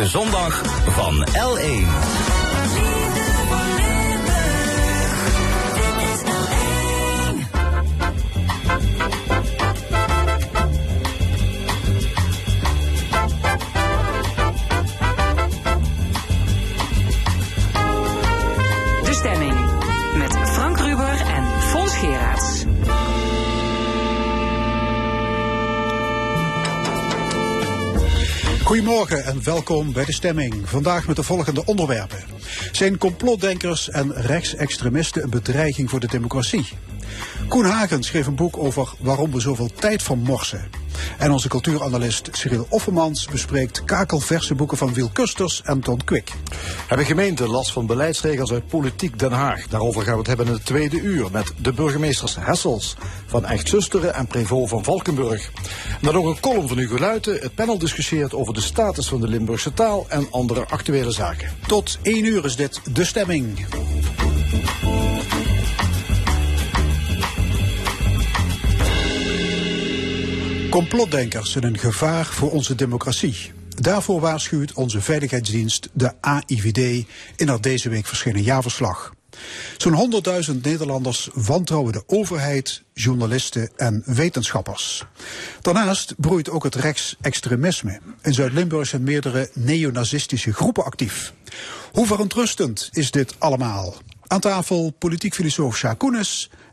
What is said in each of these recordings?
De zondag van L1. Goedemorgen en welkom bij de stemming. Vandaag met de volgende onderwerpen. Zijn complotdenkers en rechtsextremisten een bedreiging voor de democratie? Koen Hagen schreef een boek over waarom we zoveel tijd vermorsen. En onze cultuuranalist Cyril Offermans bespreekt kakelverse boeken van Wiel Kusters en Ton Quick. Hebben gemeenten last van beleidsregels uit Politiek Den Haag? Daarover gaan we het hebben in het tweede uur met de burgemeesters Hessels van Echt-Zusteren en Prevot van Valkenburg. En dan ook een column van Hugo Luiten. Het panel discussieert over de status van de Limburgse taal en andere actuele zaken. Tot één uur is dit de stemming. Complotdenkers zijn een gevaar voor onze democratie. Daarvoor waarschuwt onze veiligheidsdienst, de AIVD, in haar deze week verschenen jaarverslag. Zo'n 100.000 Nederlanders wantrouwen de overheid, journalisten en wetenschappers. Daarnaast broeit ook het rechtsextremisme. In Zuid-Limburg zijn meerdere neonazistische groepen actief. Hoe verontrustend is dit allemaal? Aan tafel politiek filosoof Sjaak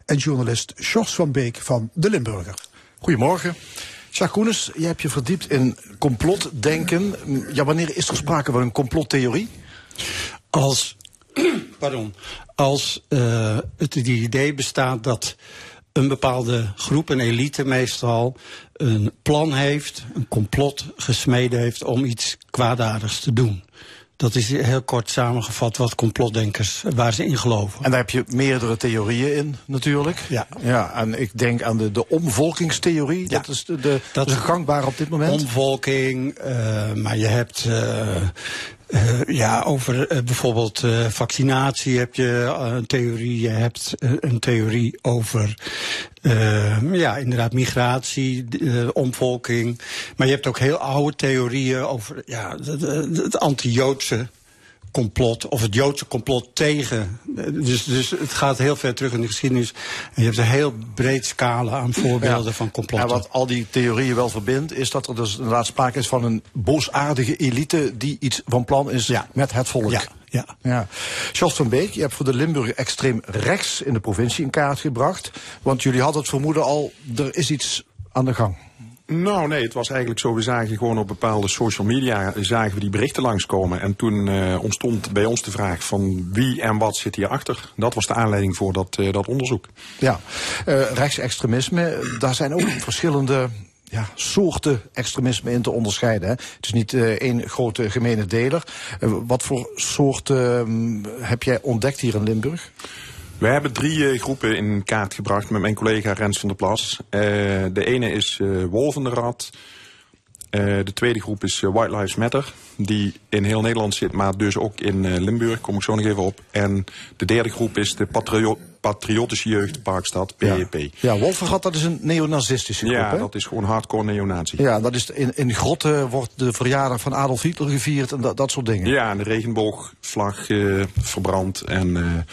en journalist Sjors van Beek van De Limburger. Goedemorgen. Jacques Koenis, jij hebt je verdiept in complotdenken. Ja, wanneer is er sprake van een complottheorie? Als, pardon, als uh, het idee bestaat dat een bepaalde groep, een elite meestal, een plan heeft, een complot gesmeden heeft om iets kwaadaardigs te doen. Dat is heel kort samengevat wat complotdenkers, waar ze in geloven. En daar heb je meerdere theorieën in, natuurlijk. Ja. ja en ik denk aan de, de omvolkingstheorie. Ja. Dat is de, de dat is gangbaar op dit moment. Omvolking, uh, maar je hebt uh, uh, ja, over uh, bijvoorbeeld uh, vaccinatie heb je een theorie. Je hebt een theorie over ja, inderdaad migratie, omvolking. Maar je hebt ook heel oude theorieën over ja, het anti-Joodse complot, of het Joodse complot tegen. Dus, dus het gaat heel ver terug in de geschiedenis. En je hebt een heel breed scala aan voorbeelden ja. van complotten. En wat al die theorieën wel verbindt, is dat er dus inderdaad sprake is van een boosaardige elite die iets van plan is ja. met het volk. Ja. Ja. ja. Charles van Beek, je hebt voor de Limburg extreem rechts in de provincie in kaart gebracht. Want jullie hadden het vermoeden al, er is iets aan de gang. Nou nee, het was eigenlijk zo, we zagen gewoon op bepaalde social media zagen we die berichten langskomen. En toen uh, ontstond bij ons de vraag van wie en wat zit hierachter. Dat was de aanleiding voor dat, uh, dat onderzoek. Ja, uh, rechtsextremisme, daar zijn ook verschillende ja, soorten extremisme in te onderscheiden. Hè. Het is niet één grote gemene deler. Wat voor soorten uh, heb jij ontdekt hier in Limburg? We hebben drie uh, groepen in kaart gebracht met mijn collega Rens van der Plas. Uh, de ene is uh, Wolvenrad. de tweede groep is White Lives Matter. Die in heel Nederland zit, maar dus ook in Limburg. Kom ik zo nog even op. En de derde groep is de Patrio Patriotische Jeugd Parkstad, PEP. Ja, ja Wolvenrad, dat is een neonazistische groep, Ja, hè? dat is gewoon hardcore neonazi. Ja, dat is in, in grotten wordt de verjaardag van Adolf Hitler gevierd en dat, dat soort dingen. Ja, en de regenboogvlag verbrand en...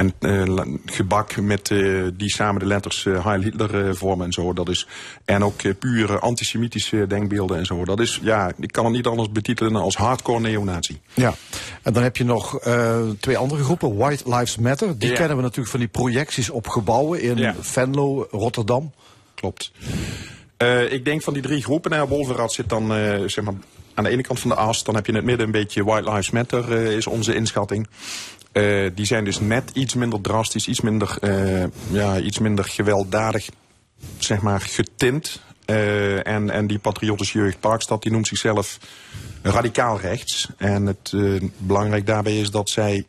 En uh, gebak met uh, die samen de letters uh, Heil Hitler vormen en zo. Dat is, en ook pure antisemitische denkbeelden en zo. Dat is, ja, ik kan het niet anders betitelen als hardcore neonazi. Ja, en dan heb je nog twee andere groepen. White Lives Matter. Die ja. kennen we natuurlijk van die projecties op gebouwen in ja. Venlo, Rotterdam. Klopt. ik denk van die drie groepen, nou, Wolverrad zit dan zeg maar, aan de ene kant van de as. Dan heb je in het midden een beetje White Lives Matter, is onze inschatting. Uh, die zijn dus net iets minder drastisch, iets minder, uh, ja, iets minder gewelddadig, zeg maar, getint. Uh, en, en die patriotische jeugd Parkstad, die noemt zichzelf radicaal rechts. En het belangrijk daarbij is dat zij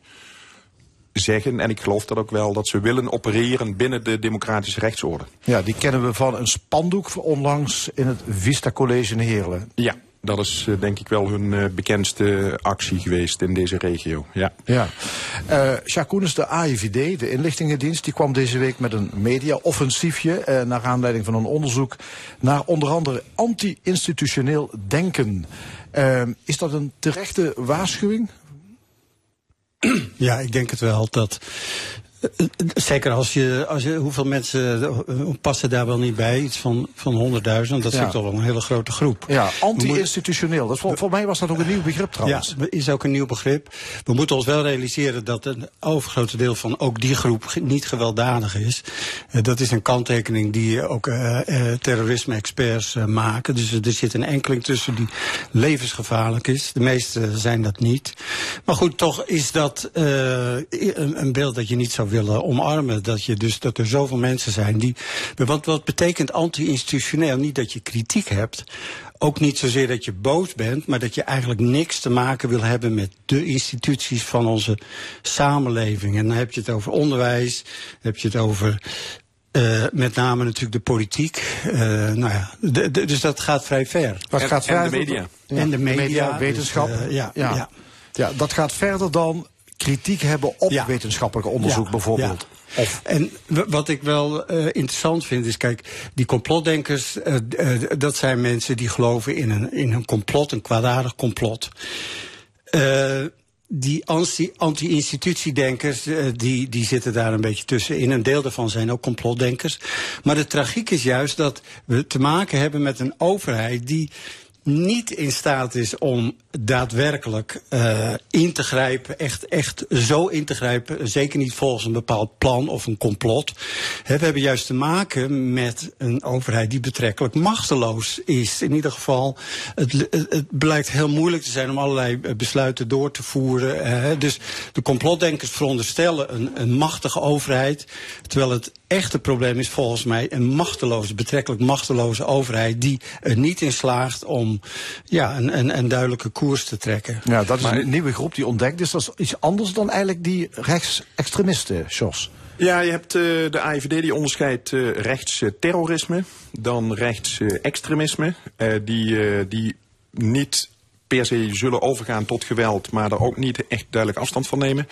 zeggen, en ik geloof dat ook wel, dat ze willen opereren binnen de democratische rechtsorde. Ja, die kennen we van een spandoek onlangs in het Vista College in Heerlen. Ja, dat is uh, denk ik wel hun uh, bekendste actie geweest in deze regio. Ja. ja. Uh, Jacques de AIVD, de inlichtingendienst, die kwam deze week met een media-offensiefje. Uh, naar aanleiding van een onderzoek naar onder andere anti-institutioneel denken. Ehm, is dat een terechte waarschuwing? Ja, ik denk het wel. Dat Zeker als je, als je, hoeveel mensen eh, passen daar wel niet bij? Iets van, van 100.000, dat ja. ik toch wel een hele grote groep. Ja, anti-institutioneel. Dat voor, voor mij was dat ook een nieuw begrip trouwens. Ja, is ook een nieuw begrip. We moeten ons wel realiseren dat een overgrote deel van ook die groep niet gewelddadig is. Uh, dat is een kanttekening die ook uh, uh, terrorisme-experts maken. Dus er zit een enkeling tussen die levensgevaarlijk is. De meeste zijn dat niet. Maar goed, toch is dat een, een beeld dat je niet zou willen omarmen. Dat, je dus, dat er zoveel mensen zijn die. Want wat betekent anti-institutioneel? Niet dat je kritiek hebt. Ook niet zozeer dat je boos bent, maar dat je eigenlijk niks te maken wil hebben met de instituties van onze samenleving. En dan heb je het over onderwijs, heb je het over uh, met name natuurlijk de politiek. Uh, nou ja, de, de, dus dat gaat vrij ver. Dat en, gaat en de media. Ja. En de media, media wetenschap. Dus, uh, ja, ja. ja. Ja, dat gaat verder dan kritiek hebben op Ja. wetenschappelijk onderzoek Ja, bijvoorbeeld. Of En wat ik wel eh, interessant vind is, kijk, die complotdenkers, eh, eh, dat zijn mensen die geloven in een, in een complot, een kwaadaardig complot. Eh, die anti- anti-institutiedenkers, eh, die, die zitten daar een beetje tussenin. Een deel daarvan zijn ook complotdenkers. Maar de tragiek is juist dat we te maken hebben met een overheid die niet in staat is om daadwerkelijk uh, in te grijpen, echt, echt zo in te grijpen, zeker niet volgens een bepaald plan of een complot. We hebben juist te maken met een overheid die betrekkelijk machteloos is. In ieder geval, het, het, blijkt heel moeilijk te zijn om allerlei besluiten door te voeren. Dus de complotdenkers veronderstellen een, een machtige overheid, terwijl het echte probleem is volgens mij een machteloze, betrekkelijk machteloze overheid die er niet in slaagt om ja, een, een, een duidelijke koers te trekken. ja, dat is een nieuwe groep die ontdekt is. Dat is iets anders dan eigenlijk die rechtsextremisten, Jos. Ja, je hebt uh, de AIVD die onderscheidt uh, rechtsterrorisme, dan rechtsextremisme, uh, die, die niet per se zullen overgaan tot geweld, maar daar ook niet echt duidelijk afstand van nemen.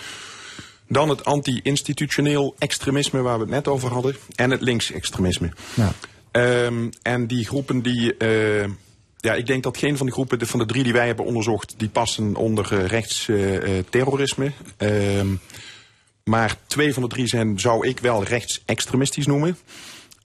Dan het anti-institutioneel extremisme waar we het net over hadden. En het linksextremisme. Ja. Um, en die groepen die... Uh, ja, ik denk dat geen van de groepen, de, van de drie die wij hebben onderzocht... die passen onder uh, rechtsterrorisme. Uh, um, maar twee van de drie zijn, zou ik wel rechtsextremistisch noemen.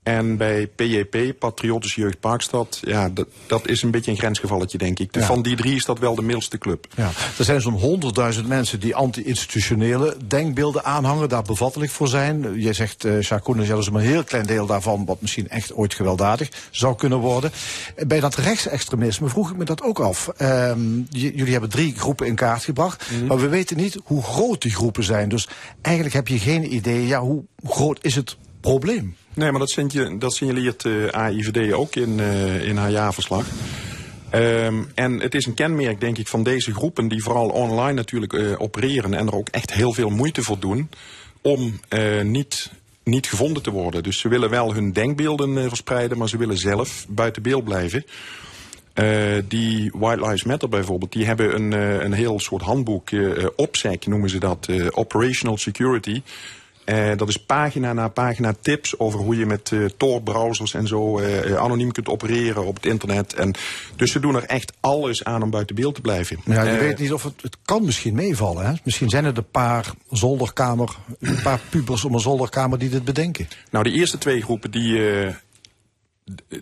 En bij PJP, Patriotische Jeugd Parkstad, ja, dat, dat is een beetje een grensgevalletje, denk ik. Ja. Van die drie is dat wel de middelste club. Ja. Er zijn zo'n 100.000 mensen die anti-institutionele denkbeelden aanhangen, daar bevattelijk voor zijn. Jij zegt, uh, is maar een heel klein deel daarvan, wat misschien echt ooit gewelddadig zou kunnen worden. Bij dat rechtsextremisme vroeg ik me dat ook af. Um, jullie hebben drie groepen in kaart gebracht, mm -hmm. maar we weten niet hoe groot die groepen zijn. Dus eigenlijk heb je geen idee, ja, hoe groot is het probleem? Nee, maar dat, dat signaleert uh, AIVD ook in, uh, in haar jaarverslag. Um, en het is een kenmerk, denk ik, van deze groepen die vooral online natuurlijk uh, opereren en er ook echt heel veel moeite voor doen om niet, niet gevonden te worden. Dus ze willen wel hun denkbeelden verspreiden, maar ze willen zelf buiten beeld blijven. Die White Lives Matter bijvoorbeeld, die hebben een, een heel soort handboek, OPSEC noemen ze dat, Operational Security. Uh, dat is pagina na pagina tips over hoe je met uh, Tor-browsers en zo uh, anoniem kunt opereren op het internet. En dus ze doen er echt alles aan om buiten beeld te blijven. Ja, je weet niet of het, het kan misschien meevallen. Hè? Misschien zijn het een paar zolderkamer, een paar pubers om een zolderkamer die dit bedenken. Nou, de eerste twee groepen die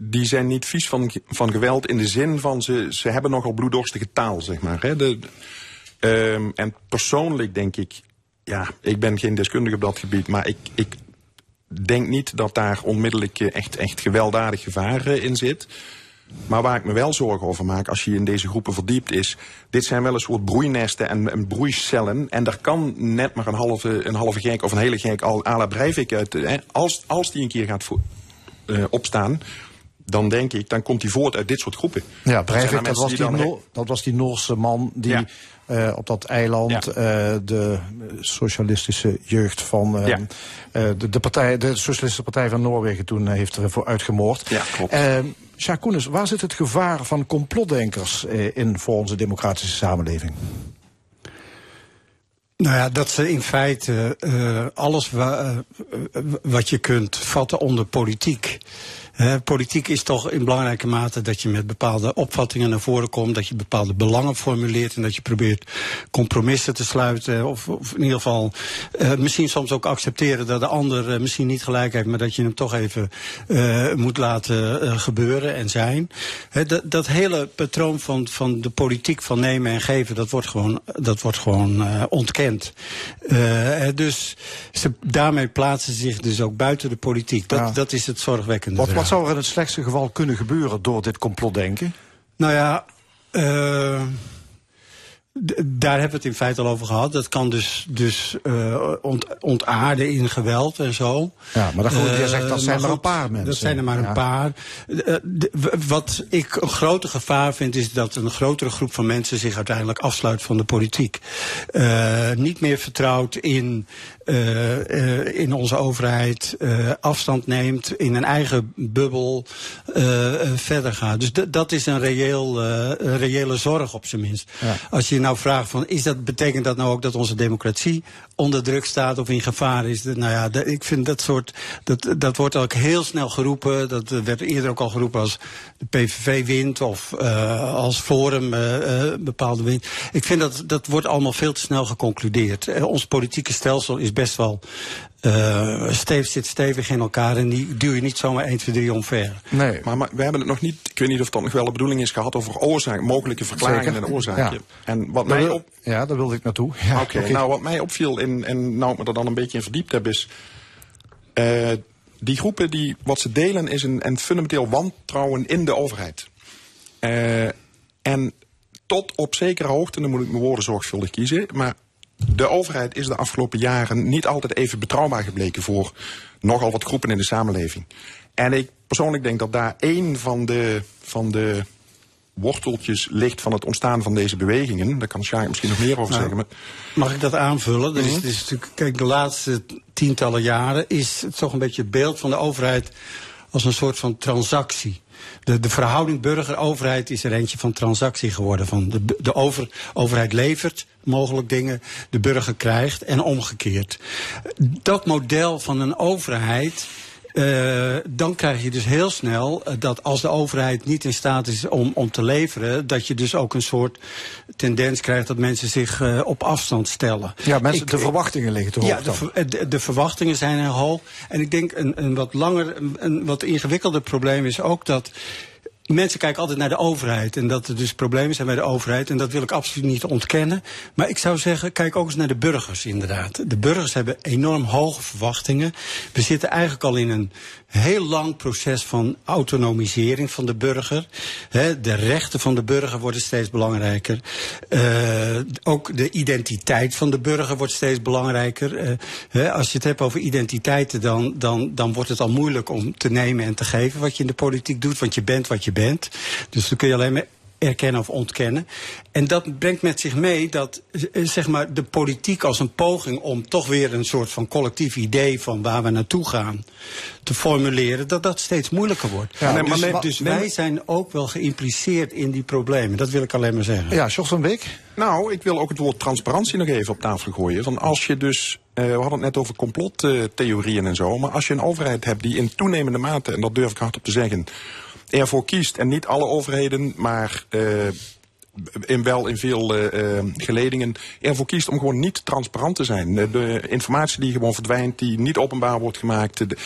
die zijn niet vies van, van geweld in de zin van ze, ze hebben nogal bloeddorstige taal, zeg maar. Hè? De, um, en persoonlijk denk ik, ja, ik ben geen deskundige op dat gebied, maar ik, ik denk niet dat daar onmiddellijk echt, echt gewelddadig gevaar in zit. Maar waar ik me wel zorgen over maak, als je in deze groepen verdiept is... dit zijn wel een soort broeinesten en, en broeicellen... en daar kan net maar een halve, een halve gek of een hele gek al à la Breivik uit... Hè, als, als die een keer gaat uh, opstaan dan denk ik, dan komt hij voort uit dit soort groepen. Ja, Breivik, dat, was die, die no dat was die Noorse man die ja. Uh, op dat eiland ja. uh, de socialistische jeugd van uh, ja. de, de, partij, de Socialistische Partij van Noorwegen toen heeft ervoor uitgemoord. Ja, klopt. Jacques waar zit het gevaar van complotdenkers in voor onze democratische samenleving? Nou ja, dat ze in feite uh, alles wa uh, wat je kunt vatten onder politiek. Hè, politiek is toch in belangrijke mate dat je met bepaalde opvattingen naar voren komt, dat je bepaalde belangen formuleert en dat je probeert compromissen te sluiten. Of, of in ieder geval uh, misschien soms ook accepteren dat de ander uh, misschien niet gelijk heeft, maar dat je hem toch even uh, moet laten gebeuren en zijn. Dat, dat hele patroon van, van de politiek van nemen en geven, dat wordt gewoon, dat wordt gewoon ontkend. dus ze, daarmee plaatsen ze zich dus ook buiten de politiek. Dat, ja. dat is het zorgwekkende. Wat, wat zou er in het slechtste geval kunnen gebeuren door dit complotdenken? Nou ja, uh, daar hebben we het in feite al over gehad. Dat kan dus, dus uh, ont, ontaarden in geweld en zo. Ja, maar dat, goed, uh, zegt, dat zijn maar, goed, een paar mensen. Dat zijn er maar ja. een paar. Uh, de, wat ik een groter gevaar vind, is dat een grotere groep van mensen zich uiteindelijk afsluit van de politiek. niet meer vertrouwt in uh, uh, in onze overheid uh, afstand neemt, in een eigen bubbel verder gaat. Dus dat is een, reëel, reële zorg op zijn minst. Ja. Als je nou vraagt van, is dat, betekent dat nou ook dat onze democratie onder druk staat of in gevaar is? Nou ja, ik vind dat soort, dat, dat wordt ook heel snel geroepen. Dat werd eerder ook al geroepen als de PVV wint of als Forum bepaalde wint. Ik vind dat, dat wordt allemaal veel te snel geconcludeerd. ons politieke stelsel is best wel uh, stevig, zit stevig in elkaar en die duw je niet zomaar 1, 2, 3 omver. Nee. Maar, maar, we hebben het nog niet, ik weet niet of dat nog wel de bedoeling is gehad over oorzaak, mogelijke verklaringen en oorzaken. Ja. En wat mij op... Ja, daar wilde ik naartoe. Ja, Oké, okay. okay. nou wat mij opviel in, en nou ik me er dan een beetje in verdiept heb is, uh, die groepen die, wat ze delen is een, een fundamenteel wantrouwen in de overheid. Uh, en tot op zekere hoogte, dan moet ik mijn woorden zorgvuldig kiezen, maar de overheid is de afgelopen jaren niet altijd even betrouwbaar gebleken voor nogal wat groepen in de samenleving. En ik persoonlijk denk dat daar één van de, van de worteltjes ligt van het ontstaan van deze bewegingen. Daar kan Sjaak misschien nog meer over nou, zeggen. Maar... Mag ik dat aanvullen? Is, is natuurlijk, kijk, de laatste tientallen jaren is het toch een beetje het beeld van de overheid als een soort van transactie. De, de verhouding burger-overheid is er eentje van transactie geworden. Van de, de over, overheid levert mogelijk dingen, de burger krijgt en omgekeerd. Dat model van een overheid uh, dan krijg je dus heel snel uh, dat als de overheid niet in staat is om, om te leveren, dat je dus ook een soort tendens krijgt dat mensen zich uh, op afstand stellen. Ja, mensen, ik, de verwachtingen liggen te hoog. Ja, de, de, de, verwachtingen zijn heel hoog. En ik denk een, een wat langer, een, een wat ingewikkelder probleem is ook dat Mensen kijken altijd naar de overheid en dat er dus problemen zijn bij de overheid. En dat wil ik absoluut niet ontkennen. Maar ik zou zeggen, kijk ook eens naar de burgers inderdaad. De burgers hebben enorm hoge verwachtingen. We zitten eigenlijk al in een heel lang proces van autonomisering van de burger. De rechten van de burger worden steeds belangrijker. Uh, ook de identiteit van de burger wordt steeds belangrijker. He, als je het hebt over identiteiten, dan, dan, dan wordt het al moeilijk om te nemen en te geven wat je in de politiek doet. Want je bent wat je bent. Dus dan kun je alleen maar erkennen of ontkennen. En dat brengt met zich mee dat zeg maar, de politiek als een poging om toch weer een soort van collectief idee van waar we naartoe gaan te formuleren, dat dat steeds moeilijker wordt. Ja, nee, dus, maar, dus wij zijn ook wel geïmpliceerd in die problemen. Dat wil ik alleen maar zeggen. Ja, Jos van Beek? Nou, ik wil ook het woord transparantie nog even op tafel gooien. Van als je dus, uh, we hadden het net over complottheorieën en zo, maar als je een overheid hebt die in toenemende mate, en dat durf ik hardop te zeggen, ervoor kiest. En niet alle overheden, maar uh, in wel in veel uh, geledingen ervoor kiest om gewoon niet transparant te zijn. De informatie die gewoon verdwijnt, die niet openbaar wordt gemaakt. De,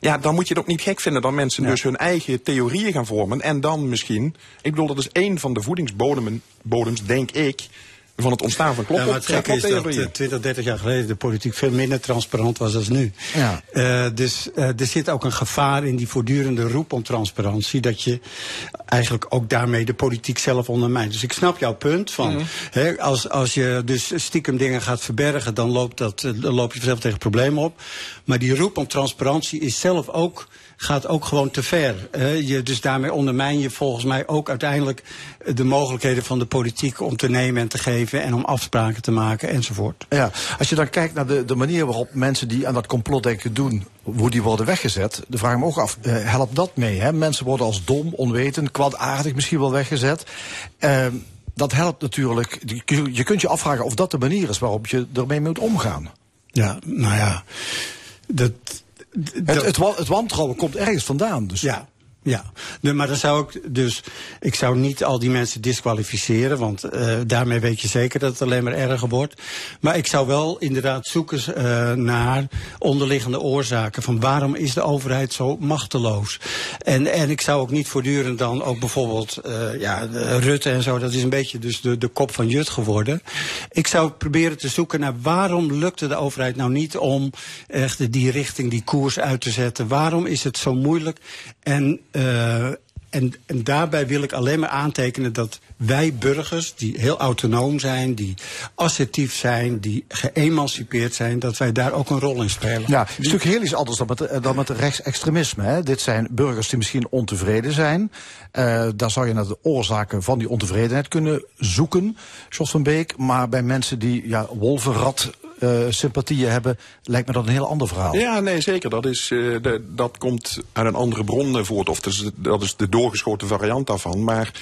ja, dan moet je het ook niet gek vinden dat mensen ja. dus hun eigen theorieën gaan vormen. En dan misschien, ik bedoel, dat is één van de voedingsbodems, denk ik, van het ontstaan van kloppen. Ja, maar het is dat uh, 20, 30 jaar geleden de politiek veel minder transparant was dan nu. Ja. Uh, dus uh, er zit ook een gevaar in die voortdurende roep om transparantie, dat je eigenlijk ook daarmee de politiek zelf ondermijnt. Dus ik snap jouw punt van, mm. hè, als, als je dus stiekem dingen gaat verbergen, dan, loopt dat, dan loop je zelf tegen problemen op. Maar die roep om transparantie is zelf ook gaat ook gewoon te ver. Uh, je, dus daarmee ondermijn je volgens mij ook uiteindelijk de mogelijkheden van de politiek om te nemen en te geven en om afspraken te maken enzovoort. Ja, als je dan kijkt naar de, de manier waarop mensen die aan dat complotdenken doen, hoe die worden weggezet, dan vraag ik me ook af, uh, helpt dat mee? Hè? Mensen worden als dom, onwetend, kwaadaardig misschien wel weggezet. Uh, dat helpt natuurlijk. Je kunt je afvragen of dat de manier is waarop je ermee moet omgaan. Ja, nou ja. Dat, het, het, het, wantrouwen komt ergens vandaan. Dus. Ja, Ja, maar dan zou ik dus. Ik zou niet al die mensen disqualificeren, want uh, daarmee weet je zeker dat het alleen maar erger wordt. Maar ik zou wel inderdaad zoeken uh, naar onderliggende oorzaken. Van waarom is de overheid zo machteloos? En, en ik zou ook niet voortdurend dan ook bijvoorbeeld. Uh, ja, Rutte en zo, dat is een beetje dus de, de kop van Jut geworden. Ik zou proberen te zoeken naar waarom lukte de overheid nou niet om echt die richting, die koers uit te zetten? Waarom is het zo moeilijk? En uh, en, en daarbij wil ik alleen maar aantekenen dat wij burgers, die heel autonoom zijn, die assertief zijn, die geëmancipeerd zijn, dat wij daar ook een rol in spelen. Ja, een stuk heel iets anders dan met, eh, dan met rechtsextremisme. Hè. Dit zijn burgers die misschien ontevreden zijn. Uh, daar zou je naar de oorzaken van die ontevredenheid kunnen zoeken, Jos van Beek. Maar bij mensen die ja, wolvenrad uh, sympathieën hebben, lijkt me dat een heel ander verhaal. Ja, nee, zeker. Dat, is, uh, de, dat komt uit een andere bron voort. Of is, dat is de doorgeschoten variant daarvan. Maar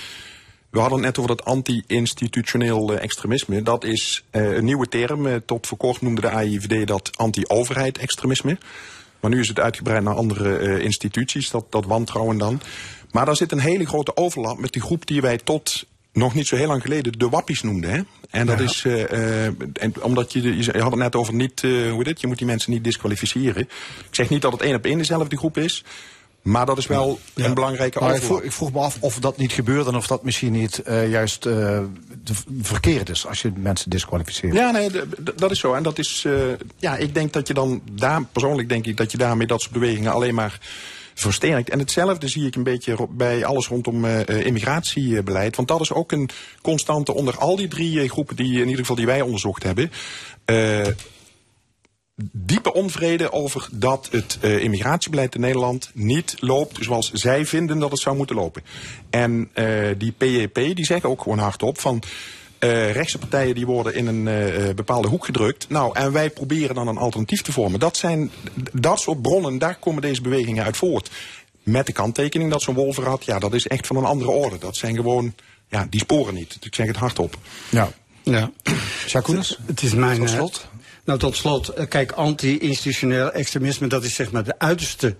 we hadden het net over dat anti-institutioneel uh, extremisme. Dat is een nieuwe term. tot voor kort noemde de AIVD dat anti-overheid extremisme. Maar nu is het uitgebreid naar andere instituties, dat, dat wantrouwen dan. Maar daar zit een hele grote overlap met die groep die wij tot nog niet zo heel lang geleden de wappies noemde. Hè? En dat is, uh, en omdat je, je had het net over niet, uh, hoe dit, je moet die mensen niet disqualificeren. Ik zeg niet dat het één op één dezelfde groep is. Maar dat is wel ja. een belangrijke maar ik vroeg, ik vroeg, me af of dat niet gebeurt en of dat misschien niet uh, juist verkeerd is als je mensen disqualificeert. Ja, nee, dat is zo. En dat is, ja, ik denk dat je dan daar, persoonlijk denk ik dat je daarmee dat soort bewegingen alleen maar versterkt. En hetzelfde zie ik een beetje bij alles rondom uh, immigratiebeleid. Want dat is ook een constante onder al die drie uh, groepen die in ieder geval die wij onderzocht hebben. Diepe onvrede over dat het immigratiebeleid in Nederland niet loopt zoals zij vinden dat het zou moeten lopen. En die PEP die zeggen ook gewoon hardop van uh, rechtse partijen die worden in een uh, bepaalde hoek gedrukt. Nou, en wij proberen dan een alternatief te vormen. Dat zijn dat soort bronnen, daar komen deze bewegingen uit voort. Met de kanttekening dat zo'n wolverrad, ja, dat is echt van een andere orde. Dat zijn gewoon, ja, die sporen niet. Ik zeg het hardop. Ja. Ja. Jacques Het is mijn... Tot slot? nou, tot slot. Kijk, anti-institutioneel extremisme, dat is zeg maar de uiterste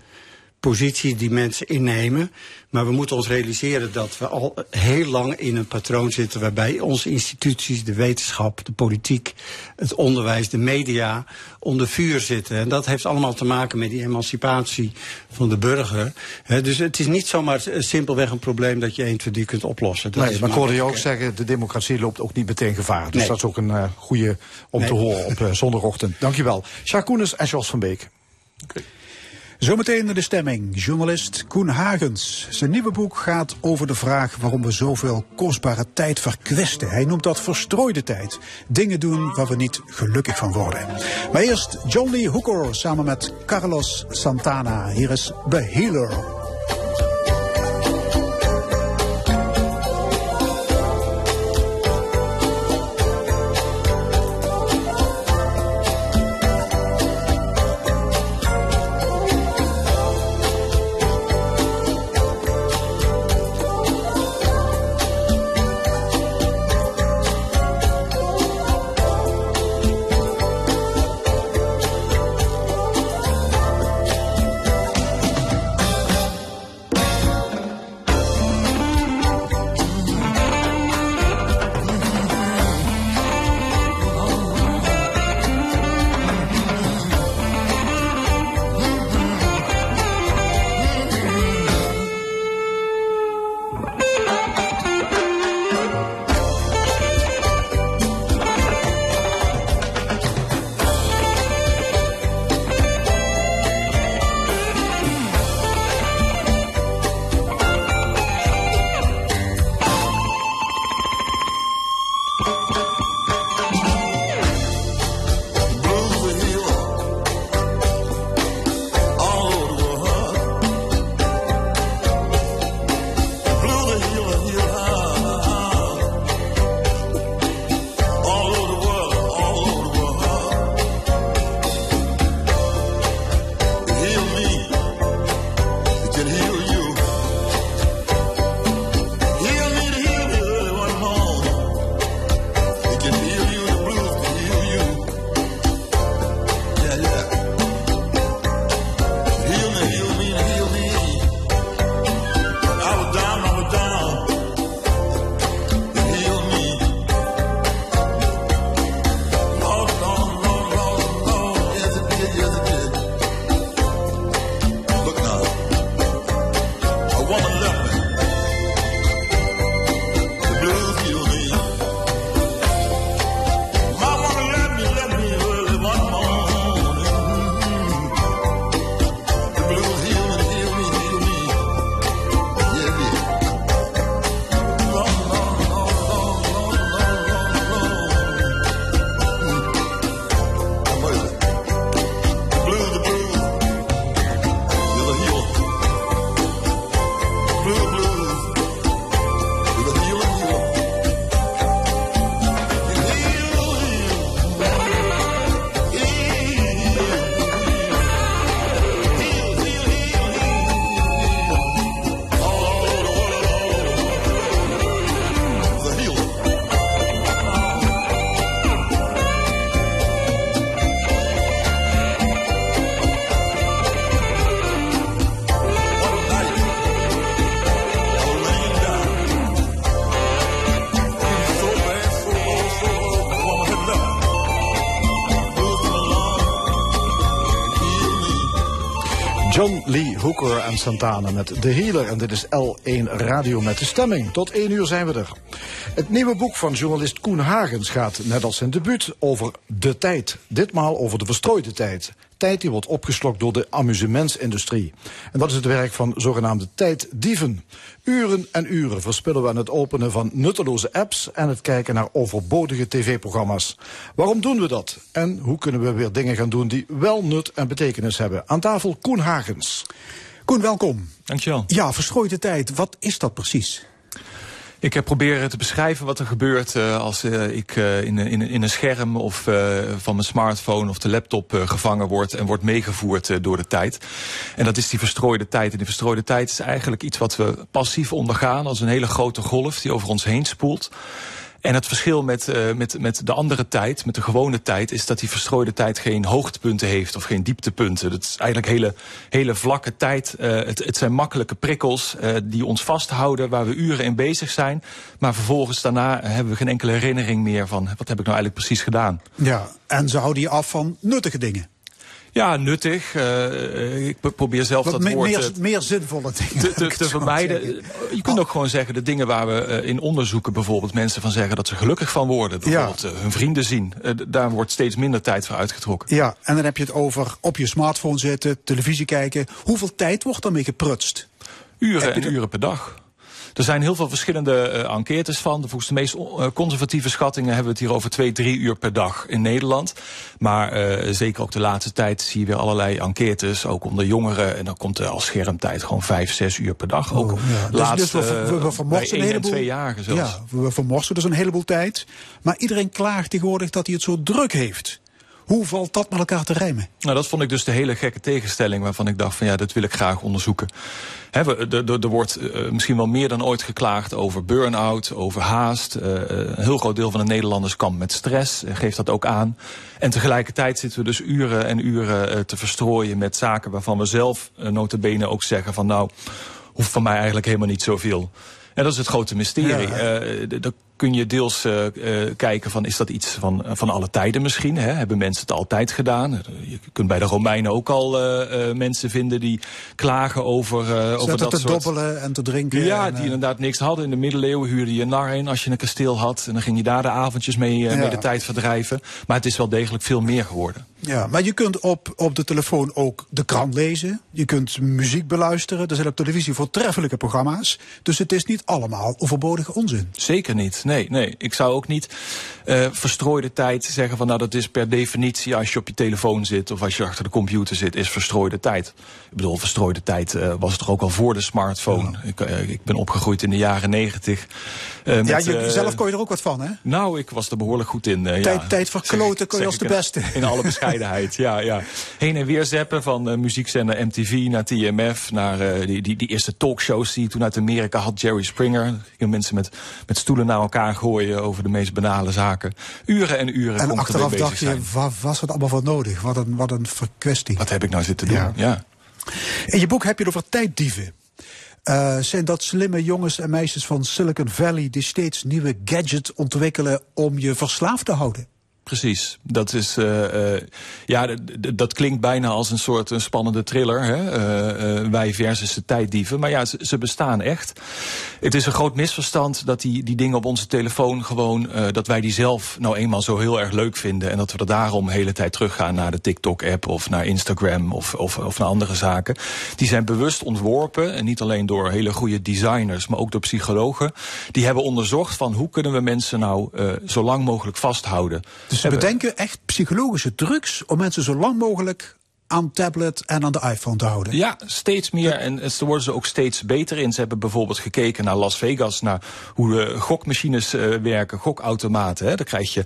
positie die mensen innemen. Maar we moeten ons realiseren dat we al heel lang in een patroon zitten waarbij onze instituties, de wetenschap, de politiek, het onderwijs, de media onder vuur zitten. En dat heeft allemaal te maken met die emancipatie van de burger. dus het is niet zomaar simpelweg een probleem dat je 1, 2, 3 kunt oplossen. Dat nee, maar ik hoorde je ook zeggen, de democratie loopt ook niet meteen gevaar. Dus nee. dat is ook een uh, goede om nee. te horen op uh, zondagochtend. Dankjewel. Jacques Koenens en Jos van Beek. Okay. Zometeen de stemming, journalist Koen Hagens. Zijn nieuwe boek gaat over de vraag waarom we zoveel kostbare tijd verkwesten. Hij noemt dat verstrooide tijd. Dingen doen waar we niet gelukkig van worden. Maar eerst John Lee Hooker samen met Carlos Santana. Hier is The Healer. Hooker en Santana met The Healer. En dit is L1 Radio met de stemming. Tot 1 uur zijn we er. Het nieuwe boek van journalist Koen Hagens gaat, net als zijn debuut, over de tijd. Ditmaal over de verstrooide tijd tijd die wordt opgeslokt door de amusementsindustrie. En dat is het werk van zogenaamde tijddieven. Uren en uren verspillen we aan het openen van nutteloze apps en het kijken naar overbodige tv-programma's. Waarom doen we dat? En hoe kunnen we weer dingen gaan doen die wel nut en betekenis hebben? Aan tafel Koen Hagens. Koen, welkom. Dankjewel. Ja, verstrooide tijd. Wat is dat precies? Ik heb proberen te beschrijven wat er gebeurt uh, als uh, ik in, in, in, een scherm of van mijn smartphone of de laptop gevangen word en wordt meegevoerd door de tijd. En dat is die verstrooide tijd. En die verstrooide tijd is eigenlijk iets wat we passief ondergaan als een hele grote golf die over ons heen spoelt. En het verschil met, uh, met, met de andere tijd, met de gewone tijd, is dat die verstrooide tijd geen hoogtepunten heeft of geen dieptepunten. Dat is eigenlijk hele, hele vlakke tijd. Uh, het, het zijn makkelijke prikkels uh, die ons vasthouden, waar we uren in bezig zijn. Maar vervolgens daarna hebben we geen enkele herinnering meer van wat heb ik nou eigenlijk precies gedaan. Ja, en ze houden je af van nuttige dingen. Ja, nuttig. Uh, ik probeer zelf Wat dat me, woord... Meer, meer zinvolle dingen. Te, te, te vermijden. Je kunt ook gewoon zeggen, de dingen waar we in onderzoeken bijvoorbeeld mensen van zeggen dat ze gelukkig van worden. Bijvoorbeeld ja. hun vrienden zien. daar wordt steeds minder tijd voor uitgetrokken. Ja, en dan heb je het over op je smartphone zitten, televisie kijken. Hoeveel tijd wordt daarmee geprutst? Uren en uren per dag. Er zijn heel veel verschillende uh, enquêtes van. Volgens de meest uh, conservatieve schattingen hebben we het hier over twee, drie uur per dag in Nederland. Maar uh, zeker ook de laatste tijd zie je weer allerlei enquêtes, ook onder jongeren. En dan komt er als schermtijd gewoon vijf, zes uur per dag. Ook oh, ja. laatst, dus, dus we, we, we een heleboel... twee jaren zelfs. Ja, we vermorsen dus een heleboel tijd. Maar iedereen klaagt tegenwoordig dat hij het zo druk heeft. Hoe valt dat met elkaar te rijmen? Nou, dat vond ik dus de hele gekke tegenstelling waarvan ik dacht van ja, dat wil ik graag onderzoeken. er wordt uh, misschien wel meer dan ooit geklaagd over burn-out, over haast. Uh, een heel groot deel van de Nederlanders kampt met stress, uh, geeft dat ook aan. En tegelijkertijd zitten we dus uren en uren te verstrooien met zaken waarvan we zelf notabene ook zeggen van nou, hoeft van mij eigenlijk helemaal niet zoveel. En dat is het grote mysterie. Ja. Uh, kun je deels uh, uh, kijken van is dat iets van, van alle tijden misschien? Hè? Hebben mensen het altijd gedaan? Je kunt bij de Romeinen ook al uh, mensen vinden die klagen over, over dat te soort... dobbelen en te drinken. Ja, en, die inderdaad niks hadden. In de middeleeuwen huurde je nar in als je een kasteel had. En dan ging je daar de avondjes mee, ja. mee de tijd verdrijven. Maar het is wel degelijk veel meer geworden. Ja, maar je kunt op, op de telefoon ook de krant lezen. Je kunt muziek beluisteren. Er zijn op televisie voortreffelijke programma's. Dus het is niet allemaal overbodige onzin. Zeker niet. Nee, nee. Ik zou ook niet uh, verstrooide tijd zeggen van nou dat is per definitie als je op je telefoon zit of als je achter de computer zit, is verstrooide tijd. Ik bedoel, verstrooide tijd uh, was het toch ook al voor de smartphone. Ja. Ik, uh, ik ben opgegroeid in de jaren negentig. Ja, met, je, zelf kon je er ook wat van, hè? Nou, ik was er behoorlijk goed in. tijd, ja. tijd verkloten kon je als de beste. In alle bescheidenheid, ja, ja. Heen en weer zeppen van muziekzender MTV naar TMF, naar die, die, die eerste talkshows die toen uit Amerika had, Jerry Springer. Mensen met, met stoelen naar elkaar gooien over de meest banale zaken. Uren en uren. En achteraf dacht je, waar was het allemaal voor nodig? Wat een, wat een kwestie. Wat heb ik nou zitten doen? Ja. ja. In je boek heb je het over tijddieven. Uh, zijn dat slimme jongens en meisjes van Silicon Valley die steeds nieuwe gadgets ontwikkelen om je verslaafd te houden? Precies. Dat is, uh, uh, ja, dat klinkt bijna als een soort een spannende thriller. Hè? Uh, wij versus de tijddieven. Maar ja, ze, ze, bestaan echt. Het is een groot misverstand dat die, die dingen op onze telefoon gewoon, dat wij die zelf nou eenmaal zo heel erg leuk vinden. En dat we er daarom de hele tijd teruggaan naar de TikTok-app of naar Instagram of, of, of naar andere zaken. Die zijn bewust ontworpen. En niet alleen door hele goede designers, maar ook door psychologen. Die hebben onderzocht van hoe kunnen we mensen nou zo lang mogelijk vasthouden. Dus ze bedenken echt psychologische trucs om mensen zo lang mogelijk aan tablet en aan de iPhone te houden. Ja, steeds meer. En daar worden ze ook steeds beter in. Ze hebben bijvoorbeeld gekeken naar Las Vegas, naar hoe de gokmachines uh, werken, gokautomaten. Hè. Dan krijg je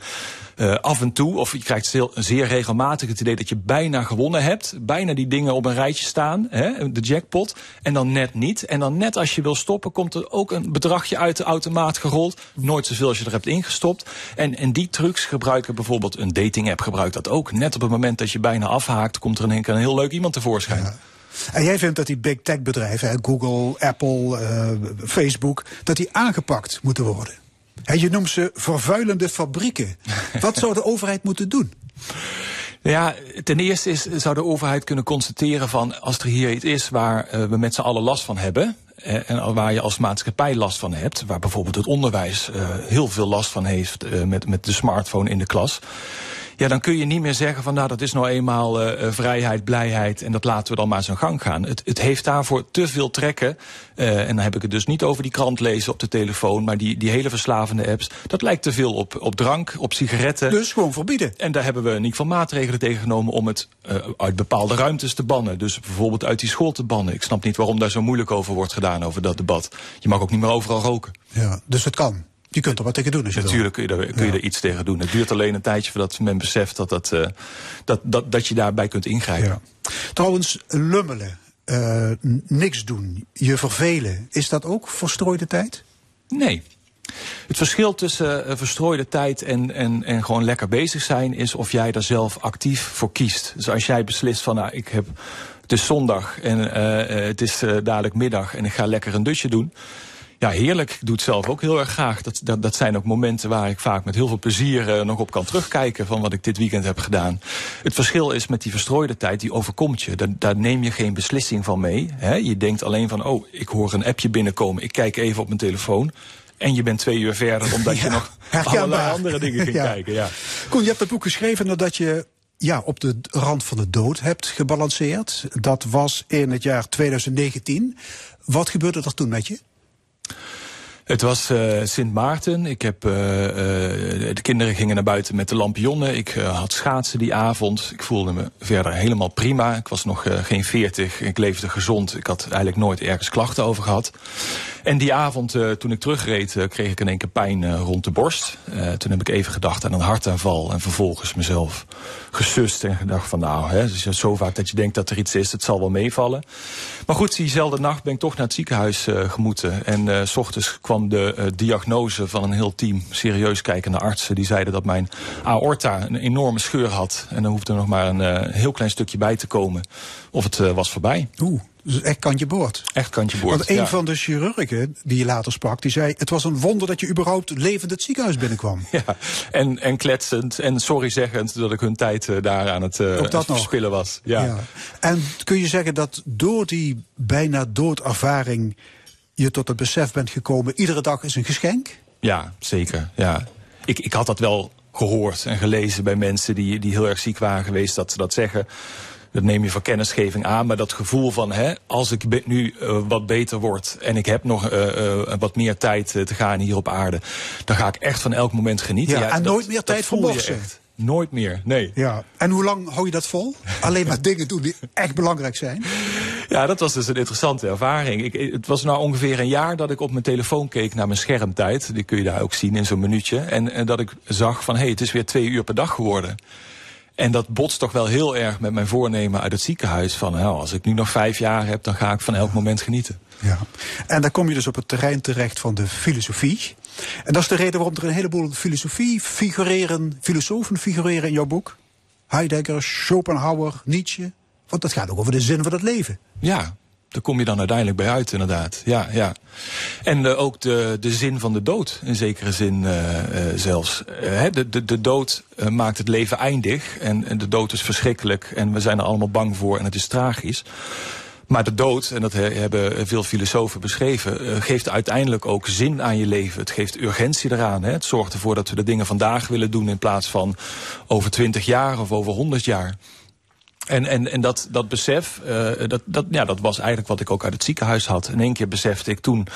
uh, af en toe, of je krijgt zeer, zeer regelmatig het idee dat je bijna gewonnen hebt. Bijna die dingen op een rijtje staan, hè, de jackpot. En dan net niet. En dan net als je wil stoppen, komt er ook een bedragje uit de automaat gerold. Nooit zoveel als je er hebt ingestopt. En, en die trucs gebruiken bijvoorbeeld een dating app gebruikt dat ook. Net op het moment dat je bijna afhaakt, komt er in één keer een heel leuk iemand tevoorschijn. Ja. En jij vindt dat die big tech bedrijven, Google, Apple, uh, Facebook, dat die aangepakt moeten worden? En je noemt ze vervuilende fabrieken. Wat zou de overheid moeten doen? Ja, ten eerste is, zou de overheid kunnen constateren van als er hier iets is waar uh, we met z'n allen last van hebben. Uh, en waar je als maatschappij last van hebt, waar bijvoorbeeld het onderwijs uh, heel veel last van heeft met, met de smartphone in de klas. Ja, dan kun je niet meer zeggen van nou dat is nou eenmaal uh, vrijheid, blijheid en dat laten we dan maar zijn gang gaan. Het, het heeft daarvoor te veel trekken. Uh, en dan heb ik het dus niet over die krant lezen op de telefoon, maar die, die hele verslavende apps. Dat lijkt te veel op, op drank, op sigaretten. Dus gewoon verbieden. En daar hebben we in ieder geval maatregelen tegen genomen om het uh, uit bepaalde ruimtes te bannen. Dus bijvoorbeeld uit die school te bannen. Ik snap niet waarom daar zo moeilijk over wordt gedaan, over dat debat. Je mag ook niet meer overal roken. Ja, dus het kan. Je kunt er wat tegen doen. Als je Natuurlijk kun je, er, kun je er iets tegen doen. Het duurt alleen een tijdje voordat men beseft dat, dat, uh, dat, dat, dat je daarbij kunt ingrijpen. Ja. Trouwens, lummelen, uh, niks doen, je vervelen, is dat ook verstrooide tijd? Nee. Het verschil tussen uh, verstrooide tijd en, en, en gewoon lekker bezig zijn is of jij daar zelf actief voor kiest. Dus als jij beslist van nou, ik heb, het is zondag en het is dadelijk middag en ik ga lekker een dutje doen. Ja, heerlijk. Ik doe het zelf ook heel erg graag. Dat, dat, dat zijn ook momenten waar ik vaak met heel veel plezier uh, nog op kan terugkijken van wat ik dit weekend heb gedaan. Het verschil is met die verstrooide tijd, die overkomt je. Daar, daar neem je geen beslissing van mee. Hè? Je denkt alleen van, oh, ik hoor een appje binnenkomen. Ik kijk even op mijn telefoon. En je bent twee uur verder omdat ja, je nog allerlei andere dingen ja. kijken. Ja. Koen, je hebt het boek geschreven nadat je ja, op de rand van de dood hebt gebalanceerd. Dat was in het jaar 2019. Wat gebeurde er toen met je? Het was uh, Sint Maarten. Ik heb, uh, uh, de kinderen gingen naar buiten met de lampionnen. Ik had schaatsen die avond. Ik voelde me verder helemaal prima. Ik was nog geen veertig. Ik leefde gezond. Ik had eigenlijk nooit ergens klachten over gehad. En die avond, toen ik terugreed, kreeg ik in één keer pijn rond de borst. toen heb ik even gedacht aan een hartaanval. En vervolgens mezelf gesust en gedacht van nou, hè, zo vaak dat je denkt dat er iets is, het zal wel meevallen. Maar goed, diezelfde nacht ben ik toch naar het ziekenhuis gemoeten. En s ochtends kwam de uh, diagnose van een heel team serieus kijkende artsen. Die zeiden dat mijn aorta een enorme scheur had. En dan hoefde er nog maar een heel klein stukje bij te komen. Of het was voorbij. Oeh. Dus echt kantje boord. Echt kantje boord. Want een ja. van de chirurgen die je later sprak, die zei: Het was een wonder dat je überhaupt levend het ziekenhuis binnenkwam. Ja, en, en kletsend en sorry zeggend dat ik hun tijd uh, daar aan het, uh, het was. Ja. ja. En kun je zeggen dat door die bijna doodervaring je tot het besef bent gekomen, iedere dag is een geschenk? Ja, zeker. Ja. Ik, ik had dat wel gehoord en gelezen bij mensen die, die heel erg ziek waren geweest, dat ze dat zeggen. Dat neem je van kennisgeving aan, maar dat gevoel van hè, als ik nu uh, wat beter word en ik heb nog uh, uh, wat meer tijd te gaan hier op aarde, dan ga ik echt van elk moment genieten. Ja, ja en dat, nooit meer tijd voor boksen. Nooit meer, nee. Ja. En hoe lang hou je dat vol? Alleen maar dingen doen die echt belangrijk zijn? Ja, dat was dus een interessante ervaring. Ik, het was nou ongeveer een jaar dat ik op mijn telefoon keek naar mijn schermtijd. Die kun je daar ook zien in zo'n minuutje. En, en dat ik zag van, hé, hey, het is weer twee uur per dag geworden. En dat botst toch wel heel erg met mijn voornemen uit het ziekenhuis. Van nou, als ik nu nog vijf jaar heb, dan ga ik van elk moment genieten. Ja. En dan kom je dus op het terrein terecht van de filosofie. En dat is de reden waarom er een heleboel filosofie figureren, filosofen figureren in jouw boek. Heidegger, Schopenhauer, Nietzsche. Want dat gaat ook over de zin van het leven. Ja, daar kom je dan uiteindelijk bij uit, inderdaad. Ja, ja. En uh, ook de, de zin van de dood, in zekere zin uh, uh, zelfs. de, de, de dood maakt het leven eindig. En, en de dood is verschrikkelijk. En we zijn er allemaal bang voor en het is tragisch. Maar de dood, en dat hebben veel filosofen beschreven, geeft uiteindelijk ook zin aan je leven. Het geeft urgentie eraan. Hè. Het zorgt ervoor dat we de dingen vandaag willen doen in plaats van over twintig jaar of over honderd jaar. En, en, en dat, dat besef, uh, dat, dat, ja, dat was eigenlijk wat ik ook uit het ziekenhuis had. In één keer besefte ik toen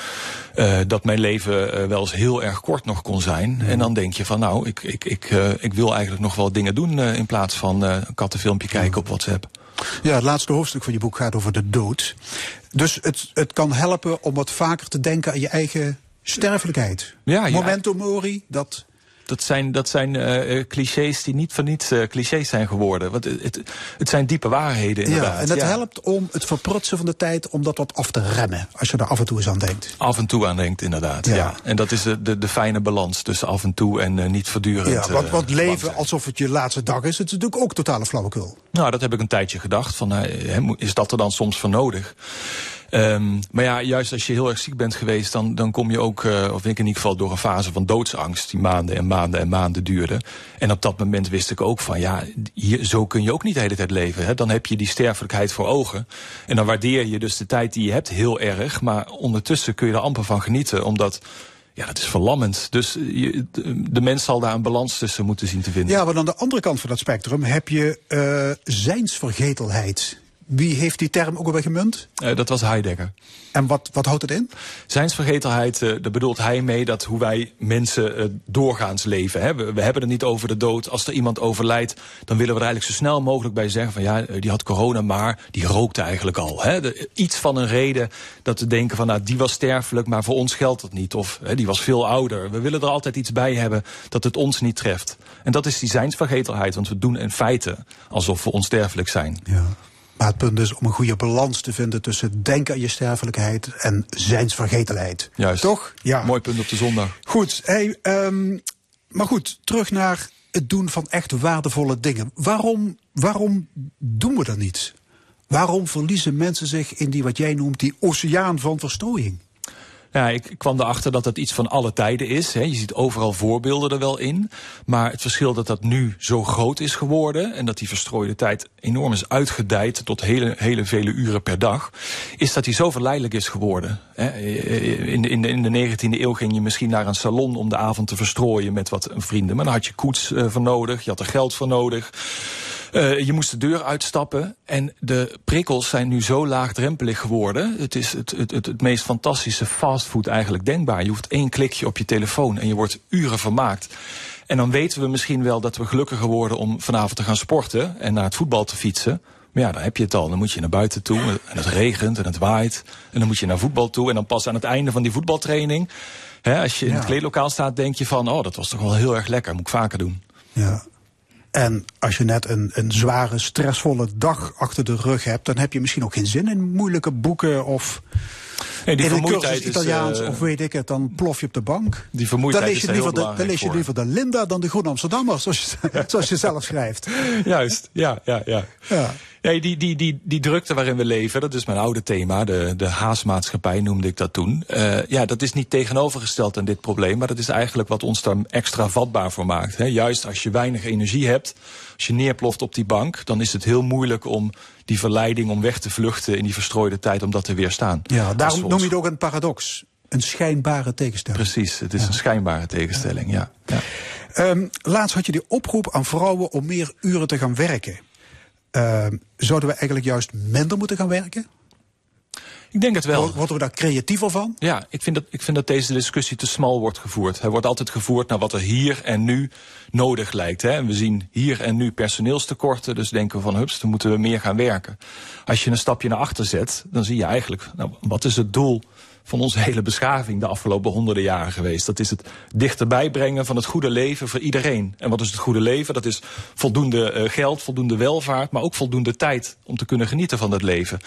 uh, dat mijn leven uh, wel eens heel erg kort nog kon zijn. Mm. En dan denk je van nou, ik, ik, ik, ik wil eigenlijk nog wel dingen doen in plaats van een kattenfilmpje kijken mm. op WhatsApp. Ja, het laatste hoofdstuk van je boek gaat over de dood. Dus het, het kan helpen om wat vaker te denken aan je eigen sterfelijkheid. Ja, ja. Momento mori, dat dat zijn, dat zijn uh, clichés die niet van niets uh, clichés zijn geworden. Want het, het zijn diepe waarheden inderdaad. Ja, en ja. helpt om het verprutsen van de tijd om dat wat af te remmen. Als je er af en toe eens aan denkt. Af en toe aan denkt, inderdaad. Ja. ja. En dat is de, de, de fijne balans tussen af en toe en uh, niet voortdurend. Ja, want, want leven alsof het je laatste dag is, het is natuurlijk ook totale flauwekul. Nou, dat heb ik een tijdje gedacht. Van, is dat er dan soms voor nodig? Um, maar ja, juist als je heel erg ziek bent geweest, dan, dan kom je ook, uh, of ik in ieder geval, door een fase van doodsangst. Die maanden en maanden en maanden duurde. En op dat moment wist ik ook van, ja, hier, zo kun je ook niet de hele tijd leven. Hè? Dan heb je die sterfelijkheid voor ogen. En dan waardeer je dus de tijd die je hebt heel erg. Maar ondertussen kun je er amper van genieten, omdat ja, dat is verlammend. Dus je, de mens zal daar een balans tussen moeten zien te vinden. Ja, maar aan de andere kant van dat spectrum heb je uh, zijnsvergetelheid. Wie heeft die term ook alweer gemunt? Uh, dat was Heidegger. En wat, wat houdt het in? Zijnsvergetelheid, uh, daar bedoelt hij mee dat hoe wij mensen uh, doorgaans leven. Hè? We, we, hebben het niet over de dood. Als er iemand overlijdt, dan willen we er eigenlijk zo snel mogelijk bij zeggen van ja, die had corona, maar die rookte eigenlijk al. Hè? De, iets van een reden dat we denken van nou, die was sterfelijk, maar voor ons geldt dat niet. Of hè, die was veel ouder. We willen er altijd iets bij hebben dat het ons niet treft. En dat is die zijnsvergetelheid, want we doen in feite alsof we onsterfelijk zijn. Ja. Maar het punt is om een goede balans te vinden tussen denken aan je sterfelijkheid en zijnsvergetelheid. Juist. Toch? Ja. Mooi punt op de zondag. Goed. Hey, um, maar goed, terug naar het doen van echt waardevolle dingen. Waarom, waarom doen we dat niet? Waarom verliezen mensen zich in die wat jij noemt die oceaan van verstrooiing? Ja, ik kwam erachter dat dat iets van alle tijden is. Hè. Je ziet overal voorbeelden er wel in. Maar het verschil dat dat nu zo groot is geworden... en dat die verstrooide tijd enorm is uitgedijd... tot hele, hele vele uren per dag... is dat die zo verleidelijk is geworden. Hè. In, de, in, de, in de 19e eeuw ging je misschien naar een salon... om de avond te verstrooien met wat vrienden. Maar dan had je koets uh, voor nodig, je had er geld voor nodig... Uh, je moest de deur uitstappen en de prikkels zijn nu zo laagdrempelig geworden. Het is het, het, het, het meest fantastische fastfood eigenlijk denkbaar. Je hoeft één klikje op je telefoon en je wordt uren vermaakt. En dan weten we misschien wel dat we gelukkiger worden om vanavond te gaan sporten en naar het voetbal te fietsen. Maar ja, dan heb je het al. Dan moet je naar buiten toe en het regent en het waait. En dan moet je naar voetbal toe en dan pas aan het einde van die voetbaltraining. Hè, als je in het kleedlokaal staat, denk je van, oh, dat was toch wel heel erg lekker. Moet ik vaker doen. Ja. En als je net een, een zware, stressvolle dag achter de rug hebt, dan heb je misschien ook geen zin in moeilijke boeken of. Nee, die in cursus Italiaans is, uh, of weet ik het, dan plof je op de bank. Die vermoeidheid dan lees je is er liever, de, dan lees je liever de Linda dan de Groene Amsterdammer, zoals je, zoals je zelf schrijft. Juist, ja, ja, ja. Ja. Nee, die, die, die, die drukte waarin we leven, dat is mijn oude thema, de, de haasmaatschappij noemde ik dat toen. Uh, ja, dat is niet tegenovergesteld aan dit probleem, maar dat is eigenlijk wat ons daar extra vatbaar voor maakt. Hè. Juist als je weinig energie hebt, als je neerploft op die bank, dan is het heel moeilijk om die verleiding om weg te vluchten in die verstrooide tijd, om dat te weerstaan. Ja, daarom noem je het ook een paradox. Een schijnbare tegenstelling. Precies, het is Ja. een schijnbare tegenstelling, ja. ja. Ehm, laatst had je die oproep aan vrouwen om meer uren te gaan werken. Ehm, zouden we eigenlijk juist minder moeten gaan werken? Ik denk het wel. Word- Worden we daar creatiever van? Ja, ik vind, dat, ik vind dat deze discussie te smal wordt gevoerd. Hij wordt altijd gevoerd naar wat er hier en nu nodig lijkt. Hè. En we zien hier en nu personeelstekorten, dus denken we van hups, dan moeten we meer gaan werken. Als je een stapje naar achter zet, dan zie je eigenlijk, nou, wat is het doel van onze hele beschaving de afgelopen honderden jaren geweest? Dat is het dichterbij brengen van het goede leven voor iedereen. En wat is het goede leven? Dat is voldoende eh, geld, voldoende welvaart, maar ook voldoende tijd om te kunnen genieten van het leven.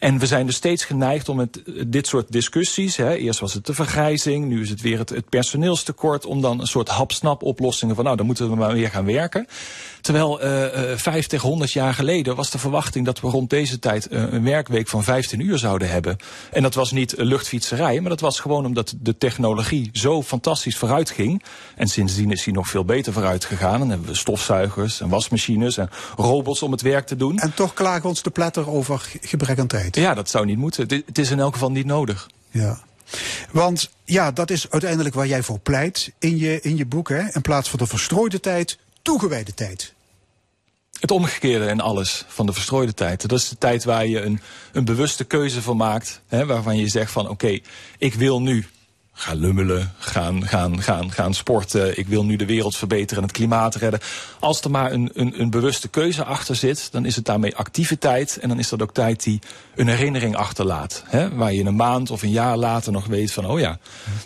En we zijn dus steeds geneigd om met dit soort discussies, hè, eerst was het de vergrijzing, nu is het weer het, het personeelstekort, om dan een soort hapsnap oplossingen van nou, dan moeten we maar weer gaan werken. Terwijl eh, 50, 100 jaar geleden was de verwachting dat we rond deze tijd eh, een werkweek van 15 uur zouden hebben. En dat was niet luchtfietserij, maar dat was gewoon omdat de technologie zo fantastisch vooruit ging. En sindsdien is die nog veel beter vooruit gegaan. En hebben we stofzuigers en wasmachines en robots om het werk te doen. En toch klagen we ons te pletter over gebrek aan tijd. Ja, dat zou niet moeten. Het is in elk geval niet nodig. Ja. Want ja, dat is uiteindelijk waar jij voor pleit in je, in je boek. Hè? In plaats van de verstrooide tijd, toegewijde tijd. Het omgekeerde in alles van de verstrooide tijd. Dat is de tijd waar je een, een bewuste keuze van maakt. Hè, waarvan je zegt van oké, ik wil nu gaan lummelen, gaan, gaan, gaan, gaan sporten. Ik wil nu de wereld verbeteren en het klimaat redden. Als er maar een, een, een bewuste keuze achter zit, dan is het daarmee actieve tijd. En dan is dat ook tijd die een herinnering achterlaat. Hè, waar je een maand of een jaar later nog weet van, oh ja,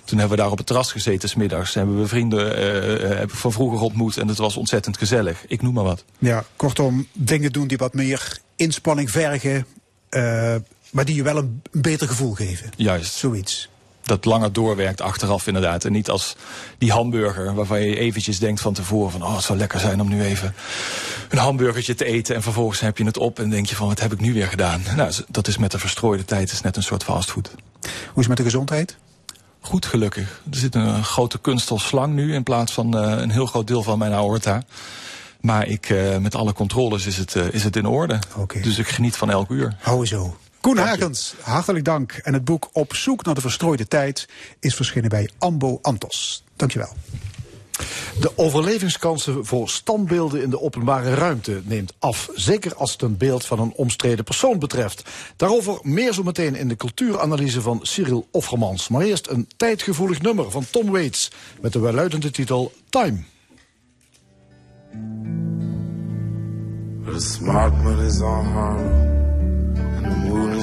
toen hebben we daar op het terras gezeten smiddags. Hebben we vrienden eh, eh, van vroeger ontmoet en het was ontzettend gezellig. Ik noem maar wat. Ja, kortom, dingen doen die wat meer inspanning vergen, eh, maar die je wel een beter gevoel geven. Juist. Zoiets. Dat langer doorwerkt achteraf inderdaad. En niet als die hamburger waarvan je eventjes denkt van tevoren van... oh, het zou lekker zijn om nu even een hamburgertje te eten... en vervolgens heb je het op en denk je van wat heb ik nu weer gedaan. Nou, dat is met de verstrooide tijd is net een soort fastfood. Hoe is het met de gezondheid? Goed, gelukkig. Er zit een grote kunststofslang nu in plaats van uh, een heel groot deel van mijn aorta. Maar ik, uh, met alle controles is het, uh, is het in orde. Okay. Dus ik geniet van elk uur. Hou zo. Koen Hagens, hartelijk dank. En het boek Op zoek naar de verstrooide tijd is verschenen bij Ambo Antos. Dankjewel. De overlevingskansen voor standbeelden in de openbare ruimte neemt af. Zeker als het een beeld van een omstreden persoon betreft. Daarover meer zo meteen in de cultuuranalyse van Cyril Offermans. Maar eerst een tijdgevoelig nummer van Tom Waits met de welluidende titel Time. The smart man is on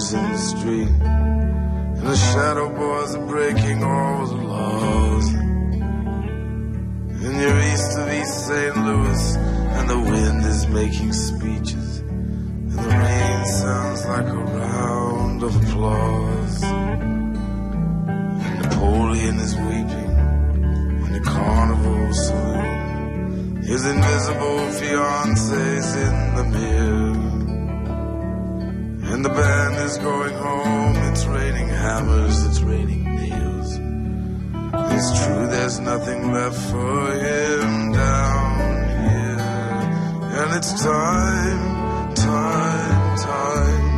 in the street And the shadow boys are breaking all the laws And you're east of East St. Louis And the wind is making speeches And the rain sounds like a round of applause And Napoleon is weeping In the carnival saloon his invisible fiance's in the mirror. And the band is going home. It's raining hammers, it's raining nails. It's true, there's nothing left for him down here. And it's time, time, time.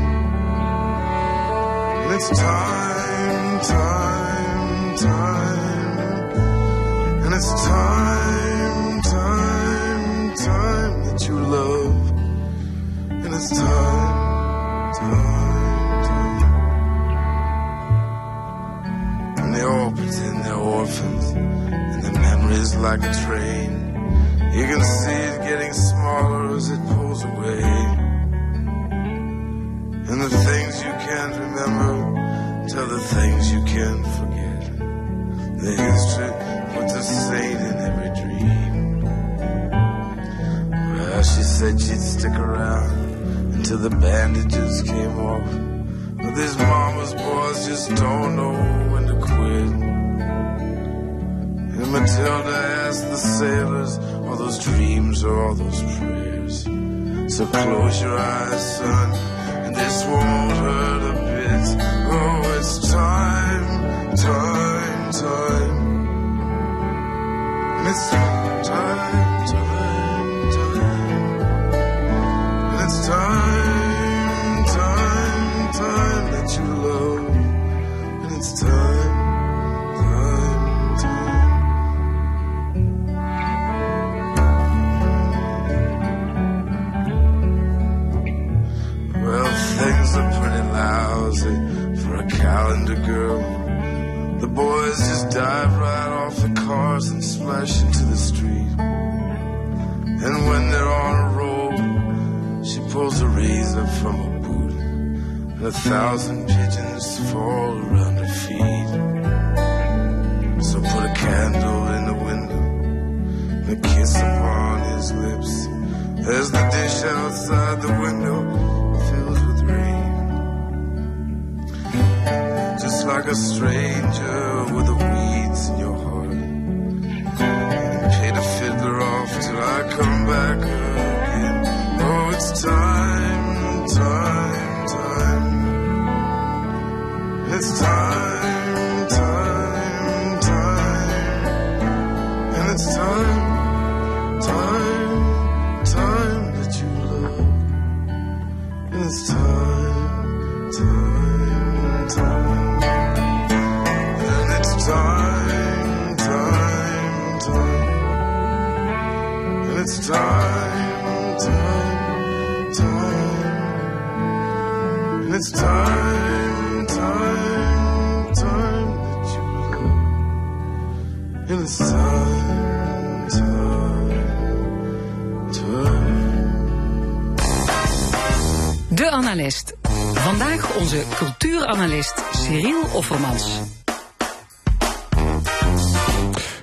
And it's time, time, time. And it's time, time, time that you love. And it's time, And they all pretend they're orphans. And their memories like a train. You can see it getting smaller as it pulls away. And the things you can't remember tell the things you can't forget. The history puts a saint in every dream. Well, she said she'd stick around until the bandages came off. But these mama's boys just don't know when to quit. And Matilda asked the sailors, are those dreams or all those prayers? So close your eyes, son, and this won't hurt a bit. Oh, it's time, time, time. And it's time, dive right off the cars and splash into the street. And when they're on a roll, she pulls a razor from her boot. And a thousand pigeons fall around her feet. So put a candle in the window and a kiss upon his lips. As the dish outside the window fills with rain. Just like a stranger with the Offermans.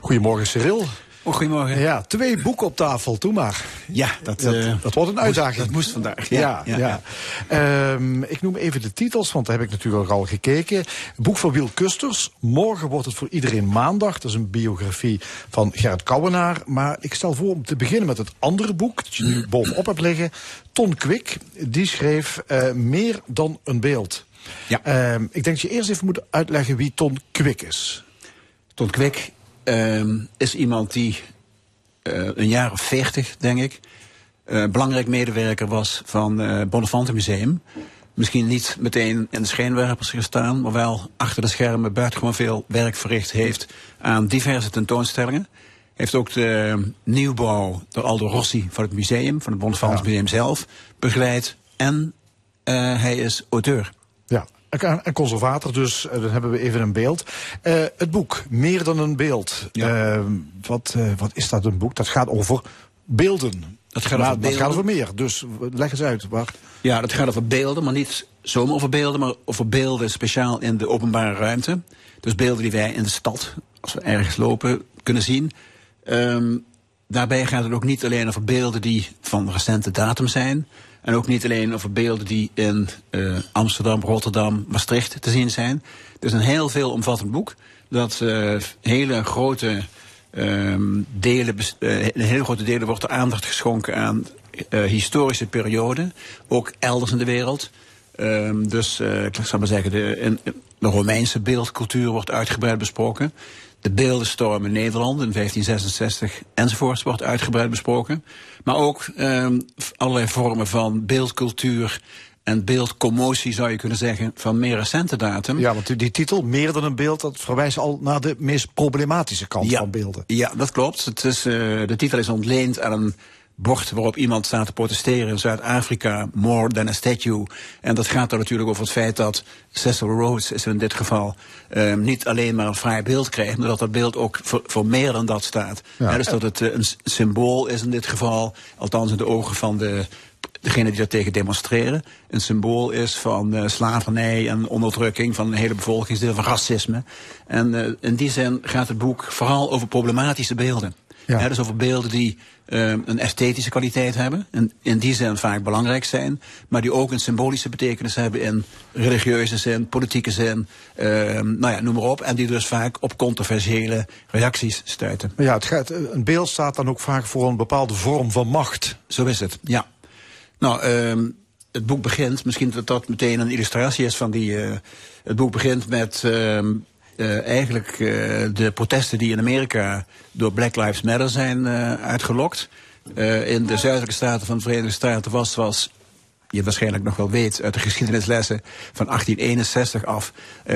Goedemorgen, Cyril. Oh, goedemorgen. Ja, twee boeken op tafel, doe maar. Ja, dat, Dat, eh, dat wordt een uitdaging. dat moest vandaag. Ja, Ja, ja. ja, Ehm, ik noem even de titels, want daar heb ik natuurlijk al gekeken. Boek van Wiel Kusters. Morgen wordt het voor iedereen maandag. Dat is een biografie van Gerrit Kouwenaar. Maar ik stel voor om te beginnen met het andere boek... dat je nu bovenop hebt liggen. Ton Kwik, die schreef eh, Meer dan een beeld. Ja. Ehm, ik denk dat je eerst even moet uitleggen wie Ton Kwik is. Ton Kwik ehm, is iemand die eh, een jaar of veertig, denk ik, eh, belangrijk medewerker was van het Bonnefante Museum. Misschien niet meteen in de schijnwerpers gestaan, maar wel achter de schermen buitengewoon veel werk verricht heeft aan diverse tentoonstellingen. Heeft ook de nieuwbouw door Aldo Rossi van het museum, van het Bonnefante Ja. Museum zelf, begeleid. En eh, hij is auteur. Ja, en en conservator, dus eh, dan hebben we even een beeld. Eh, het boek, Meer dan een beeld. Ja. Eh, wat, wat is dat een boek? Dat gaat over beelden. Dat gaat Maar over dat beelden. gaat over meer, dus leg eens uit. Waar, Ja, dat gaat over beelden, maar niet zomaar over beelden, maar over beelden speciaal in de openbare ruimte. Dus beelden die wij in de stad, als we ergens lopen, kunnen zien. Ehm, daarbij gaat het ook niet alleen over beelden die van recente datum zijn. En ook niet alleen over beelden die in eh, Amsterdam, Rotterdam, Maastricht te zien zijn. Het is een heel veel omvattend boek dat eh, hele grote ehm, delen, eh, hele grote delen wordt aandacht geschonken aan historische perioden, ook elders in de wereld. Ehm, dus ik zou maar zeggen, de, de Romeinse beeldcultuur wordt uitgebreid besproken. De beeldenstorm in Nederland in 1566 enzovoorts wordt uitgebreid besproken. Maar ook ehm, allerlei vormen van beeldcultuur en beeldcommotie zou je kunnen zeggen van meer recente datum. ja, want die, die titel, Meer dan een beeld, dat verwijst al naar de meest problematische kant van beelden. Ja, dat klopt. Het is, eh, de titel is ontleend aan een bord waarop iemand staat te protesteren in Zuid-Afrika, more than a statue. En dat gaat dan natuurlijk over het feit dat Cecil Rhodes is in dit geval eh, niet alleen maar een fraai beeld krijgt, maar dat dat beeld ook voor, voor meer dan dat staat. Ja. Ja, dus dat het eh, een symbool is in dit geval, althans in de ogen van de degene die daartegen demonstreren, een symbool is van eh, slavernij en onderdrukking van een hele bevolkingsdeel, van racisme. En eh, in die zin gaat het boek vooral over problematische beelden. Ja. Dus over beelden die eh, een esthetische kwaliteit hebben, en in die zin vaak belangrijk zijn, maar die ook een symbolische betekenis hebben in religieuze zin, politieke zin, eh, nou ja, noem maar op. En die dus vaak op controversiële reacties stuiten. Maar ja, het gaat, een beeld staat dan ook vaak voor een bepaalde vorm van macht. Zo is het, ja. Nou, ehm, het boek begint, misschien dat dat meteen een illustratie is van die. eh, het boek begint met ehm, eh, eigenlijk eh, de protesten die in Amerika door Black Lives Matter zijn eh, uitgelokt. In de zuidelijke staten van de Verenigde Staten was, zoals je waarschijnlijk nog wel weet uit de geschiedenislessen van 1861 af,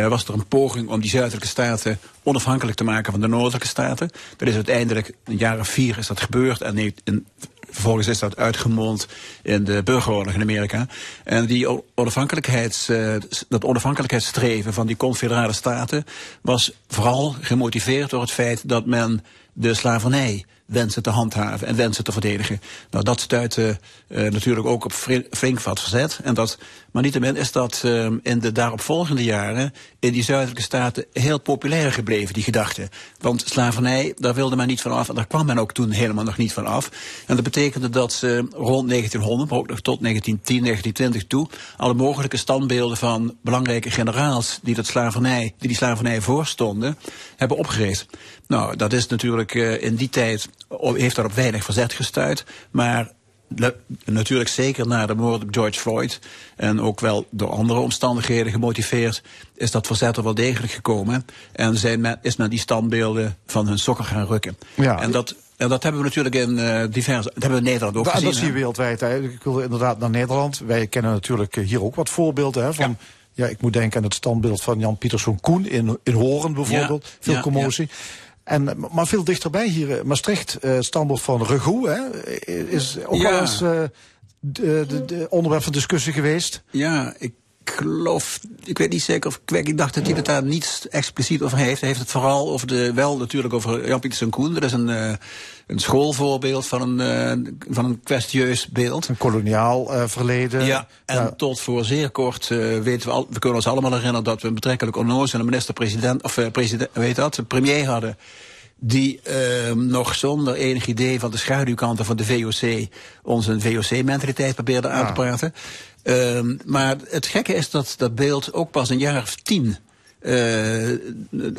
was er een poging om die zuidelijke staten onafhankelijk te maken van de noordelijke staten. Dat is uiteindelijk, in de jaren vier is dat gebeurd en in- vervolgens is dat uitgemond in de burgeroorlog in Amerika. En die onafhankelijkheids, eh, dat onafhankelijkheidsstreven van die confederale staten was vooral gemotiveerd door het feit dat men de slavernij wensen te handhaven en wensen te verdedigen. Nou, dat stuitte eh, natuurlijk ook op flink wat verzet. En dat, maar niettemin is dat eh, in de daaropvolgende jaren in die zuidelijke staten heel populair gebleven, die gedachte. Want slavernij, daar wilde men niet van af en daar kwam men ook toen helemaal nog niet van af. En dat betekende dat ze rond 1900, maar ook nog tot 1910, 1920 toe, alle mogelijke standbeelden van belangrijke generaals die, dat slavernij, die die slavernij voorstonden, hebben opgericht. Nou, dat is natuurlijk eh, in die tijd, heeft daar op weinig verzet gestuit. Maar natuurlijk zeker na de moord op George Floyd en ook wel door andere omstandigheden gemotiveerd, is dat verzet er wel degelijk gekomen. En zijn men, is men die standbeelden van hun sokken gaan rukken. Ja. En dat, en dat hebben we natuurlijk in eh, diverse, dat hebben we in Nederland ook Maar gezien. dat zie je wereldwijd. Hè. Ik wil inderdaad naar Nederland. Wij kennen natuurlijk eh, hier ook wat voorbeelden. Hè, van, ja. ik moet denken aan het standbeeld van Jan Pieterszoon Koen in, in Horen bijvoorbeeld. Ja, Veel ja, commotie. En, maar veel dichterbij hier, eh, Maastricht, standbeeld van Regoe, hè, is ook Ja. wel eens eh, de, de, de onderwerp van discussie geweest. Ja, ik geloof, ik weet niet zeker of ik, ik dacht dat hij het daar niet expliciet over heeft. Hij heeft het vooral over de, wel natuurlijk over Jan Pietersen Koen. Dat is een, eh, een schoolvoorbeeld van een, eh, van een kwestieus beeld. Een koloniaal eh, verleden. Ja, en Ja. tot voor zeer kort weten we al, we kunnen ons allemaal herinneren dat we een betrekkelijk onnozele minister-president, of president, weet dat, premier hadden. die ehm, nog zonder enig idee van de schaduwkanten van de VOC onze VOC-mentaliteit probeerde aan te praten. Ehm, maar het gekke is dat dat beeld ook pas een jaar of tien